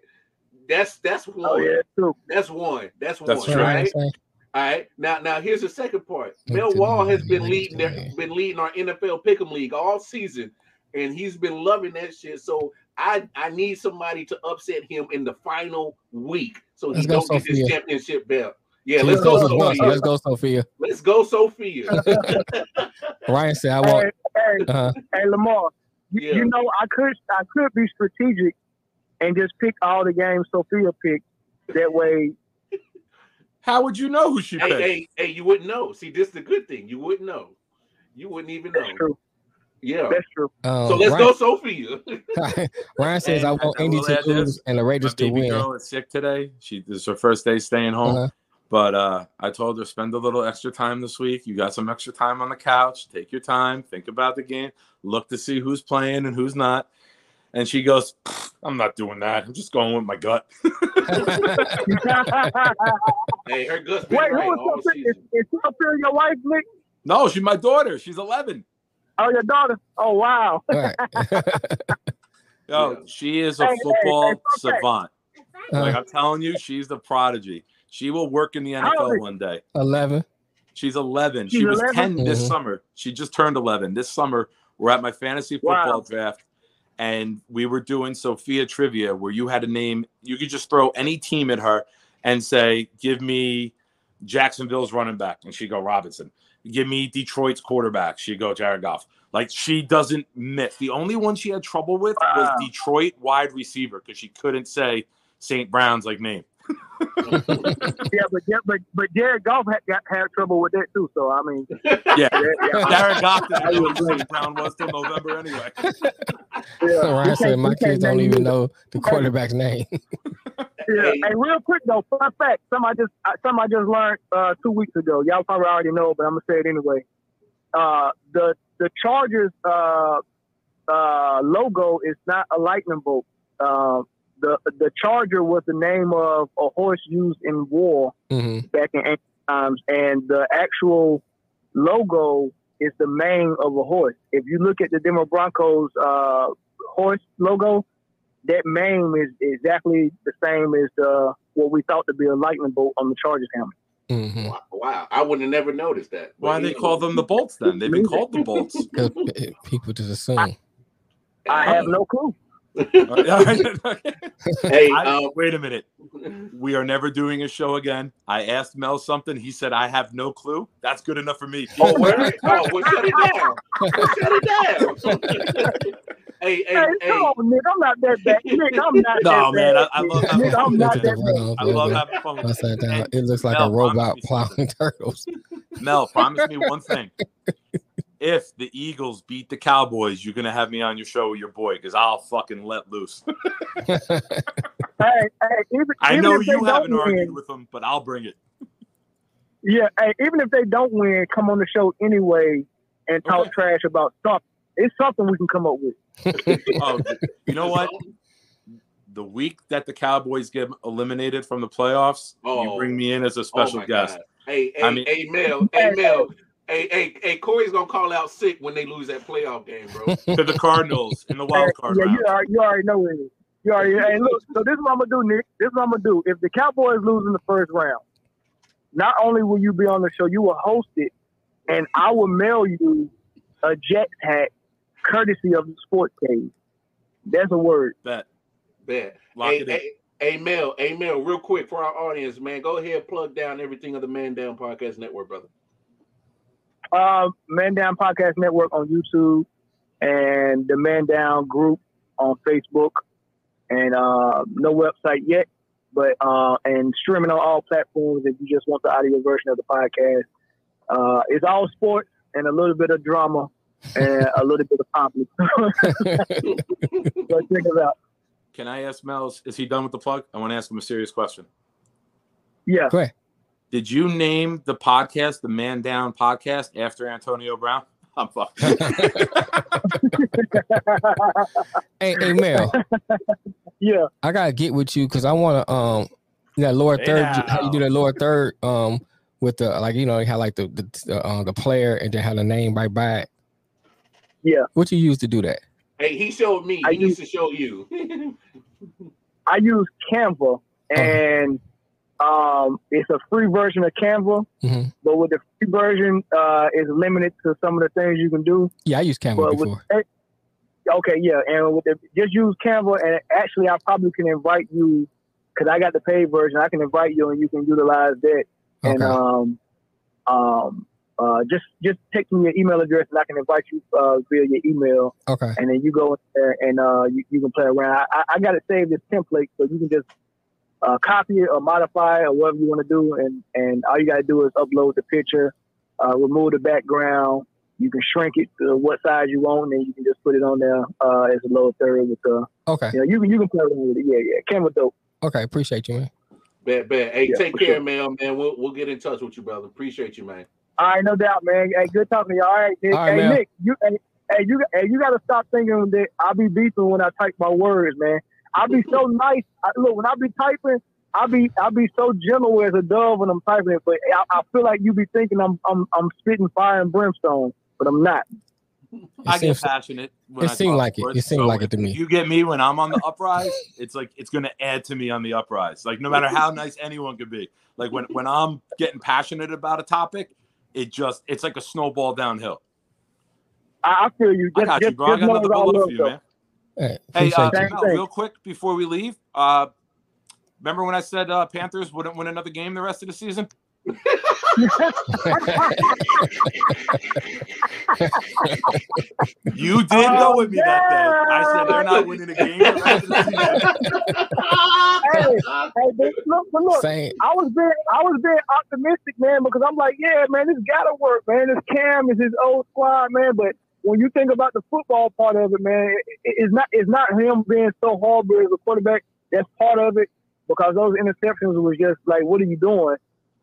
that's that's one. Oh yeah. That's one. That's one. That's all true. right? All right. Now, now here's the second part. Mel Wall has been leading their, been leading our NFL Pick'em League all season, and he's been loving that shit. So I I need somebody to upset him in the final week so he Let's don't get this Sophia. championship belt. Yeah, She let's goes go, as well, so Sophia. Let's go, Sophia. Let's go, Sophia. Ryan said, "I want." Hey, hey, Uh, hey, Lamar. You, Yeah. you know, I could I could be strategic and just pick all the games Sophia picked. That way, How would you know who she hey, picked? hey, hey, you wouldn't know. See, this is the good thing. You wouldn't know. You wouldn't even know. true. Yeah. That's true. um, So let's Ryan, go, Sophia. Ryan says, And "I want I Indy to add lose and the My Raiders to baby win." girl is sick today. She this is her first day staying home. Uh-huh. But uh, I told her spend a little extra time this week. You got some extra time on the couch. Take your time. Think about the game. Look to see who's playing and who's not. And she goes, "I'm not doing that. I'm just going with my gut." hey, her gut's been Wait, right who all is Sophia? season. Is, is your wife, Nick? no, she's my daughter. She's 11. Oh, your daughter? Oh, wow. Right. Yo, Yeah. she is a Hey, hey, football hey, okay. savant. Like Uh, I'm telling you, she's the prodigy. She will work in the NFL one day. Eleven. She's 11. She's she was 11? 10 this Mhm. summer. She just turned 11. This summer, we're at my fantasy football Wow. draft, and we were doing Sophia trivia where you had to name, you could just throw any team at her and say, Give me Jacksonville's running back. And she'd go, Robinson. Give me Detroit's quarterback. She'd go, Jared Goff. Like she doesn't miss. The only one she had trouble with was Detroit wide receiver because she couldn't say St. Brown's like name. yeah, but yeah, but but Jared Goff had, got, had trouble with that too. So I mean, Yeah. yeah, yeah, Jared Goff didn't I know would who agree. St. Brown was till November anyway. yeah. Ryan said, "My kids don't even know the quarterback's name." Yeah. Hey. Hey, real quick though, fun fact. Some I just some I just learned uh, two weeks ago. Y'all probably already know, but I'm gonna say it anyway. Uh, the the Chargers uh, uh, logo is not a lightning bolt. Uh, the the Charger was the name of a horse used in war hmm back in ancient times, and the actual logo is the mane of a horse. If you look at the Denver Broncos uh, horse logo, that mane is exactly the same as the what we thought to be a lightning bolt on the Chargers helmet. hmm Wow, wow, I would have never noticed that. Why you they call them the Bolts then? They've been called the Bolts. Because people just assume. I have no clue. Hey, I- um, wait a minute. We are never doing a show again. I asked Mel something. He said, I have no clue. That's good enough for me. Oh, word? Oh, well, shut it down. Well, shut it down. hey, hey, Hey, hey. come on, Nick. I'm not that bad. Nick, I'm not No, that man, bad. I, I love having Nick, fun I'm with not you. that bad. I love having fun I with sat you. It looks like Mel, a robot plowing turtles. Mel, promise me one thing. If the Eagles beat the Cowboys, you're gonna have me on your show with your boy because I'll fucking let loose. Hey, hey, even, I even know you haven't don't argued with them, but I'll bring it. Yeah, hey, even if they don't win, come on the show anyway and talk Okay. trash about something. It's something we can come up with. Oh, you know what? The week that the Cowboys get eliminated from the playoffs, you Oh. bring me in as a Oh, special my guest. God. Hey, hey, I mean- hey, Mel, hey, Mel. Hey, hey, hey, Corey's gonna call out sick when they lose that playoff game, bro. to the Cardinals in the wild card yeah, round. you already, you already know it. You already. hey, look. So this is what I'm gonna do, Nick. This is what I'm gonna do. If the Cowboys lose in the first round, not only will you be on the show, you will host it, and I will mail you a Jets hat, courtesy of the Sports Cage. That's a word. Bet. Bet. Lock hey, it in. hey, hey, Mel, hey, Mel, real quick for our audience, man, go ahead, plug down everything of the Man Down Podcast Network, brother. Uh, Man Down Podcast Network on YouTube and the Man Down Group on Facebook, and uh, no website yet, but uh, and streaming on all platforms. If you just want the audio version of the podcast, uh, it's all sports and a little bit of drama and a little bit of comedy. so check it out. Can I ask Mel, is he done with the plug? I want to ask him a serious question. Yeah. Go ahead. Did you name the podcast the Man Down Podcast after Antonio Brown? I'm fucked. Hey, hey, Mel. yeah. I gotta get with you because I want to um that lower Hey, third. now. How you do that lower third um with the like you know how like the the the, uh, the player and then have the name right by it. Yeah. What you use to do that? Hey, he showed me. I He needs to show you. I use Canva, and um, it's a free version of Canva. Mhm. But with the free version, uh, it's limited to some of the things you can do. Yeah, I used Canva But with, before. okay, yeah, and with the, just use Canva, and actually, I probably can invite you because I got the paid version. I can invite you, and you can utilize that. And Okay. um, um, uh, just just text me your email address, and I can invite you uh, via your email. Okay. And then you go in there and uh, you, you can play around. I, I, I got to save this template, so you can just uh, copy it or modify it or whatever you want to do. And, and all you got to do is upload the picture, uh, remove the background. You can shrink it to what size you want, and you can just put it on there uh, as a lower third with the. Okay. You know, you can you can play around with it. Yeah, yeah. Canva dope. Okay. Appreciate you, man. Bet, bet. Hey, Yeah, take care, sure. man. Man, we'll we'll get in touch with you, brother. Appreciate you, man. All right, no doubt, man. Hey, good talking to you. All right, Nick. All right, hey, man. Nick, you, hey, hey, you, hey, you got to stop thinking that I be beefing when I type my words, man. I be so nice. I, look, when I be typing, I be I be so gentle as a dove when I'm typing it, but I, I feel like you be thinking I'm I'm I'm spitting fire and brimstone, but I'm not. I get passionate. When it I seemed like it. sports, It seemed so like it to me. You get me when I'm on the uprise. It's like it's going to add to me on the uprise. Like no matter how nice anyone could be. Like when when I'm getting passionate about a topic, it just it's like a snowball downhill. I, I feel you. I Just, got you, just, bro. I just got know nothing it's but all love love, for you, though. man. Hey, Hey, uh, Same Mel, thing. real quick before we leave, uh, remember when I said uh, Panthers wouldn't win another game the rest of the season? You did go with me that day. I said they're not winning a game the rest of the season. hey, hey, but look, but look, Same. I was being, I was being optimistic, man, because I'm like, yeah, man, this gotta work, man. This Cam is his old squad, man. But when you think about the football part of it, man, it, it's not, it's not him being so horrible as a quarterback. That's part of it because those interceptions was just like, what are you doing?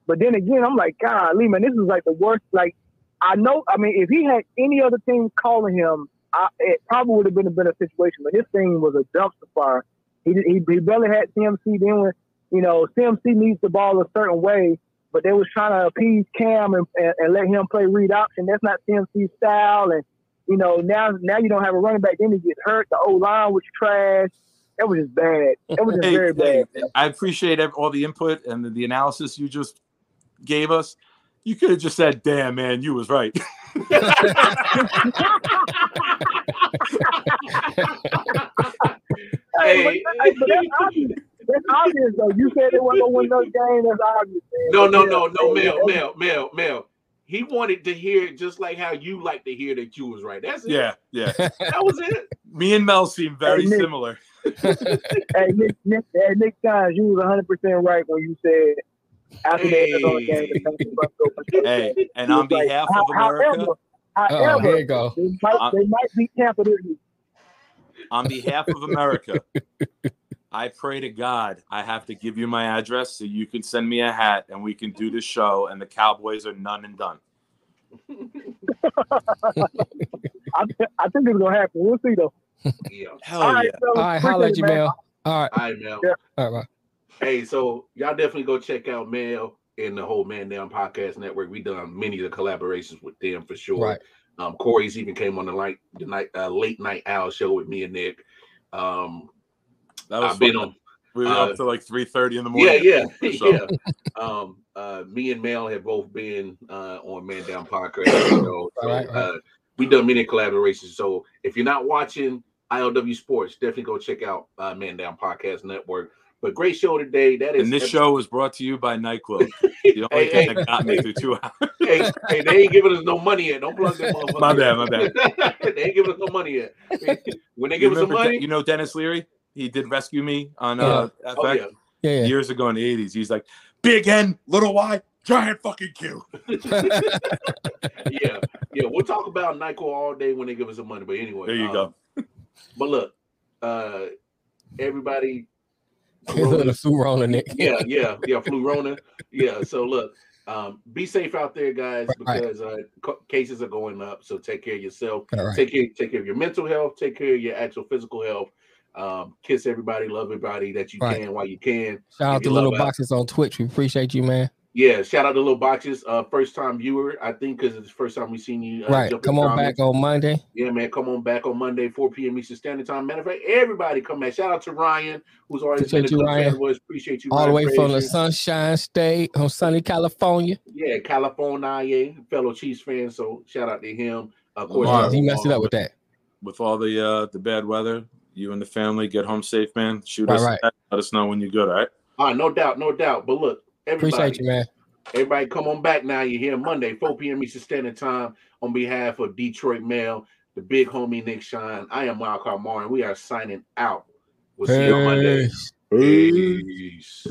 But then again, I'm like, golly, man, this is like the worst. Like, I know, I mean, if he had any other team calling him, I, it probably would have been a better situation. But this thing was a dumpster fire. He, he, he barely had CMC. Then when, you know, CMC needs the ball a certain way, but they was trying to appease Cam and, and, and let him play read option. That's not CMC style. And, you know, now now you don't have a running back. Then he gets hurt. The O line was trash. It was just bad. It was just Hey, very bad. hey, I appreciate all the input and the, the analysis you just gave us. You could have just said, "Damn, man, you was right." Hey, but, that's obvious. Though. You said they weren't gonna win no game. That's obvious. man. No, no, no, no, Hey, Mel, hey, Mel, Mel, Mel. He wanted to hear it just like how you like to hear that you was right. That's it. yeah, yeah. That was it. Me and Mel seem very Hey, Nick. similar. hey, Nick, Nick, hey, Nick Times, you was 100 percent right when you said after the Arizona game, the Panthers must go. Hey, and on was like, behalf of America, However, Uh-oh, here you go. They might, they might beat Tampa on behalf of America, I pray to God I have to give you my address so you can send me a hat and we can do the show. And the Cowboys are none and done. I, th- I think it's gonna happen. We'll see though. Yeah. Hell All right, yeah. fellas, All right, holla at you. Mel. All right. All right, Mel. Yeah. All right, bye. Hey, so y'all definitely go check out Mel and the whole Man Down Podcast Network. We've done many of the collaborations with them for sure. Right. Um, Corey's even came on the light the night uh, late night owl show with me and Nick. Um, That was I've been on. We were uh, up to like three thirty in the morning. yeah, So, yeah. Um, uh, me and Mel have both been uh, on Man Down Podcast. You know, so, Right, right. Uh, we done many collaborations. So if you're not watching ILW Sports. Definitely go check out uh, Man Down Podcast Network. But great show today. That is And this episode- show was brought to you by Nyquil. The only Hey, thing hey, that got me through two hours. hey, hey, they ain't giving us no money yet. Don't plug them. My bad, my bad. they ain't giving us no money yet. When they give us some remember De- money, you know Denis Leary? He did rescue me on Yeah. uh, Oh, FX yeah. Yeah, yeah. years ago in the 80s. He's like, big N, little Y, giant fucking Q. yeah, yeah. We'll talk about Nyquil all day when they give us some money. But anyway, There you um, go. But look, uh, everybody. the flu Rona, Nick. yeah, yeah, yeah, flu Rona. Yeah. So look, um, be safe out there, guys, Right. because uh, co- cases are going up. So take care of yourself. All right. Take care, take care of your mental health. Take care of your actual physical health. Um, kiss everybody, love everybody that you Right. can while you can. Shout out Give to Little love out. Boxes on Twitch. We appreciate you, man. Yeah, shout out to Little Boxes, uh, first time viewer, I think, because it's the first time we've seen you. Uh, right. Come on comments. back on Monday. Yeah, man, come on back on Monday, 4 p.m. Eastern Standard Time. Matter of fact, everybody come back. Shout out to Ryan, who's always been a Appreciate you, Ryan. fan of. Appreciate you, All the Ryan way from the Sunshine State on sunny California. Yeah, California, yeah, fellow Chiefs fan. So shout out to him. Of course, Lamar, He messed it up with that. With all the uh, the bad weather, you and the family get home safe, man. Shoot Right, us. right. text, Let us know when you're good, all right? Ah, no doubt, no doubt. But look, everybody, Appreciate you, man. everybody, come on back now. You're here Monday, 4 p.m. Eastern Standard Time. On behalf of Detroit Mel, the big homie Nick Shine, I am Wild Card Martin. We are signing out. We'll see you on Monday. Peace. Peace.